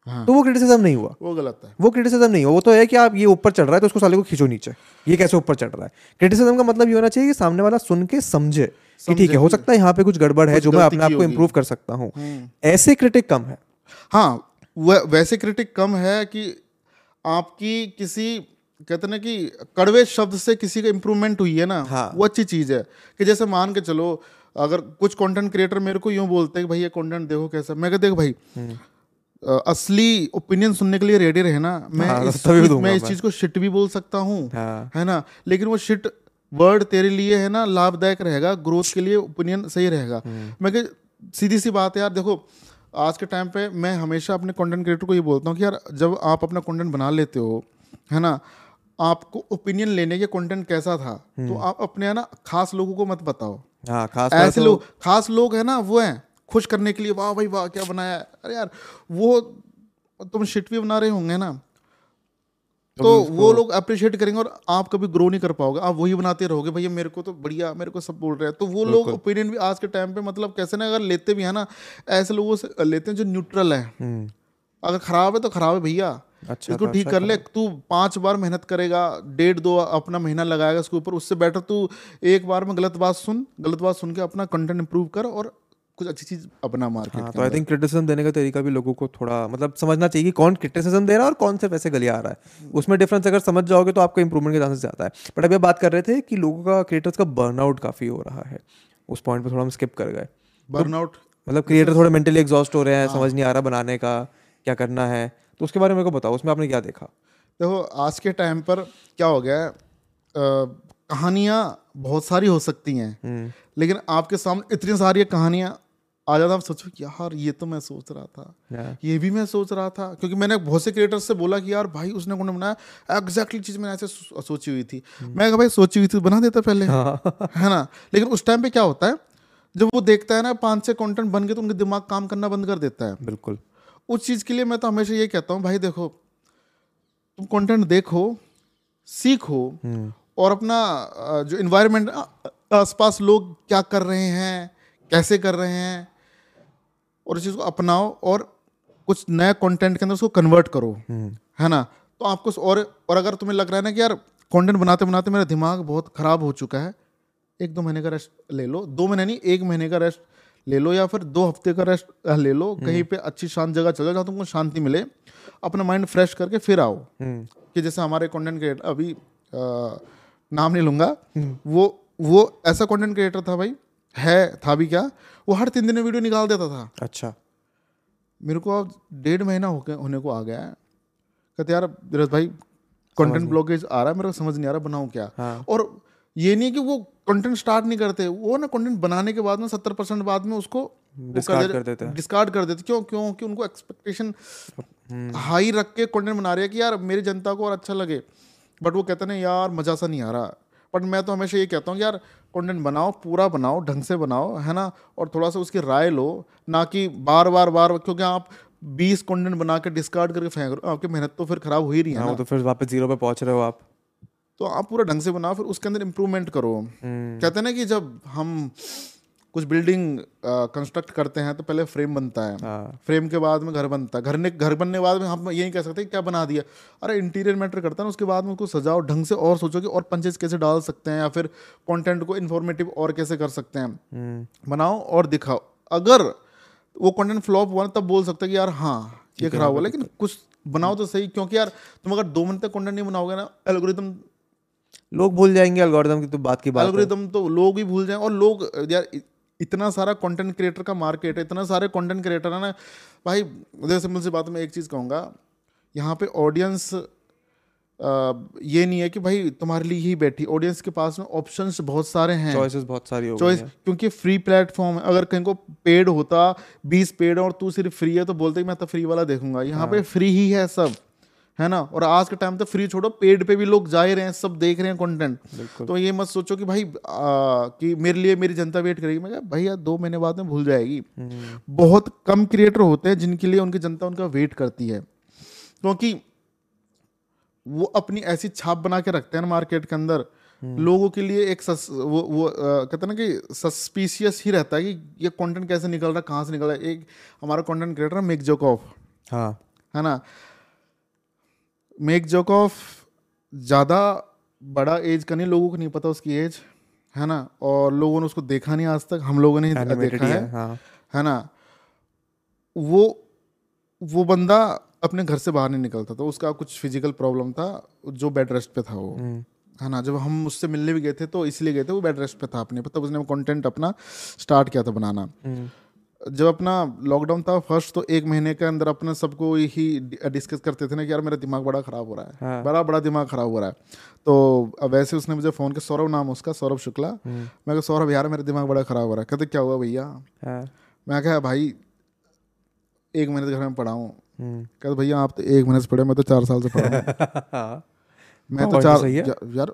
हाँ। तो वो क्रिटिसिज्म नहीं हुआ। वो गलत है। वो क्रिटिसिज्म नहीं हो वो तो है कि आप ये ऊपर चढ़ रहा है तो उसको साले को खींचो नीचे। ये कैसे ऊपर चढ़ रहा है? क्रिटिसिज्म का मतलब ये होना चाहिए कि सामने वाला सुन के समझे कि ठीक है हो सकता है यहाँ पे कुछ गड़बड़ है जो मैं अपने आप की इम्प्रूव कर सकता हूँ। हम्म। ऐसे क्रिटिक कम है। हाँ वैसे क्रिटिक कम है कि आपकी किसी कहते ना कि कड़वे शब्द से किसी का इम्प्रूवमेंट हुई है ना हाँ। वो अच्छी चीज़ है कि जैसे मान के चलो अगर कुछ कंटेंट क्रिएटर मेरे को यूँ बोलते हैं कि भाई ये कंटेंट देखो कैसा मैं कहता देख भाई हम्म। असली ओपिनियन सुनने के लिए रेडी रहे ना। मैं हाँ, इस चीज- मैं इस चीज़ को शिट भी बोल सकता हूँ हाँ। है ना? लेकिन वो शिट वर्ड तेरे लिए है ना लाभदायक रहेगा ग्रोथ के लिए ओपिनियन सही रहेगा। मैं कह सीधी सी बात है यार देखो आज के टाइम पे मैं हमेशा अपने कंटेंट क्रिएटर को ये बोलता हूँ कि यार जब आप अपना कंटेंट बना लेते हो है ना आपको ओपिनियन लेने के कंटेंट कैसा था तो आप अपने है ना खास लोगों को मत बताओ। हाँ खास ऐसे लोग खास लोग है ना वो हैं। खुश करने के लिए वाह भाई वाह क्या बनाया। अरे यार वो तुम शिट भी बना रहे होंगे ना। तो वो लोग अप्रिशिएट करेंगे और आप कभी ग्रो नहीं कर पाओगे। आप वही बनाते रहोगे भैया मेरे को तो बढ़िया मेरे को सब बोल रहे हैं। तो वो लोग ओपिनियन भी आज के टाइम पे मतलब कैसे ना अगर लेते भी है ना ऐसे लोगों से लेते हैं जो न्यूट्रल है। हम्म, अगर खराब है तो खराब है भैया अच्छा इसको तो ठीक कर ले तू पाँच बार मेहनत करेगा डेढ़ दो अपना महीना लगाएगा इसके ऊपर उससे बेटर तू एक बार में गलत बात सुन गलत बात सुन के अपना कंटेंट इंप्रूव कर और कुछ अच्छी चीज़ अपना मार्केट हाँ तो आई थिंक क्रिटिसिज्म देने का तरीका भी लोगों को थोड़ा मतलब समझना चाहिए कि कौन क्रिटिसिज्म दे रहा है और कौन से पैसे गलिया आ रहा है। उसमें डिफरेंस अगर समझ जाओगे तो आपको इंप्रूवमेंट के चांसेस ज़्यादा है। बट अभी बात कर रहे थे कि लोगों का क्रिएटर्स का बर्नआउट काफ़ी हो रहा है। उस पॉइंट पर थोड़ा हम स्किप कर गए। बर्नआउट मतलब क्रिएटर थोड़े मेंटली एग्जॉस्ट हो रहे हैं समझ नहीं आ रहा बनाने का क्या करना है। तो उसके बारे में मेरे को बताओ उसमें आपने क्या देखा? देखो आज के टाइम पर क्या हो गया है? कहानियाँ बहुत सारी हो सकती हैं। लेकिन आपके सामने इतनी सारी कहानियाँ आ जाता आप सोचो कि यार ये तो मैं सोच रहा था। Yeah. ये भी मैं सोच रहा था। क्योंकि मैंने बहुत से क्रिएटर्स से बोला कि यार भाई उसने कौन बनाया एग्जैक्टली चीज़ मैंने ऐसे सोची हुई थी। Hmm. मैं भाई सोची हुई थी तो बना देता पहले। है। ना? लेकिन उस टाइम पे क्या होता है? जब वो देखता है ना पाँच छह कॉन्टेंट बन गए तो उनका दिमाग काम करना बंद कर देता है। बिल्कुल। उस चीज़ के लिए मैं तो हमेशा ये कहता हूँ भाई देखो तुम कंटेंट देखो सीखो और अपना जो इन्वायरमेंट आसपास लोग क्या कर रहे हैं कैसे कर रहे हैं और उस चीज़ को अपनाओ और कुछ नया कंटेंट के अंदर उसको कन्वर्ट करो। है ना? तो आपको और और अगर तुम्हें लग रहा है ना कि यार कंटेंट बनाते बनाते मेरा दिमाग बहुत ख़राब हो चुका है एक दो महीने का रेस्ट ले लो। दो महीने नहीं एक महीने का रेस्ट ले लो या फिर दो हफ़्ते का रेस्ट ले लो कहीं पे अच्छी शांत जगह चलो जहाँ तुमको शांति मिले। अपना माइंड फ्रेश करके फिर आओ। हम्म, कि जैसे हमारे कंटेंट क्रिएटर अभी अ, नाम नहीं लूँगा। वो वो ऐसा कंटेंट क्रिएटर था भाई है था भी क्या? वो हर तीन दिन में वीडियो निकाल देता था। अच्छा। मेरे को अब डेढ़ महीना हो होने को आ गया है। कहते यार धीरज भाई कंटेंट ब्लॉगेज आ रहा है मेरे को समझ नहीं आ रहा बनाऊँ क्या? हाँ। और ये नहीं कि वो कंटेंट स्टार्ट नहीं करते वो ना कंटेंट बनाने के बाद में सत्तर परसेंट बाद में उसको Discard कर देते हैं। डिस्कार्ड कर देते क्यों? क्योंकि उनको एक्सपेक्टेशन हाई रख के कंटेंट बना रहे हैं कि यार मेरी जनता को और अच्छा लगे। बट वो कहते ना यार मज़ा सा नहीं आ रहा। बट मैं तो हमेशा ये कहता हूँ यार कंटेंट बनाओ पूरा बनाओ ढंग से बनाओ है ना? और थोड़ा सा उसकी राय लो ना कि बार बार बार क्योंकि आप बीस कंटेंट बना के डिस्कार्ड करके फेंक रहे हो आपकी मेहनत तो फिर खराब हो ही रही है हाँ ना? तो फिर वापस ज़ीरो पे पहुँच रहे हो आप। तो आप पूरा ढंग से बनाओ फिर उसके अंदर इम्प्रूवमेंट करो। हम्म, कहते हैं ना कि जब हम कुछ बिल्डिंग कंस्ट्रक्ट करते हैं तो पहले फ्रेम बनता है। हाँ। फ्रेम के बाद में घर बनता है। घर ने घर बनने के बाद में हम ये नहीं कह सकते क्या बना दिया। अरे इंटीरियर मैटर करता है ना उसके बाद में उसको सजाओ ढंग से और सोचो कि और पंचेज कैसे डाल सकते हैं या फिर कंटेंट को इन्फॉर्मेटिव और कैसे कर सकते हैं। हम्म। बनाओ और दिखाओ। अगर वो कंटेंट फ्लॉप हुआ ना तब बोल सकते हैं कि यार हाँ ये खराब हुआ। लेकिन कुछ बनाओ तो सही क्योंकि यार तुम अगर दो मिनट तक कंटेंट नहीं बनाओगे ना एल्गोरिदम लोग भूल जाएँगे एल्गोरिदम की तो बात की बात है। एल्गोरिदम तो लोग ही भूल जाएँ और लोग यार इतना सारा कंटेंट क्रिएटर का मार्केट है इतना सारे कंटेंट क्रिएटर है ना। भाई जैसे सिंपल सी बात मैं एक चीज़ कहूँगा यहाँ पे ऑडियंस ये नहीं है कि भाई तुम्हारे लिए ही बैठी। ऑडियंस के पास में ऑप्शंस बहुत सारे हैं। चॉइसेस बहुत सारी हो चॉइस क्योंकि फ्री प्लेटफॉर्म है। अगर कहीं को पेड होता बीस पेड और तू सिर्फ़ फ्री है तो बोलते मैं तो फ्री वाला देखूँगा। यहाँ पे फ्री ही है सब। है ना? और आज के टाइम तो फ्री छोड़ो पेड पे भी लोग जा ही रहे हैं सब देख रहे हैं कंटेंट तो ये मत सोचो कि भाई आ, कि मेरे लिए मेरी जनता वेट करेगी। मैं कहा भैया दो महीने बाद में भूल जाएगी। हम्म, बहुत कम क्रिएटर होते हैं जिनके लिए उनकी जनता उनका वेट करती है। क्योंकि तो वो अपनी ऐसी छाप बना के रखते हैं मार्केट के अंदर। हम्म। लोगों के लिए एक सस, वो वो कहते ना कि सस्पिशियस ही रहता है कि ये कंटेंट कैसे निकल रहा है कहाँ से निकल रहा है। एक हमारा कंटेंट क्रिएटर है मेक जोकॉफ हाँ। है ना? मेक जोकॉफ ज़्यादा बड़ा एज का नहीं लोगों को नहीं पता उसकी एज है ना? और लोगों ने उसको देखा नहीं आज तक हम लोगों ने देखा ही है है ना? वो वो बंदा अपने घर से बाहर नहीं निकलता था उसका कुछ फ़िज़िकल प्रॉब्लम था जो बेड रेस्ट पे था वो हम्म, है ना? जब हम उससे मिलने भी गए थे तो इसलिए गए थे वो बेड रेस्ट पे था अपने तब उसने कंटेंट अपना स्टार्ट किया था बनाना। हम्म, जब अपना लॉकडाउन था फ़र्स्ट तो एक महीने के अंदर अपने सबको ही डिस्कस करते थे ना कि यार मेरा दिमाग बड़ा खराब हो रहा है। हाँ। बड़ा बड़ा दिमाग खराब हो रहा है। तो वैसे उसने मुझे फ़ोन किया सौरभ नाम उसका सौरभ शुक्ला। हम्म, मैं कहा सौरभ यार मेरा दिमाग बड़ा खराब हो रहा है। कहते क्या हुआ भैया? हाँ। मैं कहा भाई एक महीने से घर में पढ़ा हूँ। हम्म, कहते भैया आप तो एक महीने से पढ़े मैं तो चार साल से पढ़ा मैं हाँ, तो चार तो। या- यार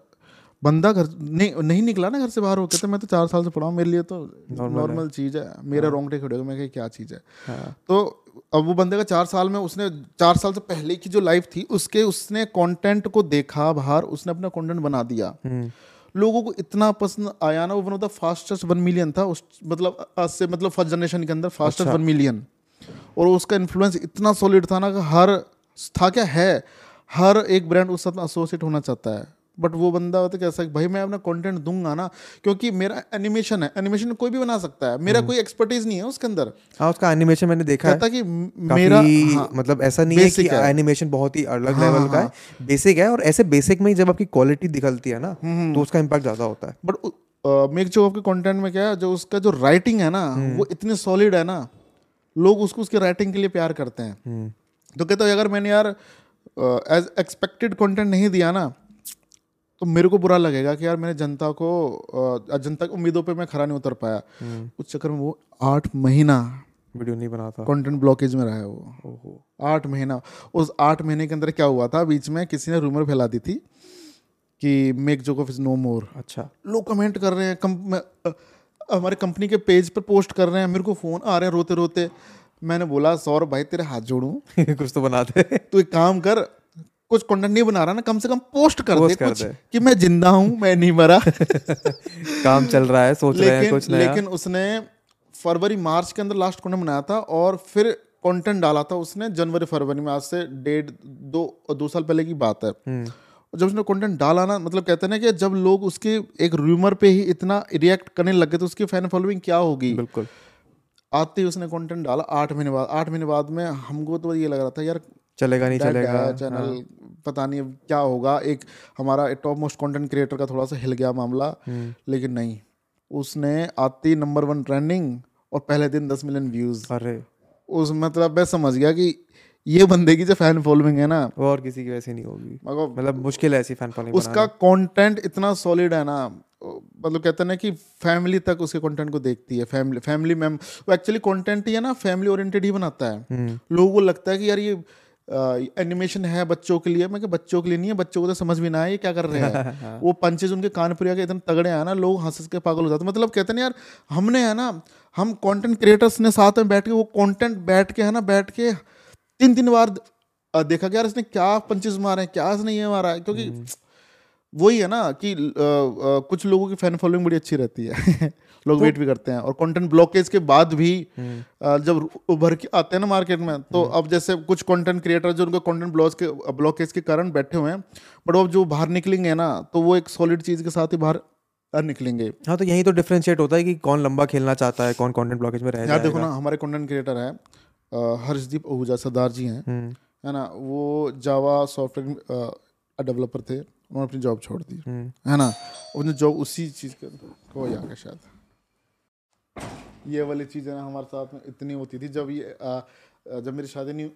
बंदा घर नहीं नहीं निकला ना घर से बाहर होकर तो मैं तो चार साल से पढ़ा हूँ मेरे लिए तो नॉर्मल चीज़ है। मेरा रोंगटे खड़े हो गए मैं क्या चीज़ है? हाँ। तो अब वो बंदे का चार साल में उसने चार साल से पहले की जो लाइफ थी उसके उसने कंटेंट को देखा बाहर उसने अपना कंटेंट बना दिया। हम्म, लोगों को इतना पसंद आया ना वो one of the fastest one million था उस मतलब आज से मतलब फ़र्स्ट जनरेशन के अंदर फास्टेस्ट वन मिलियन और उसका इन्फ्लुएंस इतना सॉलिड था ना कि हर था क्या है। हर एक ब्रांड उस साथ एसोसिएट होना चाहता है। बट वो बंदा होता कैसा कि भाई मैं अपना कंटेंट दूँगा ना क्योंकि मेरा एनिमेशन है एनिमेशन कोई भी बना सकता है। मेरा कोई एक्सपर्टीज नहीं है उसके अंदर। हाँ उसका एनिमेशन मैंने देखा है। कि मेरा हाँ, मतलब ऐसा नहीं है कि एनिमेशन बहुत ही अलग हाँ, लेवल का है। बेसिक है और ऐसे बेसिक में ही जब आपकी क्वालिटी निकलती है ना हम्म, तो उसका इम्पैक्ट ज़्यादा होता है। बट मेक जो आपके कंटेंट में क्या है जो उसका जो राइटिंग है ना वो इतनी सॉलिड है ना लोग उसको उसकी राइटिंग के लिए प्यार करते हैं। हम्म, तो कहते है अगर मैंने यार एज एक्सपेक्टेड कंटेंट नहीं दिया ना तो मेरे को बुरा लगेगा कि यार मैंने जनता को जनता की उम्मीदों पे मैं खरा नहीं उतर पाया। हम्म, उस चक्कर में वो आठ महीना वीडियो नहीं बनाता कंटेंट ब्लॉकेज में रहा है वो। आठ महीना। उस आठ महीने के अंदर क्या हुआ था? बीच में किसी ने रूमर फैला दी थी कि make joke of is no more अच्छा। लोग कमेंट कर रहे हैं कम, हमारे कंपनी के पेज पर पोस्ट कर रहे हैं मेरे को फ़ोन आ रहे हैं रोते रोते मैंने बोला सौरभ भाई तेरे हाथ जोड़ूं? कुछ तो बनाते तू एक काम कर कुछ कंटेंट नहीं बना रहा ना कम से कम पोस्ट कर दे कर कुछ दे। कि मैं ज़िंदा हूँ मैं नहीं मरा। काम चल रहा है सोच रहे हैं कुछ नया। लेकिन उसने फरवरी मार्च के अंदर लास्ट कंटेंट बनाया था और फिर कंटेंट डाला था उसने जनवरी फरवरी में। आज से डेढ़ दो दो साल पहले की बात है। हम्म, जब उसने कंटेंट डाला ना मतलब कहते हैं ना कि जब लोग उसके एक रूमर पे ही इतना रिएक्ट करने लग गए तो उसकी फ़ैन फॉलोइंग क्या होगी? बिल्कुल। आते ही उसने कंटेंट डाला। आठ महीने बाद आठ महीने बाद में हमको तो ये लग रहा था यार चलेगा नहीं चलेगा। हाँ। चैनल पता नहीं अब क्या होगा। एक हमारा टॉप मोस्ट कंटेंट क्रिएटर का थोड़ा सा हिल गया मामला हम्म, लेकिन नहीं। उसने आती नंबर वन ट्रेंडिंग और पहले दिन दस मिलियन व्यूज़ अरे। उस मतलब मैं समझ गया कि ये बंदे की जो फ़ैन फॉलोइंग है ना वो और किसी की वैसी नहीं होगी। मतलब मुश्किल है ऐसी फ़ैन फॉलोइंग उसका कंटेंट इतना सॉलिड है ना मतलब कहते हैं ना कि फैमिली तक उसके कंटेंट को देखती है। फैमिली फैमिली मैम वो एक्चुअली कंटेंट ही है ना फैमिली ओरिएंटेड ही बनाता है। हम्म, लोगों को लगता है कि यार ये एनिमेशन है बच्चों के लिए। मैं कि बच्चों के लिए नहीं है बच्चों को तो समझ भी ना आए ये क्या कर रहे हैं? वो पंचेज उनके कानपुरिया के इतने तगड़े हैं ना लोग हंस के पागल हो जाते हैं। मतलब कहते हैं ना यार हमने है ना हम कंटेंट क्रिएटर्स ने साथ में बैठ के वो कंटेंट बैठ के है ना बैठ के तीन तीन बार देखा कि यार इसने क्या पंचेज मारे हैं क्या इसने ये मारा है? क्योंकि वही है ना कि अ, अ, कुछ लोगों की फ़ैन फॉलोइंग बड़ी अच्छी रहती है। लोग तो, वेट भी करते हैं और कंटेंट ब्लॉकेज के बाद भी अ, जब उभर के आते हैं ना मार्केट में तो अब जैसे कुछ कंटेंट क्रिएटर जो उनको कंटेंट ब्लॉक के ब्लॉकेज के कारण बैठे हुए हैं बट अब जो बाहर निकलेंगे ना तो वो एक सॉलिड चीज़ के साथ ही बाहर निकलेंगे। हाँ तो यही तो डिफ्रेंशिएट होता है कि कौन लंबा खेलना चाहता है कौन कंटेंट ब्लॉकेज में रह यार देखो ना हमारे कंटेंट क्रिएटर है हर्षदीप आहूजा सरदार जी हैं। हम्म, है ना वो जावा सॉफ्टवेयर डेवलपर थे। उन्होंने अपनी जॉब छोड़ दी। हम्म। है ना? उन्होंने जॉब उसी चीज़ के को आ गया शायद। ये वाली चीज़ है ना हमारे साथ में इतनी होती थी। जब ये अ, जब मेरी शादी नहीं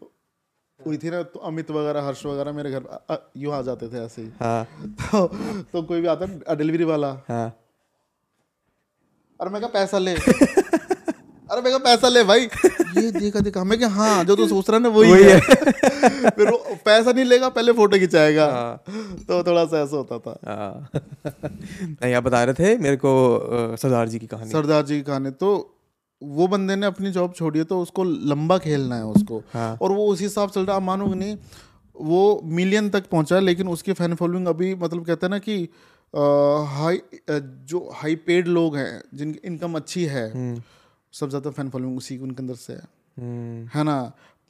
हुई थी ना तो अमित वगैरह हर्ष वगैरह मेरे घर यूँ आ जाते थे ऐसे ही। हाँ। तो तो कोई भी आता डिलीवरी वाला। हाँ। अरे मैं कहा पैसा ले। अरे मैं कहा पैसा ले भाई। ये देखा देखा। मैं क्या हाँ जो तू सोच रहा है ना वही, है, फिर वो पैसा नहीं लेगा पहले फ़ोटो खिंचाएगा। तो थोड़ा सा ऐसा होता था। हाँ। नहीं आप बता रहे थे मेरे को सरदार जी की कहानी। सरदार जी की कहानी। तो वो बंदे ने अपनी जॉब छोड़ी है तो उसको लंबा खेलना है उसको। हाँ। और वो उसी हिसाब से चल रहा। आप मानोगे नहीं वो मिलियन तक पहुँचा लेकिन उसकी फ़ैन फॉलोइंग अभी मतलब कहते हैं ना कि हाई जो हाई पेड लोग हैं जिनकी इनकम अच्छी है सब ज़्यादा फ़ैन फॉलोइंग उसी की उनके अंदर से है। हम्म, है ना?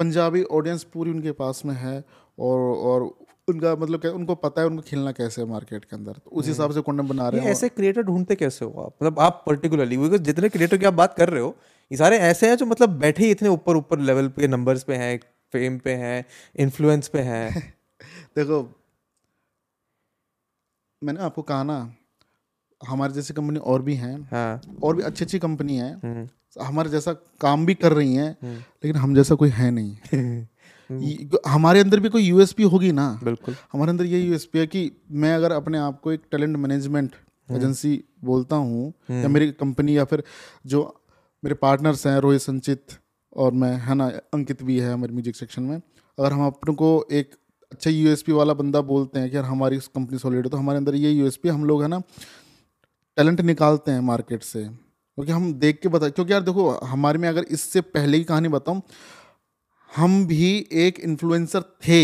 पंजाबी ऑडियंस पूरी उनके पास में है और और उनका मतलब क्या उनको पता है उनको खेलना कैसे है मार्केट के अंदर। तो उस हिसाब से कंटेंट बना रहे हैं ऐसे क्रिएटर ढूंढते कैसे हो आप? मतलब आप पर्टिकुलरली बिकॉज़ जितने क्रिएटर की आप बात कर रहे हो ये सारे ऐसे हैं जो मतलब बैठे ही इतने ऊपर ऊपर लेवल पे नंबर्स पे हैं फेम पे हैं इन्फ्लुएंस पे हैं। देखो मैंने आपको कहा ना हमारे जैसी कंपनी और भी हैं हाँ। और भी अच्छी अच्छी कंपनी है हम्म, हमारे जैसा काम भी कर रही हैं लेकिन हम जैसा कोई है नहीं। हम्म। हमारे अंदर भी कोई यूएसपी होगी ना बिल्कुल। हमारे अंदर ये यूएसपी है कि मैं अगर अपने आप को एक टैलेंट मैनेजमेंट एजेंसी बोलता हूँ या मेरी कंपनी या फिर जो मेरे पार्टनर्स हैं रोहित संचित और मैं है ना अंकित भी है हमारे म्यूज़िक सेक्शन में अगर हम अपने को एक अच्छा यूएसपी वाला बंदा बोलते हैं कि यार हमारी कंपनी सॉलिड है तो हमारे अंदर ये यूएसपी हम लोग है ना टैलेंट निकालते हैं मार्केट से। क्योंकि हम देख के बता क्योंकि यार देखो हमारे में अगर इससे पहले की कहानी बताऊँ हम भी एक इन्फ्लुएंसर थे।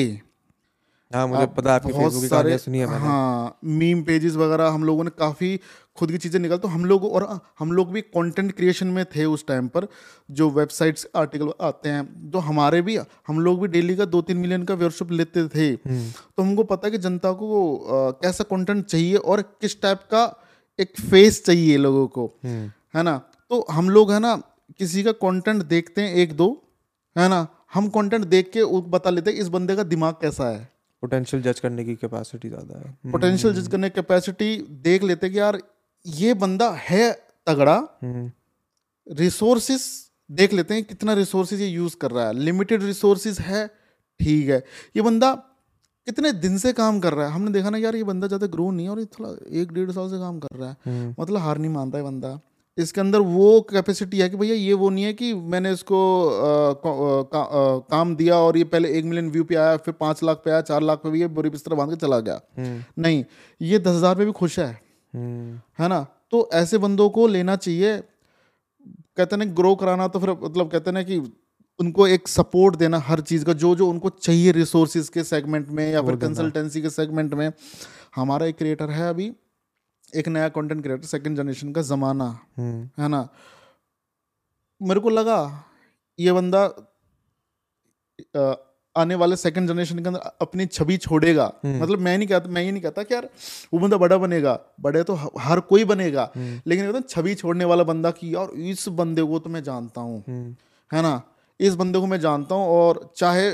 हाँ मुझे पता है आपकी बहुत सारे सुनी है मैंने। हाँ मीम पेजेस वगैरह हम लोगों ने काफ़ी खुद की चीज़ें निकाल। तो हम लोग और हम लोग भी कंटेंट क्रिएशन में थे उस टाइम पर जो वेबसाइट्स आर्टिकल आते हैं। जो हमारे भी हम लोग भी डेली का दो तीन मिलियन का व्यूअरशिप लेते थे। हम्म। तो हमको पता है कि जनता को कैसा कंटेंट चाहिए और किस टाइप का एक फेस चाहिए लोगों को। हम्म, है ना? तो हम लोग है ना किसी का कंटेंट देखते हैं एक दो है ना? हम कंटेंट देख के वो बता लेते हैं इस बंदे का दिमाग कैसा है। पोटेंशियल जज करने की कैपेसिटी ज़्यादा है। पोटेंशियल जज करने की कैपेसिटी देख लेते कि यार ये बंदा है तगड़ा। रिसोर्सिस देख लेते हैं कितना रिसोर्सिस ये यूज़ कर रहा है। लिमिटेड रिसोर्सिस है ठीक है। ये बंदा कितने दिन से काम कर रहा है? हमने देखा ना यार ये बंदा ज़्यादा ग्रो नहीं है और ये थोड़ा एक डेढ़ साल से काम कर रहा है। हम्म, मतलब हार नहीं मान रहा है बंदा। इसके अंदर वो कैपेसिटी है कि भैया ये वो नहीं है कि मैंने इसको अ, का, का, अ, काम दिया और ये पहले एक मिलियन व्यू पे आया फिर पाँच लाख पे आया चार लाख पे भी ये बुरी बिस्तर बाँध के चला गया। हम्म, नहीं ये दस हज़ार पे भी खुश है। हम्म, है ना? तो ऐसे बंदों को लेना चाहिए। कहते ना ग्रो कराना तो फिर मतलब कहते ना कि उनको एक सपोर्ट देना हर चीज़ का जो जो उनको चाहिए रिसोर्सेज के सेगमेंट में या फिर कंसल्टेंसी के सेगमेंट में। हमारा एक क्रिएटर है अभी। एक नया कंटेंट क्रिएटर सेकंड जनरेशन का ज़माना हम्म, है ना? मेरे को लगा ये बंदा आने वाले सेकंड जनरेशन के अंदर अपनी छवि छोड़ेगा। मतलब मैं नहीं कहता मैं ये नहीं कहता कि यार वो बंदा बड़ा बनेगा बड़े तो हर कोई बनेगा। लेकिन ये छवि छोड़ने वाला बंदा कि यार इस बंदे को तो मैं जानता हूँ हम्म, है ना? इस बंदे को मैं जानता हूँ और चाहे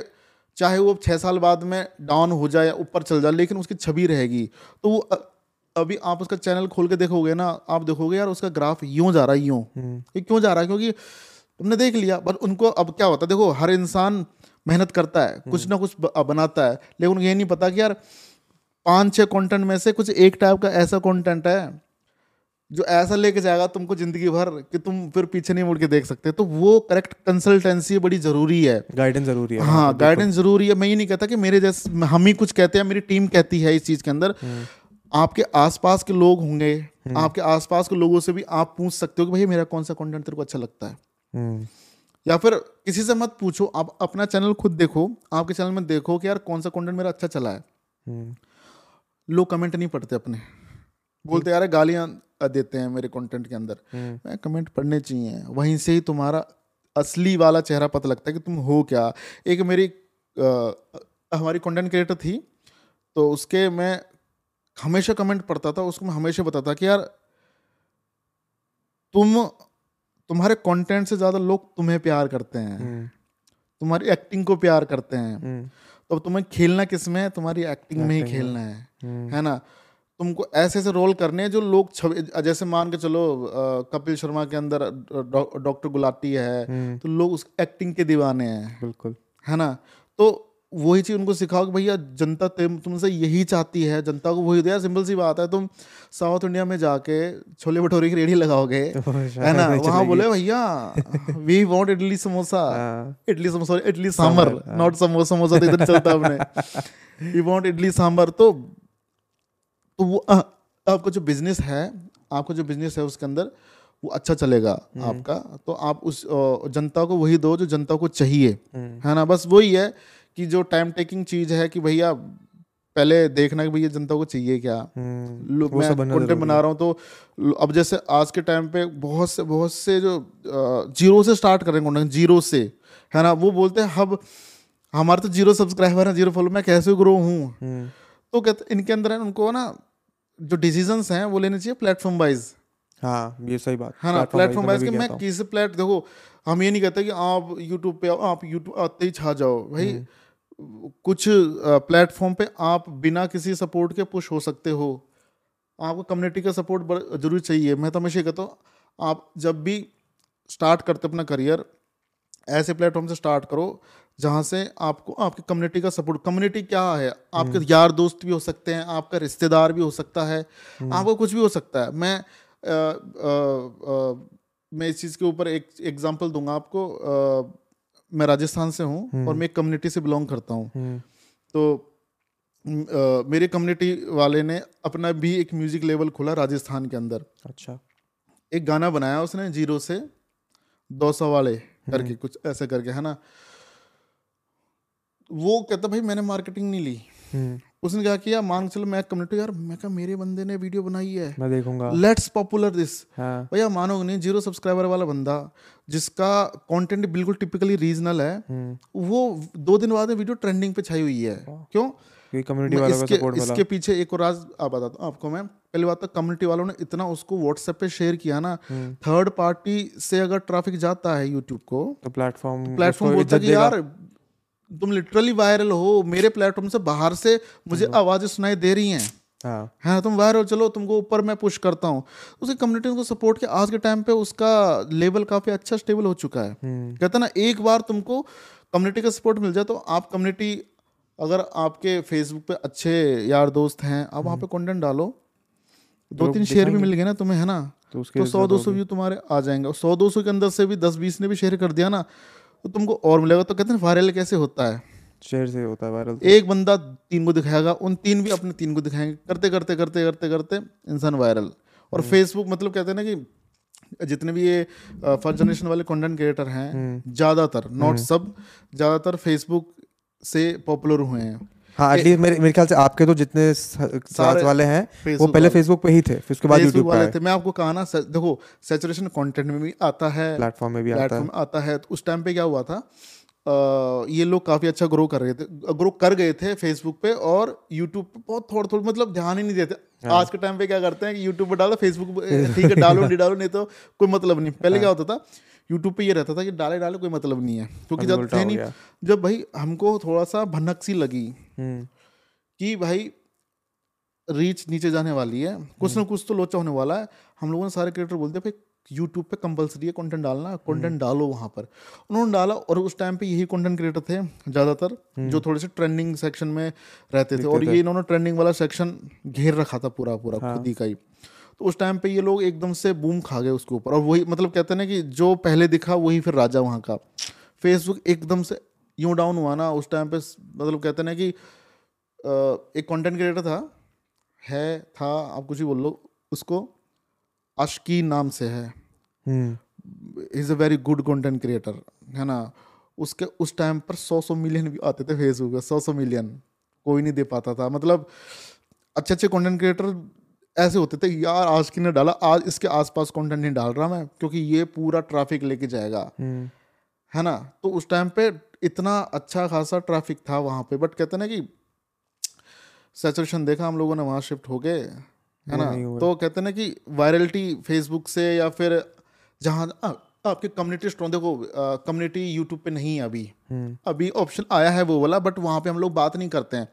चाहे वो छः साल बाद में डाउन हो जाए या ऊपर चल जाए लेकिन उसकी छवि रहेगी। तो वो अभी आप उसका चैनल खोल के देखोगे ना आप देखोगे यार उसका ग्राफ यूँ जा रहा है यूँ। हम्म, ये क्यों जा रहा है? क्योंकि तुमने देख लिया बट उनको अब क्या होता है? देखो हर इंसान मेहनत करता है कुछ ना कुछ बनाता है। लेकिन ये नहीं पता कि यार पाँच छह कंटेंट में से कुछ एक टाइप का ऐसा कंटेंट है जो ऐसा लेके जाएगा तुमको ज़िंदगी भर कि तुम फिर पीछे नहीं मुड़ के देख सकते। तो वो करेक्ट कंसल्टेंसी बड़ी ज़रूरी है। गाइडेंस ज़रूरी है हाँ गाइडेंस ज़रूरी है। मैं ये नहीं कहता कि मेरे जैसे हम ही कुछ कहते हैं मेरी टीम कहती है इस चीज़ के अंदर। आपके आसपास के लोग होंगे आपके आसपास के लोगों से भी आप पूछ सकते हो कि भाई मेरा कौन सा कंटेंट तेरे को अच्छा लगता है। हम्म, या फिर किसी से मत पूछो आप अपना चैनल खुद देखो आपके चैनल में देखो कि यार कौन सा कंटेंट मेरा अच्छा चला है। हम्म, लोग कमेंट नहीं पढ़ते अपने। बोलते यार गालियाँ देते हैं मेरे कंटेंट के अंदर। मैं कमेंट पढ़ने चाहिए। वहीं से ही तुम्हारा असली वाला चेहरा पता लगता है कि तुम हो क्या। एक मेरी अ, हमारी कंटेंट क्रिएटर थी तो उसके मैं हमेशा कमेंट पढ़ता था उसको मैं हमेशा बताता कि यार तुम तुम्हारे कंटेंट से ज़्यादा लोग तुम्हें प्यार करते हैं। हम्म, तुम्हारी एक्टिंग को प्यार करते हैं। हम्म, तो तुम्हें खेलना किसमें है? तुम्हारी एक्टिंग में ही खेलना है। हम्म। है ना? तुमको ऐसे ऐसे रोल करने हैं जो लोग छवि जैसे मान के चलो कपिल शर्मा के अंदर डॉ- डॉक्टर गुलाटी है तो लोग उस एक्टिंग के दीवाने हैं। बिल्कुल। है ना? तो वही चीज़ उनको सिखाओ कि भैया जनता तुमसे यही चाहती है जनता को वही दिया सिंपल सी बात है तुम साउथ इंडिया में जाके छोले भटूरे की रेडी लगाओगे है ना? वहाँ बोले भैया we want idli samosa. Idli samosa idli sambar not samosa samosa तो इधर चलता अपने। वी वांट इडली सांबर तो तो वो आपका जो बिज़नेस है आपका जो बिज़नेस है उसके अंदर वो अच्छा चलेगा आपका। तो आप उस जनता को वही दो जो जनता को चाहिए है ना? बस वही है कि जो टाइम टेकिंग चीज़ है कि भैया पहले देखना कि भैया जनता को चाहिए क्या? हम्म, लोग मैं कंटेंट बना रहा हूँ तो अब जैसे आज के टाइम पे बहुत से बहुत से जो ज़ीरो से स्टार्ट करेंगे कंटेंट ज़ीरो से है ना? वो बोलते हैं अब हमारे तो ज़ीरो सब्सक्राइबर है ज़ीरो फॉलो मैं कैसे ग्रो हूँ? हम्म, तो कहते इनके अंदर है उनको ना जो डिसीज़न हैं वो लेने चाहिए प्लेटफॉर्म वाइज हाँ ये सही बात। है ना? प्लेटफॉर्म wise वाइज तो कि मैं किस प्लेट देखो हम ये नहीं कहते कि आप यूट्यूब पे आओ आप यूट्यूब आते ही छा जाओ भाई। हम्म। कुछ प्लेटफॉर्म पे आप बिना किसी सपोर्ट के पुश हो सकते हो आपको कम्युनिटी का सपोर्ट ज़रूर चाहिए मैं तो हमेशा कहता हूँ आप जब भी स्टार्ट करते अपना करियर ऐसे प्लेटफॉर्म से स्टार्ट करो जहाँ से आपको आपकी कम्युनिटी का सपोर्ट कम्युनिटी क्या है आपके हम्म। यार दोस्त भी हो सकते हैं आपका रिश्तेदार भी हो सकता है हम्म। आपको कुछ भी हो सकता है मैं अ, अ, अ, मैं इस चीज़ के ऊपर एक एग्जांपल दूँगा आपको मैं राजस्थान से हूँ और मैं एक कम्युनिटी से बिलोंग करता हूँ। हम्म, तो आ, मेरे कम्युनिटी वाले ने अपना भी एक म्यूज़िक लेवल खोला राजस्थान के अंदर। अच्छा। एक गाना बनाया उसने ज़ीरो से दो सौ वाले करके कुछ ऐसे करके है ना? वो कहता भाई मैंने मार्केटिंग नहीं ली। हम्म, उसने क्या किया? मान चलो मैं कम्युनिटी यार मैं कहा मेरे बंदे ने वीडियो बनाई है। मैं देखूँगा। लेट्स पॉपुलर दिस भैया मानोगे नहीं ज़ीरो सब्सक्राइबर वाला बंदा जिसका कंटेंट बिल्कुल टिपिकली रीजनल है हम्म, वो दो दिन बाद में वीडियो ट्रेंडिंग पे छाई हुई है। क्यों? कम्युनिटी वालों का इसके सपोर्ट मिला इसके पीछे एक और राज आप बताता हूँ आपको मैं। पहली बात तो कम्युनिटी वालों ने इतना उसको व्हाट्सएप पे शेयर किया ना हम्म। थर्ड पार्टी से अगर ट्रैफ़िक जाता है यूट्यूब को तो प्लेटफॉर्म प्लेटफॉर्म बोलता है कि यार तुम लिटरली वायरल हो मेरे प्लेटफॉर्म से बाहर से मुझे हम्म। आवाज़ें सुनाई दे रही हैं। हाँ। है तुम वायरल चलो तुमको ऊपर मैं पुश करता हूँ। उसकी कम्युनिटी को सपोर्ट किया आज के टाइम पे उसका लेवल काफ़ी अच्छा स्टेबल हो चुका है। हम्म, कहते ना एक बार तुमको कम्युनिटी का सपोर्ट मिल जाए तो आप कम्युनिटी अगर आपके फेसबुक पे अच्छे यार दोस्त हैं आप वहाँ पे कंटेंट डालो। दो तीन शेयर भी मिल गए ना तुम्हें है ना? तो तो सौ दो सौ व्यू तुम्हारे आ जाएँगे। सौ दो सौ के अंदर से भी दस बीस ने भी शेयर कर दिया ना तो तुमको और मिलेगा। तो कहते हैं वायरल कैसे होता है? शेयर से होता है वायरल एक बंदा तीन को दिखाएगा उन तीन भी अपने तीन को दिखाएँगे। करते करते करते करते करते इंसान वायरल और हम्म। फेसबुक मतलब कहते हैं ना कि जितने भी ये फ़र्स्ट जनरेशन वाले कंटेंट क्रिएटर हैं हम्म। ज़्यादातर नॉट सब ज़्यादातर फेसबुक से पॉपुलर हुए हैं। हाँ एटलीस्ट मेरे मेरे ख्याल से आपके तो जितने साथ वाले हैं वो पहले फेसबुक पे ही थे फिर उसके बाद यूट्यूब वाले थे। मैं आपको कहा ना देखो सैचुरेशन कंटेंट में भी आता है प्लेटफॉर्म में भी आता है। आता है। तो उस टाइम पे क्या हुआ था? अ, ये लोग काफ़ी अच्छा ग्रो कर रहे थे ग्रो कर गए थे फेसबुक पे और यूट्यूब पे बहुत थोड़ा थोड़ा मतलब ध्यान ही नहीं देते। हाँ। आज के टाइम पे क्या करते हैं कि यूट्यूब पर डालो फेसबुक ठीक है डालो नहीं डालो नहीं तो कोई मतलब नहीं। पहले क्या हाँ। होता था यूट्यूब पे ये रहता था कि डाले डाले कोई मतलब नहीं है क्योंकि जब थे नहीं जब भाई हमको थोड़ा सा भनक सी लगी हम्म, कि भाई रीच नीचे जाने वाली है कुछ हम्म। ना कुछ तो लोचा होने वाला है हम लोगों ने सारे क्रिएटर बोलते भाई यूट्यूब पे कंपलसरी है कंटेंट डालना हम्म। कंटेंट डालो वहाँ पर उन्होंने डाला और उस टाइम पे यही कंटेंट क्रिएटर थे ज़्यादातर हम्म। जो थोड़े से ट्रेंडिंग सेक्शन में रहते थे और ये इन्होंने ट्रेंडिंग वाला सेक्शन घेर रखा था पूरा पूरा हाँ। खुद ही का ही तो उस टाइम पे ये लोग एकदम से बूम खा गए उसके ऊपर। और वही मतलब कहते हैं ना कि जो पहले दिखा वही फिर राजा वहाँ का। फेसबुक एकदम से यूँ डाउन हुआ ना उस टाइम पे मतलब कहते हैं ना कि एक कंटेंट क्रिएटर था है था आप कुछ ही बोल लो उसको अशकीन नाम से है। Is a very good content creator है ना? उसके उस टाइम पर सौ सौ मिलियन भी आते थे फेसबुक पर सौ सौ मिलियन कोई नहीं दे पाता था। मतलब अच्छे अच्छे कंटेंट क्रिएटर ऐसे होते थे यार आज किसने डाला? आज इसके आसपास कंटेंट नहीं डाल रहा मैं क्योंकि ये पूरा ट्रैफ़िक लेके जाएगा। हम्म, है ना? तो उस टाइम पे इतना अच्छा खासा ट्रैफ़िक था वहाँ पे। बट कहते ना कि सैचुरेशन देखा हम लोगों ने वहाँ शिफ्ट हो गए। है ना? तो कहते ना कि वायरलिटी फेसबुक से या फिर जहाँ आपके कम्युनिटी स्ट्रॉन्ग देखो कम्युनिटी यूट्यूब पे नहीं है अभी। हम्म, अभी ऑप्शन आया है वो वाला बट वहाँ पे हम लोग बात नहीं करते हैं।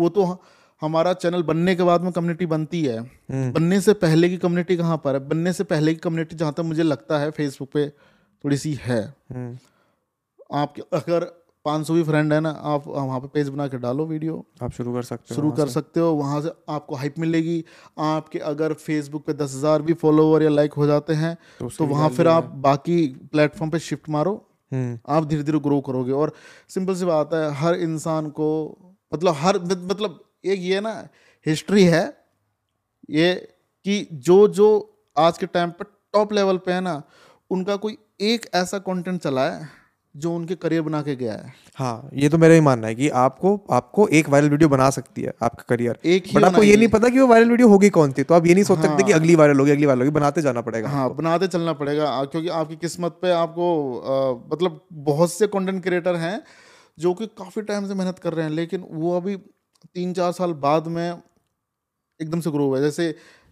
वो तो ह- हमारा चैनल बनने के बाद में कम्युनिटी बनती है। हम्म। बनने से पहले की कम्युनिटी कहाँ पर है? बनने से पहले की कम्युनिटी जहाँ तक मुझे लगता है फेसबुक पे थोड़ी सी है। हम्म, आपके अगर 500 भी फ्रेंड है ना आप वहाँ पे पेज बना के डालो वीडियो आप शुरू कर सकते हो शुरू कर। सकते हो वहाँ से आपको हाइप मिलेगी। आपके अगर फेसबुक पे दस हज़ार भी फॉलोवर या लाइक हो जाते हैं तो तो वहाँ फिर आप बाकी प्लेटफॉर्म पे शिफ्ट मारो। हम्म, आप धीरे धीरे ग्रो करोगे। और सिंपल सी बात है हर इंसान को मतलब हर मतलब एक ये ना हिस्ट्री है ये कि जो जो आज के टाइम पर टॉप लेवल पे है ना उनका कोई एक ऐसा कंटेंट चला है जो उनके करियर बना के गया है। हाँ ये तो मेरा ही मानना है कि आपको आपको एक वायरल वीडियो बना सकती है आपका करियर एक ही बट आपको ये। नहीं पता कि वो वायरल वीडियो होगी कौन सी तो आप ये नहीं सोच हाँ, सकते कि अगली वायरल होगी अगली वायरल होगी बनाते जाना पड़ेगा हाँ बनाते चलना पड़ेगा क्योंकि आपकी किस्मत पे आपको आ, मतलब बहुत से कंटेंट क्रिएटर हैं जो कि काफ़ी टाइम से मेहनत कर रहे हैं लेकिन वो अभी तीन चार साल बाद में एकदम से ग्रो हुआ जैसे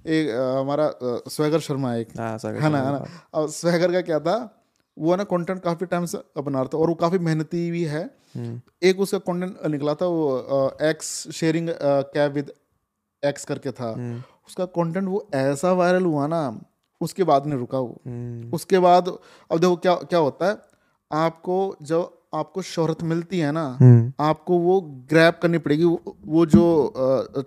एक हमारा स्वैगर शर्मा एक। हाँ, ना है ना? और स्वैगर का क्या था? वो है ना कंटेंट काफ़ी टाइम से बना रहा था और वो काफ़ी मेहनती भी है। हम्म, एक उसका कंटेंट निकला था वो X sharing cab with X करके था। हम्म, उसका कंटेंट वो ऐसा वायरल हुआ ना उसके बाद नहीं रुका वो। हम्म, उसके बाद अब देखो क्या क्या होता है? आपको जब आपको शोहरत मिलती है ना हम्म, आपको वो ग्रैब करनी पड़ेगी वो, वो जो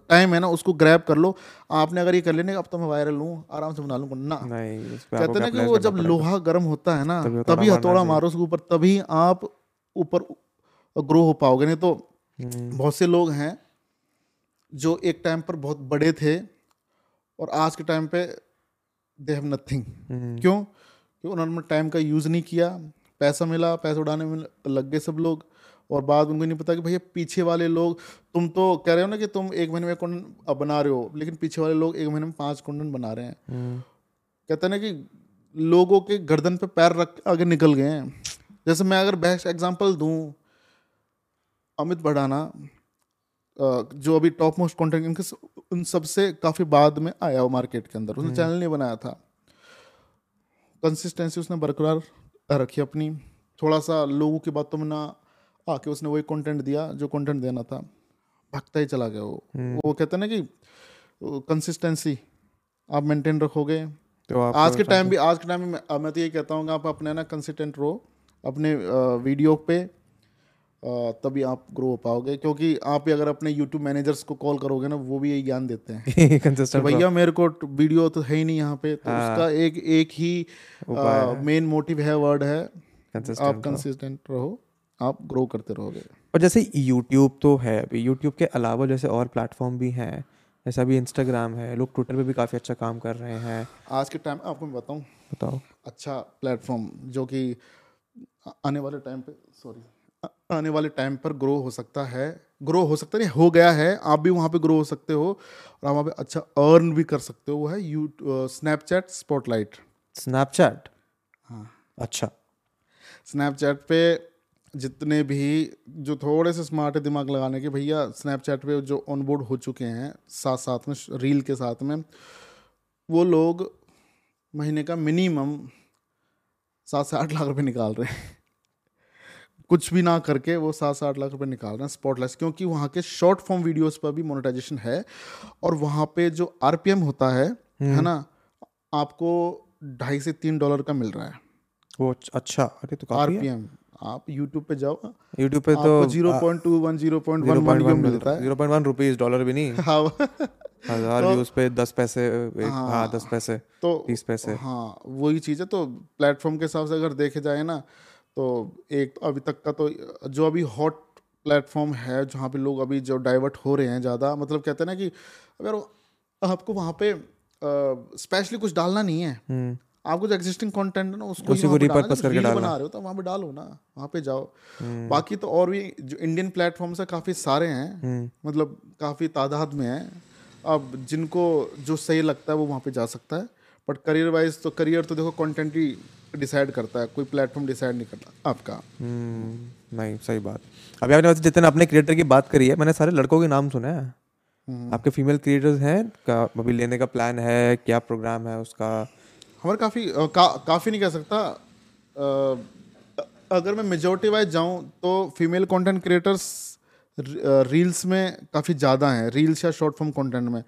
टाइम है ना उसको ग्रैब कर लो। आपने अगर ये कर लेने अब तो मैं वायरल हूँ आराम से बना लूँगा। ना। कहते ना कि वो जब लोहा गर्म होता है ना तभी हथौड़ा मारना हथौड़ा। मारो उसके ऊपर तभी आप ऊपर ग्रो हो पाओगे। नहीं तो हम्म, बहुत से लोग हैं जो एक टाइम पर बहुत बड़े थे और आज के टाइम पे दे हैव नथिंग क्यों? क्योंकि उन्होंने टाइम का यूज़ नहीं किया। पैसा मिला पैसा उड़ाने में लग गए सब लोग। और बाद उनको नहीं पता कि भैया पीछे वाले लोग तुम तो कह रहे हो ना कि तुम एक महीने में कुंडन बना रहे हो लेकिन पीछे वाले लोग एक महीने में पाँच कुंडन बना रहे हैं। हम्म, कहते हैं ना कि लोगों के गर्दन पे पैर रख आगे निकल गए हैं। जैसे मैं अगर बेस्ट एग्ज़ाम्पल दूँ अमित भड़ाना जो अभी टॉप मोस्ट कॉन्टेंट इनके उन सबसे काफ़ी बाद में आया वो मार्केट के अंदर। उसने चैनल नहीं बनाया था। कंसिस्टेंसी उसने बरकरार रखी अपनी। थोड़ा सा लोगों की बातों में ना आके उसने वही कंटेंट दिया जो कंटेंट देना था। भागता ही चला गया वो। वो कहते हैं ना कि कंसिस्टेंसी आप मेंटेन रखोगे। तो आप आज के टाइम भी आज के टाइम में मैं- तो ये कहता हूँ कि आप अपने ना कंसिस्टेंट रहो अपने वीडियो पे तभी आप ग्रो हो पाओगे। क्योंकि आप भी अगर अपने यूट्यूब मैनेजर्स को कॉल करोगे ना वो भी यही ज्ञान देते हैं। कंसिस्टेंट भैया मेरे को वीडियो तो है ही नहीं यहाँ पे। तो उसका एक एक ही मेन मोटिव है। वर्ड है आप कंसिस्टेंट रहो। आप ग्रो करते रहोगे। और जैसे यूट्यूब तो है अभी यूट्यूब के अलावा जैसे और प्लेटफॉर्म भी हैं। जैसे अभी इंस्टाग्राम है। लोग ट्विटर पे भी काफ़ी अच्छा काम कर रहे हैं। आज के टाइम आपको मैं बताऊँ? बताओ। अच्छा प्लेटफॉर्म जो कि आने वाले टाइम पे सॉरी आने वाले टाइम पर ग्रो हो सकता है। ग्रो हो सकता नहीं हो गया है। आप भी वहाँ पे ग्रो हो सकते हो और आप वहाँ पे अच्छा अर्न भी कर सकते हो। वो है यू स्नैपचैट स्पॉटलाइट स्नैपचैट हाँ। अच्छा। स्नैपचैट पे जितने भी जो थोड़े से स्मार्ट है दिमाग लगाने के भैया स्नैपचैट पे जो ऑनबोर्ड हो चुके हैं साथ साथ में रील के साथ में वो लोग महीने का मिनिमम सात से आठ लाख रुपए निकाल रहे हैं। कुछ भी ना करके वो सात आठ लाख रुपए निकाल रहे हैं स्पॉटलेस क्योंकि वहाँ के शॉर्ट फॉर्म वीडियोस पर भी मोनेटाइजेशन है और वहाँ पे जो आरपीएम होता है है ना आपको ढाई से तीन डॉलर का मिल रहा है। वो अच्छा अरे तो आरपीएम आप यूट्यूब पे जाओ यूट्यूब पे तो zero point two one zero point one one you मिलता है। Zero point one rupees dollar भी नहीं। हाँ। हज़ार व्यूज़ पे दस पैसे एक हाँ। दस पैसे तो तीस पैसे। हाँ वही चीज़ है तो प्लेटफॉर्म के हिसाब से अगर देखे जाए ना तो एक अभी तक का तो जो अभी हॉट प्लेटफॉर्म है जहाँ पे लोग अभी जो डाइवर्ट हो रहे हैं ज़्यादा मतलब कहते हैं ना कि अगर आपको वहाँ पे स्पेशली कुछ डालना नहीं है। आपको जो एग्जिस्टिंग कंटेंट है ना उसको उसी को जब करके डालना। बना रहे हो तो वहाँ पे डालो ना वहाँ पे जाओ। हम्म। बाकी तो और भी जो इंडियन प्लेटफॉर्म्स है काफ़ी सारे हैं हम्म। मतलब काफ़ी तादाद में है। अब जिनको जो सही लगता है वो वहाँ पे जा सकता है। बट करियर वाइज तो करियर तो देखो कंटेंट ही डिसाइड करता है कोई प्लेटफॉर्म डिसाइड नहीं करता आपका। हम्म, नहीं सही बात। अभी आपने वैसे जितने अपने क्रिएटर की बात करी है मैंने सारे लड़कों के नाम सुने हैं। हम्म। आपके फीमेल क्रिएटर्स हैं का अभी लेने का प्लान है क्या प्रोग्राम है उसका? हमारे काफ़ी का, काफ़ी नहीं कह सकता। अ, अगर मैं मेजोरिटी वाइज जाऊँ तो फीमेल कंटेंट क्रिएटर्स रील्स में काफ़ी ज़्यादा हैं रील्स या शॉर्ट फॉर्म कंटेंट में।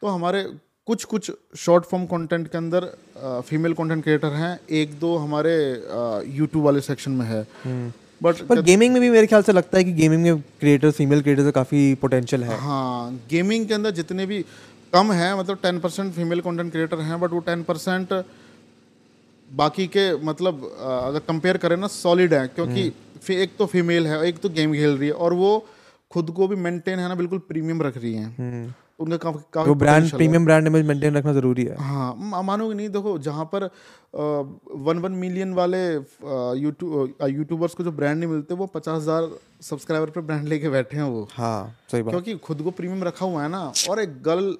तो हमारे कुछ कुछ शॉर्ट फॉर्म कंटेंट के अंदर फीमेल कंटेंट क्रिएटर हैं। एक दो हमारे यूट्यूब वाले सेक्शन में है। बट पर गेमिंग में भी मेरे ख्याल से लगता है कि गेमिंग में क्रिएटर्स फीमेल क्रिएटर्स का काफ़ी पोटेंशियल है। हाँ गेमिंग के अंदर जितने भी कम है मतलब ten percent female content creator हैं बट वो टेन परसेंट बाकी के मतलब अगर कंपेयर करें ना सॉलिड है। क्योंकि एक तो फीमेल है एक तो गेम खेल रही है और वो खुद को भी मेंटेन है ना बिल्कुल प्रीमियम रख रही हैं। उनका काफ़ी काफ़ी वो brand premium brand image maintain रखना ज़रूरी है। हाँ मानोगे नहीं देखो जहाँ पर वन वन मिलियन वाले यूट्यूब यूट्यूबर्स को जो ब्रांड नहीं मिलते वो पचास हज़ार सब्सक्राइबर पे ब्रांड लेके बैठे हैं वो। हाँ सही बात। क्योंकि खुद को प्रीमियम रखा हुआ है ना और एक गर्ल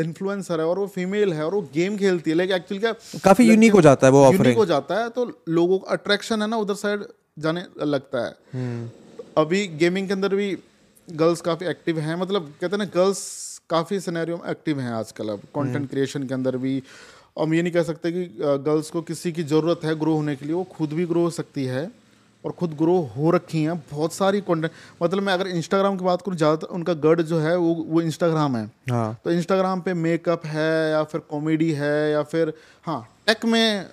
इन्फ्लुएंसर है और वो फीमेल है और वो गेम खेलती है। लेकिन एक्चुअली क्या काफ़ी यूनिक हो जाता है वो यूनिक हो जाता है तो लोगों का अट्रैक्शन है ना उधर साइड जाने लगता है। हम्म। अभी गेमिंग के अंदर भी गर्ल्स काफ़ी एक्टिव हैं। मतलब कहते हैं ना गर्ल्स काफ़ी सिनेरियो में एक्टिव हैं आजकल अब। कंटेंट क्रिएशन के अंदर भी। हम ये नहीं कह सकते कि गर्ल्स को किसी की ज़रूरत है ग्रो होने के लिए। वो खुद भी ग्रो हो सकती है और खुद ग्रो हो रखी हैं। बहुत सारी कंटेंट मतलब मैं अगर इंस्टाग्राम की बात करूँ ज़्यादातर उनका गढ़ जो है वो वो इंस्टाग्राम है। हाँ। तो इंस्टाग्राम पे मेकअप है या फिर कॉमेडी है या फिर हाँ टेक में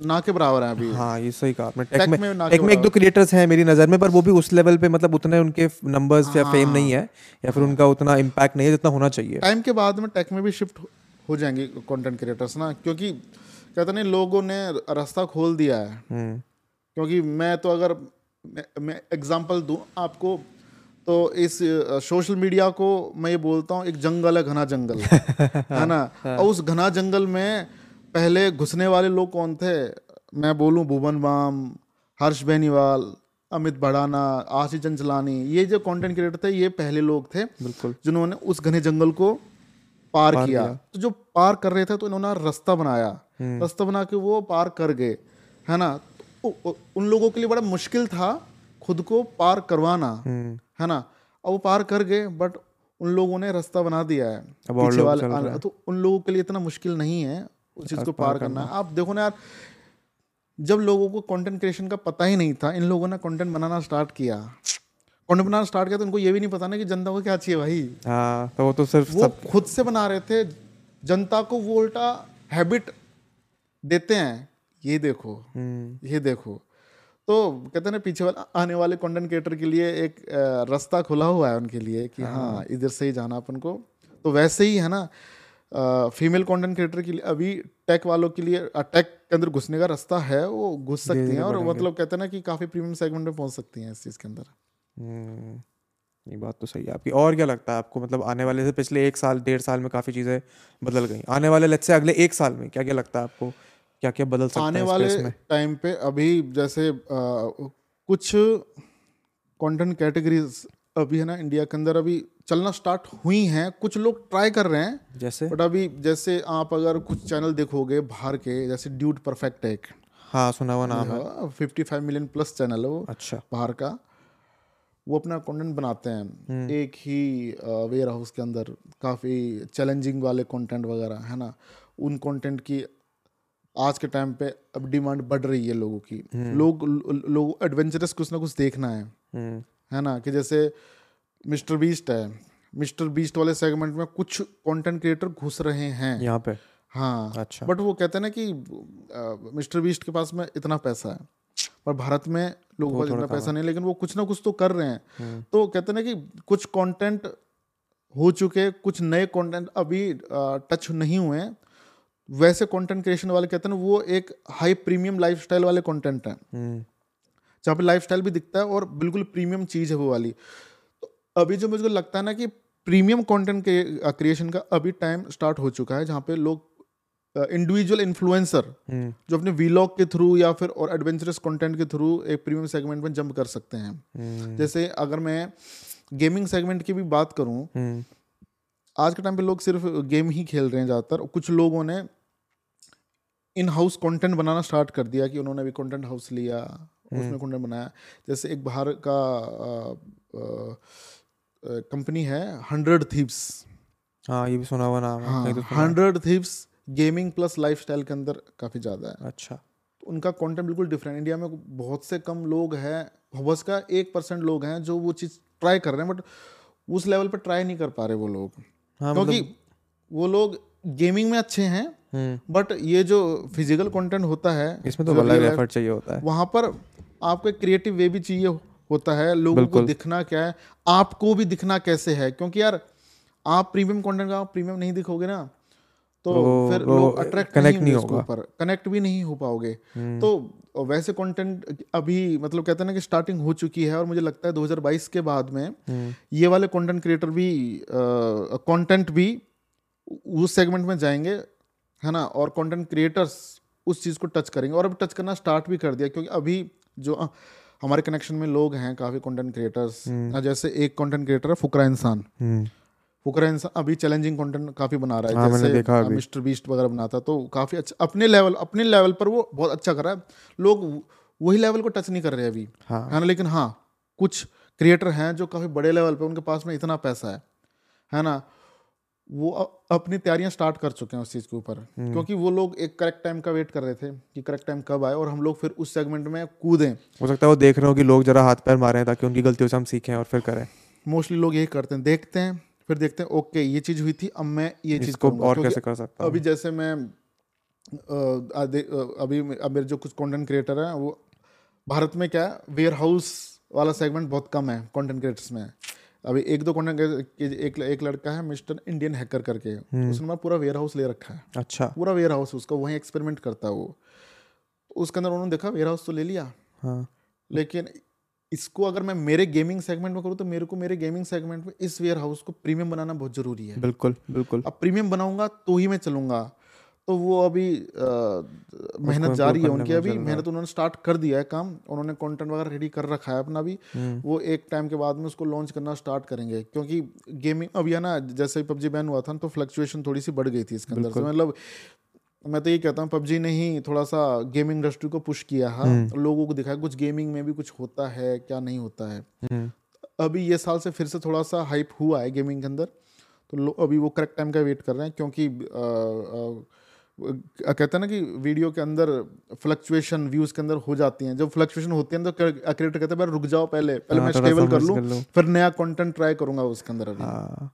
ना के बराबर है अभी। हाँ ये सही कहा आपने। टेक टेक में में टेक में एक दो क्रिएटर्स हैं मेरी नज़र में पर वो भी उस लेवल पे मतलब उतने उनके नंबर्स या फेम नहीं है या फिर उनका उतना इम्पैक्ट नहीं है जितना होना चाहिए। टाइम के बाद में टेक में भी शिफ्ट हो जाएँगे कंटेंट क्रिएटर्स ना क्योंकि कहते नहीं लोगों ने रास्ता खोल दिया है। हम्म। क्योंकि मैं तो अगर मैं, मैं एग्जांपल दूँ आपको तो इस सोशल मीडिया को मैं ये बोलता हूँ एक जंगल है घना जंगल। है ना? और उस घना जंगल में पहले घुसने वाले लोग कौन थे? मैं बोलूँ भुवन बाम हर्ष बेनीवाल अमित भड़ाना आशीष चंचलानी ये जो कंटेंट क्रिएटर थे ये पहले लोग थे बिल्कुल। जिन्होंने उस घने जंगल को पार पार किया। तो जो पार कर रहे थे तो इन्होंने रास्ता बनाया। रास्ता बना के वो पार कर गए है ना? तो उ- उ- उन लोगों के लिए बड़ा मुश्किल था खुद को पार करवाना है ना? अब वो पार कर गए बट उन लोगों ने रास्ता बना दिया है। अब पीछे वाले तो उन लोगों के लिए इतना मुश्किल नहीं है। उस चीज़ को पार करना आप देखो ना यार जब लोगों को कंटेंट क्रिएशन का पता ही नहीं था इन लोगों ने कंटेंट बनाना स्टार्ट किया। कंटेंट बनाना स्टार्ट किया तो उनको ये भी नहीं पता ना कि जनता को क्या चाहिए भाई। हाँ तो वो तो सिर्फ़ वो सब खुद से बना रहे थे जनता को वो उल्टा हैबिट देते हैं। ये देखो हम्म, ये देखो। तो कहते हैं ना पीछे वाले आने वाले कंटेंट क्रिएटर के लिए एक रास्ता खुला हुआ है उनके लिए कि हाँ इधर से ही जाना अपन को। तो वैसे ही है ना फीमेल कंटेंट क्रिएटर के लिए अभी टेक वालों के लिए टेक के अंदर घुसने का रास्ता है वो घुस सकती हैं और मतलब कहते हैं ना कि काफ़ी प्रीमियम सेगमेंट में पहुँच सकती हैं इस चीज़ के अंदर। हम्म, ये बात तो सही है आपकी। और क्या लगता है आपको मतलब आने वाले से पिछले एक साल डेढ़ साल में काफ़ी चीज़ें बदल गई। आने वाले लेट्स से अगले एक साल में क्या क्या लगता है आपको क्या क्या बदल सकता आने है वाले टाइम पे अभी जैसे अ, कुछ कंटेंट कैटेगरीज अभी है ना इंडिया के अंदर अभी चलना स्टार्ट हुई हैं। कुछ लोग ट्राई कर रहे हैं जैसे? बट अभी जैसे आप अगर कुछ चैनल देखोगे बाहर के जैसे ड्यूट परफेक्ट है एक। हाँ सुना हुआ नाम है। Fifty five million plus channel है वो अच्छा। बाहर का। वो अपना कंटेंट बनाते हैं। एक ही वेयर हाउस के अंदर काफ़ी चैलेंजिंग वाले कंटेंट वगैरह है ना? उन कंटेंट की आज के टाइम पे अब डिमांड बढ़ रही है लोगों की। लोग लोग एडवेंचरस कुछ ना कुछ देखना है। हम्म, है ना कि जैसे मिस्टर बीस्ट है मिस्टर बीस्ट वाले सेगमेंट में कुछ कंटेंट क्रिएटर घुस रहे हैं। यहाँ पे? हाँ अच्छा। बट वो कहते हैं ना कि मिस्टर बीस्ट के पास में इतना पैसा है पर भारत में लोगों को इतना पैसा नहीं लेकिन वो कुछ ना कुछ तो कर रहे हैं। तो कहते हैं ना कि कुछ कंटेंट हो चुके कुछ नए कंटेंट अभी टच नहीं हुए वैसे कंटेंट क्रिएशन वाले कहते हैं वो एक हाई प्रीमियम लाइफस्टाइल वाले कंटेंट हैं। हम्म, जहाँ पे लाइफस्टाइल भी दिखता है और बिल्कुल प्रीमियम चीज़ है वो वाली। तो अभी जो मुझको लगता है ना कि प्रीमियम कंटेंट क्रिएशन का अभी टाइम स्टार्ट हो चुका है जहाँ पे लोग इंडिविजुअल इन्फ्लुएंसर हम्म, जो अपने वीलॉग के थ्रू या फिर और एडवेंचरस कंटेंट के थ्रू एक प्रीमियम सेगमेंट में जंप कर सकते हैं। हम्म, जैसे अगर मैं गेमिंग सेगमेंट की भी बात करूँ हम्म, आज के टाइम पे लोग सिर्फ़ गेम ही खेल रहे हैं ज़्यादातर। कुछ लोगों ने इन हाउस कंटेंट बनाना स्टार्ट कर दिया कि उन्होंने भी कंटेंट हाउस लिया। उसमें कंटेंट बनाया। जैसे एक बाहर का कंपनी है हंड्रेड थीप्स हाँ ये भी सुना हुआ नाम है तो Hundred Thieves gaming plus lifestyle के अंदर काफ़ी ज़्यादा है। अच्छा। तो उनका कंटेंट बिल्कुल डिफरेंट इंडिया में बहुत से कम लोग हैं बस का एक परसेंट लोग हैं जो वो चीज़ ट्राई कर रहे हैं बट उस लेवल पर ट्राई नहीं कर पा रहे वो लोग। हाँ क्योंकि वो लोग गेमिंग में अच्छे हैं हम्म बट ये जो फ़िज़िकल कंटेंट होता है इसमें तो अलग एफर्ट चाहिए होता है। वहाँ पर आपको एक क्रिएटिव वे भी चाहिए होता है लोगों को दिखना क्या है आपको भी दिखना कैसे है? क्योंकि यार आप प्रीमियम कंटेंट का प्रीमियम नहीं दिखोगे ना तो फिर वो लोग अट्रैक्ट नहीं नहीं होंगे होगा। ऊपर कनेक्ट भी नहीं हो पाओगे। तो वैसे कंटेंट अभी मतलब कहते हैं ना कि स्टार्टिंग हो चुकी है और मुझे लगता है 2022 के बाद में ये वाले कंटेंट क्रिएटर भी कंटेंट भी उस सेगमेंट में जाएँगे है ना और कंटेंट क्रिएटर्स उस चीज़ को टच करेंगे। और अभी टच करना स्टार्ट भी कर दिया क्योंकि अभी जो हमारे कनेक्शन में लोग हैं काफ़ी कंटेंट क्रिएटर्स जैसे एक कंटेंट क्रिएटर है फुकरा इंसान। हम्म। फुकरा इंसान अभी चैलेंजिंग कंटेंट काफ़ी बना रहा हाँ, है देखा जैसे मिस्टर बीस्ट वगैरह बनाता तो काफ़ी अच्छा अपने लेवल अपने लेवल पर वो बहुत अच्छा कर रहा है। लोग वही लेवल को टच नहीं कर रहे अभी। हाँ। है ना लेकिन हाँ कुछ क्रिएटर हैं जो काफ़ी बड़े लेवल पे उनके पास में इतना पैसा है। है ना वो अपनी तैयारियाँ स्टार्ट कर चुके हैं उस चीज़ के ऊपर। हम्म। क्योंकि वो लोग एक करेक्ट टाइम का वेट कर रहे थे कि करेक्ट टाइम कब आए और हम लोग फिर उस सेगमेंट में कूदें। हो सकता है वो देख रहे हो कि लोग जरा हाथ पैर मारे हैं ताकि उनकी गलतियों से हम सीखें और फिर करें। मोस्टली लोग यही करते हैं देखते हैं फिर देखते हैं ओके ये चीज़ हुई थी अब मैं ये चीज़ को और कैसे कर सकता अभी जैसे मैं अभी अब मेरे जो कुछ कंटेंट क्रिएटर हैं वो भारत में क्या है वेयर हाउस वाला सेगमेंट बहुत कम है कंटेंट क्रिएटर्स में। अभी एक दो कंटेंट एक एक लड़का है मिस्टर इंडियन हैकर करके। उसने ना पूरा वेयर हाउस ले रखा है। अच्छा। पूरा वेयर हाउस उसका वहीं एक्सपेरिमेंट करता है वो। उसके अंदर उन्होंने देखा वेयर हाउस तो ले लिया। हाँ। लेकिन इसको अगर मैं मेरे गेमिंग सेगमेंट में करूँ तो मेरे को मेरे गेमिंग सेगमेंट में इस वेयर हाउस को प्रीमियम बनाना बहुत ज़रूरी है। बिल्कुल बिल्कुल। अब प्रीमियम बनाऊँगा तो ही मैं चलूँगा। तो वो अभी मेहनत जारी है उनकी अभी है। मेहनत उन्होंने स्टार्ट कर दिया है काम उन्होंने कंटेंट वगैरह रेडी कर रखा है अपना भी हम्म। वो एक टाइम के बाद में उसको लॉन्च करना स्टार्ट करेंगे क्योंकि गेमिंग अब ये ना जैसे ही पबजी बैन हुआ था ना, तो फ्लक्चुएशन थोड़ी सी बढ़ गई थी इसके अंदर से मतलब मैं तो ये कहता हूँ पबजी ने ही थोड़ा सा गेमिंग इंडस्ट्री को पुश किया है हम्म। लोगों को दिखाया कुछ गेमिंग में भी कुछ होता है क्या नहीं होता है हम्म अभी ये साल से फिर से थोड़ा सा हाइप हुआ है गेमिंग के अंदर तो अभी वो करेक्ट टाइम का वेट कर रहे हैं क्योंकि कहते हैं ना कि वीडियो के अंदर फ्लक्चुएशन व्यूज़ के अंदर हो जाती हैं। जब फ्लक्चुएशन होती है तो क्रिएटर कहते हैं रुक जाओ पहले पहले हाँ, मैं स्टेबल कर लूँ फिर नया कंटेंट ट्राई करूँगा उसके अंदर अभी। हाँ।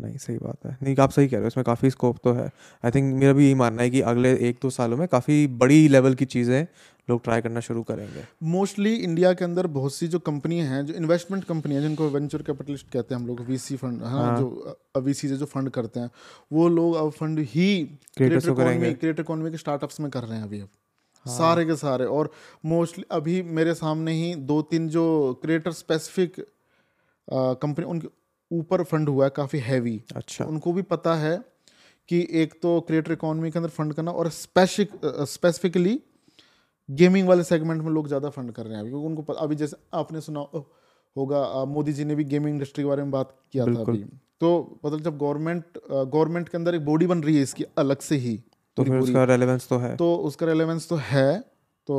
नहीं सही बात है नहीं आप सही कह रहे हो इसमें काफ़ी स्कोप तो है आई थिंक मेरा भी यही मानना है कि अगले एक दो सालों में काफ़ी बड़ी लेवल की चीज़ें लोग ट्राई करना शुरू करेंगे मोस्टली इंडिया के अंदर बहुत सी जो कंपनियाँ हैं जो इन्वेस्टमेंट कंपनी है जिनको वेंचर कैपिटलिस्ट कहते हैं हम लोग वीसी फंड है ना हाँ। जो वीसी जो फंड करते हैं वो लोग अब फंड ही Creators को करेंगे। हाँ। क्रिएटर इकोनॉमी के स्टार्टअप्स में कर रहे हैं अभी अब सारे के सारे और मोस्टली अभी मेरे सामने ही दो तीन जो क्रिएटर स्पेसिफिक कंपनी उनके ऊपर फंड हुआ है काफ़ी हैवी अच्छा। उनको भी पता है कि एक तो क्रिएटर इकोनॉमी के अंदर फंड करना और स्पेसिफिक स्पेसिफिकली गेमिंग वाले सेगमेंट में लोग ज़्यादा फंड कर रहे हैं क्योंकि उनको पता अभी जैसे आपने सुना होगा मोदी जी ने भी गेमिंग इंडस्ट्री के बारे में बात किया था अभी। तो मतलब जब गवर्नमेंट गवर्नमेंट के अंदर एक बॉडी बन रही है इसकी अलग से ही तो फिर उसका रेलेवेंस तो है। तो उसका रेलेवेंस तो है तो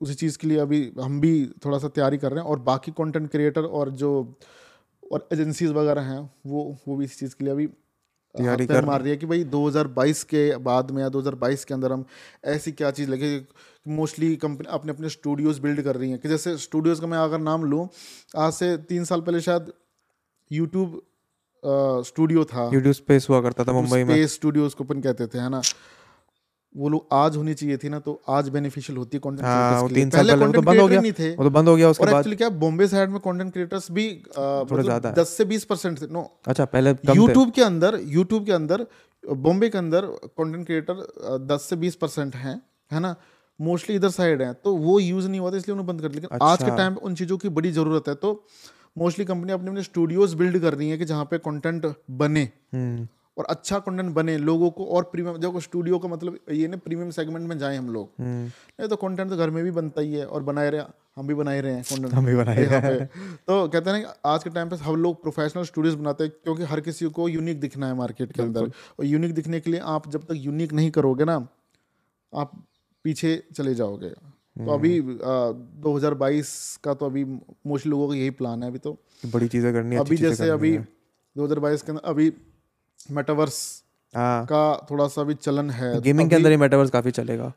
उसी चीज़ के लिए अभी हम भी थोड़ा सा तैयारी कर रहे हैं और बाकी कंटेंट क्रिएटर और जो और एजेंसीज वगैरह हैं वो वो भी इस चीज़ के लिए अभी तैयारी कर मार रही है कि भाई 2022 के बाद में या 2022 के अंदर हम ऐसी क्या चीज़ लगे मोस्टली कंपनी अपने अपने स्टूडियोज बिल्ड कर रही हैं। कि जैसे स्टूडियोज़ का मैं अगर नाम लूँ आज से तीन साल पहले शायद यूट्यूब स्टूडियो था। यूट्यूब स्पेस हुआ करता था मुंबई में। स्पेस स्टूडियोज को अपन कहते थे है ना? वो लोग आज होनी चाहिए थी ना तो आज बेनिफिशियल होती है कंटेंट हाँ वो तीन साल पहले तो बंद हो गया। नहीं थे। वो तो बंद हो गया उसके बाद एक्चुअली क्या बॉम्बे साइड में कंटेंट क्रिएटर्स भी थोड़ा ज़्यादा दस से बीस परसेंट थे नो अच्छा पहले यूट्यूब के अंदर यूट्यूब के अंदर बॉम्बे के अंदर कंटेंट क्रिएटर दस से बीस परसेंट हैं है ना? मोस्टली इधर साइड है तो वो यूज़ नहीं हुआ था इसलिए उन्होंने बंद कर दिया। लेकिन आज के अच्छा। टाइम पे उन चीज़ों की बड़ी ज़रूरत है तो मोस्टली कंपनी अपने अपने स्टूडियोज बिल्ड कर रही है कि जहाँ पे कंटेंट बने। हम्म। और अच्छा कंटेंट बने लोगों को और प्रीमियम देखो स्टूडियो का मतलब ये ना प्रीमियम सेगमेंट में जाएँ हम लोग। हम्म। नहीं तो कंटेंट तो घर में भी बनता ही है और बनाए रहे हम भी बना ही रहे हैं कंटेंट हम भी बना ही यहाँ पे। तो कहते हैं कि आज के टाइम पे हम लोग प्रोफेशनल स्टूडियोज बनाते हैं क्योंकि हर किसी को यूनिक दिखना है मार्केट के अंदर। और यूनिक दिखने के लिए आप जब तक यूनिक नहीं करोगे ना आप पीछे चले जाओगे। तो अभी हम्म। दो हज़ार बाईस का तो अभी मोस्टली लोगों का यही प्लान है अभी तो। बड़ी चीज़ें करनी अभी जैसे अभी है। 2022 के अंदर अभी मेटावर्स हाँ। का थोड़ा सा अभी चलन है। गेमिंग के अंदर ही मेटावर्स काफ़ी चलेगा।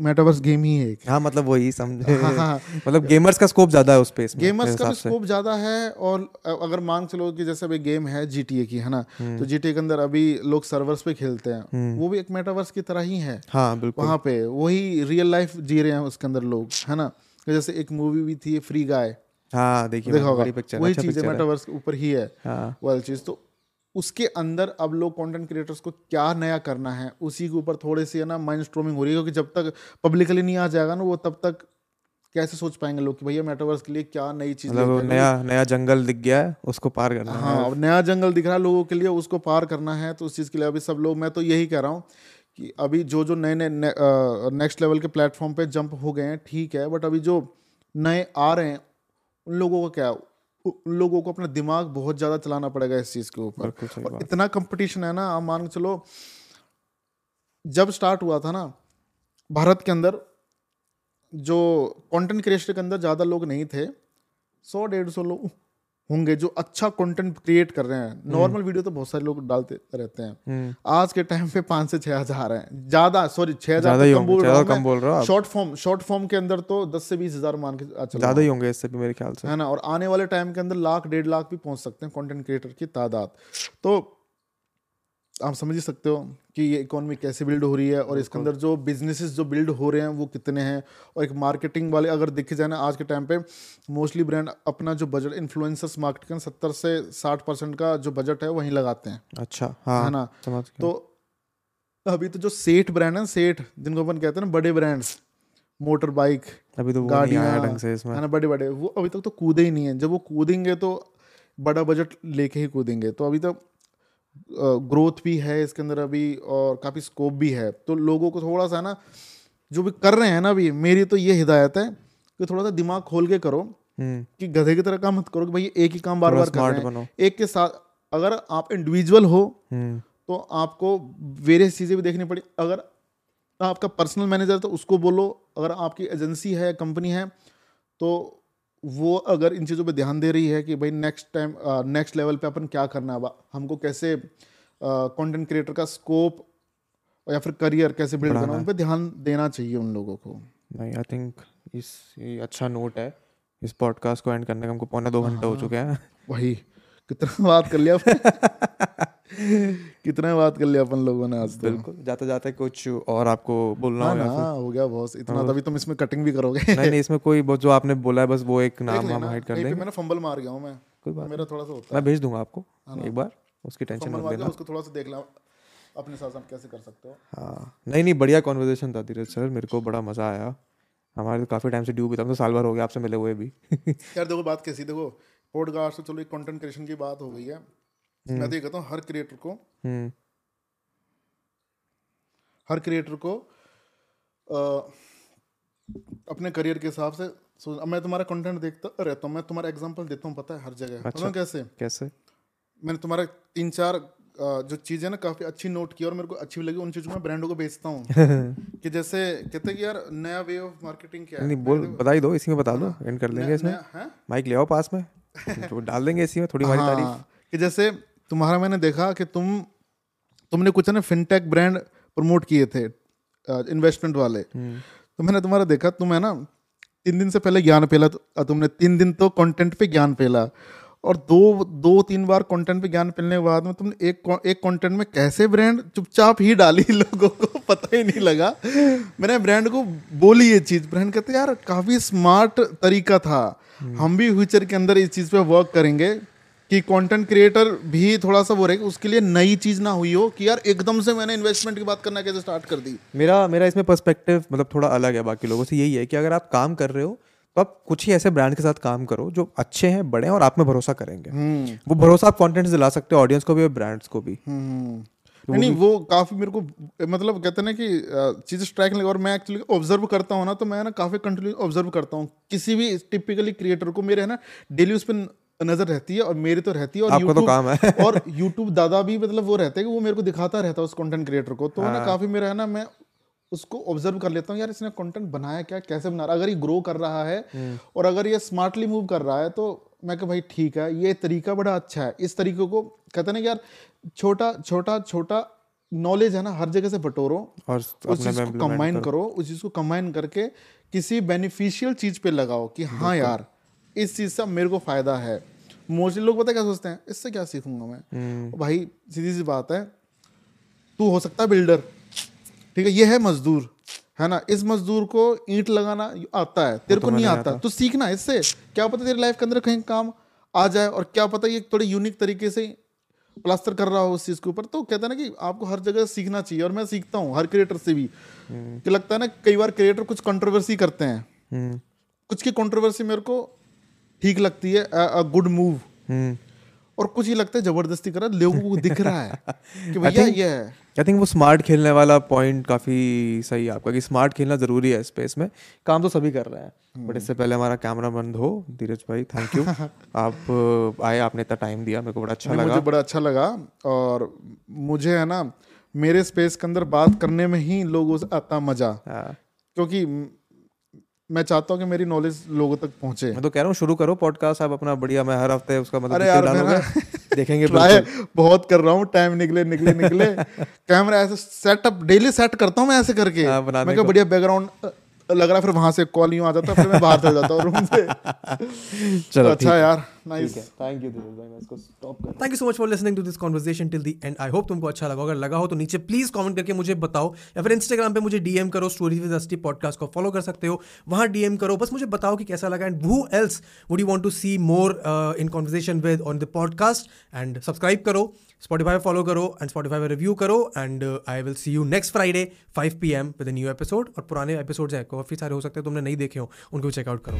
मेटावर्स गेम ही है हाँ मतलब वही समझे हाँ, हाँ। मतलब गेमर्स का स्कोप ज़्यादा है उस स्पेस में गेमर्स का भी स्कोप ज़्यादा है और अगर मांग चलो कि जैसे अभी गेम है जीटीए की है ना? हम्म। तो जीटीए के अंदर अभी लोग सर्वर्स पे खेलते हैं। वो भी एक मेटावर्स की तरह ही है। हाँ बिल्कुल। वहाँ पे वही रियल लाइफ जी रहे हैं उसके अंदर लोग है ना? जैसे एक मूवी भी थी फ्री गाय हाँ देखिए वही अच्छा चीज़ है। मेटावर्स ऊपर ही है। हाँ। वो वाली चीज़। तो उसके अंदर अब लोग कंटेंट क्रिएटर्स को क्या नया करना है उसी के ऊपर थोड़ी सी है ना माइंड स्ट्रोमिंग हो रही है क्योंकि जब तक पब्लिकली नहीं आ जाएगा ना वो तब तक कैसे सोच पाएँगे लोग कि भैया मेटावर्स के लिए क्या नई चीज़ मतलब नया नया जंगल दिख गया है उसको पार करना है। हाँ अब नया जंगल दिख रहा है लोगों के लिए उसको पार करना है तो उस चीज़ के लिए अभी सब लोग मैं तो यही कह रहा हूँ कि अभी जो जो नए नए नेक्स्ट लेवल के प्लेटफॉर्म पे जंप हो गए हैं ठीक है बट अभी जो नए आ रहे हैं उन लोगों को क्या लोगों को अपना दिमाग बहुत ज़्यादा चलाना पड़ेगा इस चीज़ के ऊपर। और इतना कंपटीशन है ना आप मान के चलो जब स्टार्ट हुआ था ना भारत के अंदर जो कंटेंट क्रिएटर के अंदर ज़्यादा लोग नहीं थे सौ डेढ़ सौ लोग होंगे जो अच्छा कंटेंट क्रिएट कर रहे हैं। नॉर्मल वीडियो तो बहुत सारे लोग डालते रहते हैं। हम्म। आज के टाइम पे पाँच से छह हज़ार है। ज़्यादा सॉरी छह हज़ार तो कम बोल रहा कम बोल रहे शॉर्ट फॉर्म शॉर्ट फॉर्म के अंदर तो दस से बीस हज़ार मान के चलो ज़्यादा ही होंगे इससे भी मेरे ख्याल से। है ना? और आने वाले टाइम के अंदर लाख डेढ़ लाख भी पहुँच सकते हैं कॉन्टेंट क्रिएटर की तादाद। तो आप समझ ही सकते हो कि ये इकोनॉमी कैसे बिल्ड हो रही है और इसके अंदर जो बिजनेसेस जो बिल्ड हो रहे हैं वो कितने हैं? और एक मार्केटिंग वाले अगर देखे जाए ना आज के टाइम पे मोस्टली ब्रांड अपना जो बजट इन्फ्लुएंसर्स मार्केटिंग सत्तर से साठ परसेंट का जो बजट है वहीं लगाते हैं। अच्छा हाँ है ना? समझ तो अभी तो जो सेठ ब्रांड है सेठ जिनको अपन कहते हैं ना बड़े ब्रांड्स मोटर बाइक अभी तो गाड़ियाँ ढंग से इसमें। है ना बड़े बड़े वो अभी तक तो कूदे ही नहीं है। जब वो कूदेंगे तो बड़ा बजट लेके ही कूदेंगे। तो अभी तक ग्रोथ भी है इसके अंदर अभी और काफ़ी स्कोप भी है। तो लोगों को थोड़ा सा ना जो भी कर रहे हैं ना अभी मेरी तो ये हिदायत है कि थोड़ा सा दिमाग खोल के करो हम्म। कि गधे की तरह काम मत करो कि भाई एक ही काम बार बार कर रहे हैं। बनो। एक के साथ अगर आप इंडिविजुअल हो हम्म। तो आपको वेरियस चीज़ें भी देखनी पड़ी। अगर आपका पर्सनल मैनेजर तो उसको बोलो। अगर आपकी एजेंसी है कंपनी है तो वो अगर इन चीज़ों पे ध्यान दे रही है कि भाई नेक्स्ट टाइम नेक्स्ट लेवल पे अपन क्या करना है हमको कैसे कंटेंट क्रिएटर का स्कोप या फिर करियर कैसे बिल्ड करना उन पे ध्यान देना चाहिए उन लोगों को। नहीं आई थिंक इस ये अच्छा नोट है। इस पॉडकास्ट को एंड करने का हमको पौने दो घंटे हो चुके हैं। वही कितना बात कर लिया कितना बात कर लिया अपन लोगों ने आज तो। बिल्कुल जाते जाते कुछ और आपको बोलना हाँ हो ना हो गया बॉस इतना हाँ। तभी तुम इसमें कटिंग भी करोगे। नहीं नहीं इसमें कोई जो आपने बोला है बस वो एक नाम हम हाइड कर देंगे। मैंने फंबल मार गया हूँ मैं। कोई बात मेरा थोड़ा सा होता है। मैं भेज दूँगा आपको हाँ एक बार उसकी टेंशन मत लेना। उसको थोड़ा सा देख लो अपने साथ आप कैसे कर सकते हो। हाँ नहीं नहीं बढ़िया कॉन्वर्जेशन था धीरज सर मेरे को बड़ा मज़ा आया। हमारे तो काफ़ी टाइम से ड्यू भी था हम तो साल भर हो गया आपसे मिले हुए भी। यार देखो बात कैसी देखो पॉडकास्ट तो चलो एक कंटेंट क्रिएशन की बात हो गई है। मैं तो ये कहता हूँ हर क्रिएटर को हम्म। हर क्रिएटर को अ, अपने करियर के हिसाब से सोच अब मैं तुम्हारा कंटेंट देखता रहता हूँ मैं तुम्हारा एग्जांपल देता हूँ पता है हर जगह। अच्छा। कैसे? कैसे? मैंने तुम्हारा तीन चार जो चीज़ें ना काफ़ी अच्छी नोट की और मेरे को अच्छी लगी उन चीज़ों में ब्रांडों को बेचता हूँ। कि जैसे कहते हैं कि यार नया वे ऑफ़ मार्केटिंग क्या है? नहीं बोल बता ही दो इसी में बता दो एंड कर लेंगे इसमें। माइक ले आओ पास में तो डाल देंगे इसी में थोड़ी हमारी तारीफ़। हाँ, कि जैसे तुम्हारा मैंने देखा कि तुम तुमने कुछ ना फिनटेक ब्रांड प्रमोट किए थे इन्वेस्टमेंट वाले। हम्म। तो मैंने तुम्हारा देखा तुम है ना तीन दिन से पहले ज्ञान पेला तो- तुमने तीन दिन तो कंटेंट पे ज्ञान पेला और दो दो तीन बार कंटेंट पे ज्ञान पेलने के बाद में तुमने एक एक कंटेंट में कैसे ब्रांड चुपचाप ही डाली लोगों को पता ही नहीं लगा। मैंने ब्रांड को बोली ये चीज़ ब्रांड कहते यार काफ़ी स्मार्ट तरीका था। हम भी फ्यूचर के अंदर इस चीज़ पे वर्क करेंगे। कि कंटेंट क्रिएटर भी थोड़ा सा वो रहेगा उसके लिए नई चीज़ ना हुई हो कि यार एकदम से मैंने इन्वेस्टमेंट की बात करना कैसे स्टार्ट कर दी। मेरा मेरा इसमें पर्सपेक्टिव मतलब थोड़ा अलग है बाकी लोगों से यही है कि अगर आप काम कर रहे हो तो आप कुछ ही ऐसे ब्रांड के साथ काम करो जो अच्छे हैं बड़े हैं और आप में भरोसा करेंगे। हम्म। वो भरोसा आप कॉन्टेंट से ला सकते हो ऑडियंस को भी और ब्रांड्स को भी। हम्म नहीं नहीं वो काफ़ी मेरे को मतलब कहते हैं ना कि चीज़ें स्ट्राइक लगे और मैं एक्चुअली ऑब्ज़र्व करता हूँ ना तो मैं ना काफ़ी कंटिन्यू ऑब्ज़र्व करता हूँ। किसी भी टिपिकली क्रिएटर को मेरे है ना डेली उस पर नज़र रहती है और मेरी तो रहती है और आपका तो काम है। और यूट्यूब दादा भी मतलब वो रहते हैं कि वो मेरे को दिखाता रहता है उस कंटेंट क्रिएटर को। तो हाँ। ना काफ़ी मेरा है ना मैं उसको ऑब्ज़र्व कर लेता हूँ यार इसने कंटेंट बनाया क्या? कैसे बना रहा अगर ये ग्रो कर रहा है हम्म। और अगर ये स्मार्टली मूव कर रहा है तो मैं कहा भाई ठीक है ये तरीका बड़ा अच्छा है। इस तरीके को कहते ना यार छोटा छोटा छोटा नॉलेज है ना हर जगह से बटोरो। और उस चीज़ को कंबाइन करो। उस चीज़ को कंबाइन करके किसी बेनिफिशियल चीज़ पे लगाओ कि हाँ यार इस चीज़ से मेरे को फ़ायदा है। मोस्टली लोग पता क्या सोचते हैं? इससे क्या सीखूँगा मैं? हम्म। भाई सीधी सी बात है तू हो सकता है बिल्डर। ठीक है ये है मजदूर है ना? इस मजदूर को ईंट लगाना आता है तेरे को नहीं आता। तो सीखना इससे। क्या पता तेरी लाइफ के अंदर कहीं काम आ जाए और क्या पता ये थोड़े यूनिक तरीके से प्लास्टर कर रहा हो उस चीज़ के ऊपर। तो कहता है ना कि आपको हर जगह सीखना चाहिए और मैं सीखता हूँ हर क्रिएटर से भी। कि लगता है ना कई बार क्रिएटर कुछ कंट्रोवर्सी करते हैं। हम्म। कुछ की कंट्रोवर्सी मेरे को ठीक लगती है अ गुड मूव हम्म। और कुछ ही लगता है ज़बरदस्ती कर लोगों को दिख रहा है कि भैया ये है आई थिंक वो स्मार्ट खेलने वाला पॉइंट काफ़ी सही है आपका कि स्मार्ट खेलना ज़रूरी है स्पेस में। काम तो सभी कर रहे हैं बट इससे पहले हमारा कैमरा बंद हो। धीरज भाई थैंक यू आप आए आपने इतना टाइम दिया मेरे को बड़ा अच्छा लगा मुझे बड़ा अच्छा लगा और मुझे है ना मेरे स्पेस के अंदर बात करने में ही लोगों से आता मज़ा। हाँ, क्योंकि म- चाहता हूँ कि मेरी नॉलेज लोगों तक पहुँचे। मैं तो कह रहा हूँ शुरू करो पॉडकास्ट आप अपना बढ़िया मैं हर हफ़्ते उसका मतलब अरे यार, मैं देखेंगे ट्राई बहुत कर रहा हूँ टाइम निकले निकले निकले। कैमरा ऐसे सेटअप डेली सेट करता हूँ मैं ऐसे करके। आ, बनाने मैं क्या बढ़िया बैकग्राउंड लग रहा है फिर वहाँ से कॉल यूँ आ जाता है फिर मैं बाहर चल जाता हूँ रूम से। तो चलो अच्छा यार। नाइस थैंक यू धीरज भाई मैं इसको स्टॉप कर thank you so much for listening to this conversation till the end I hope तुमको अच्छा लगा। अगर लगा हो तो नीचे प्लीज़ कमेंट करके मुझे बताओ। या फिर इंस्टाग्राम पे मुझे डीएम करो स्टोरी विद अस्टी पॉडकास्ट को फॉलो कर सकते हो। वहाँ डीएम करो। बस मुझे बताओ कि कैसा लगा। And who else would you want to see more in conversation with on the podcast and subscribe करो स्पॉटीफाई फॉलो करो एंड स्पॉटीफाई रिव्यू करो। And I will see you next Friday 5 P M with new episode और पुराने episode हैं काफ़ी सारे हो सकते हैं तुमने नहीं देखे हो। उनको चेकआउट करो।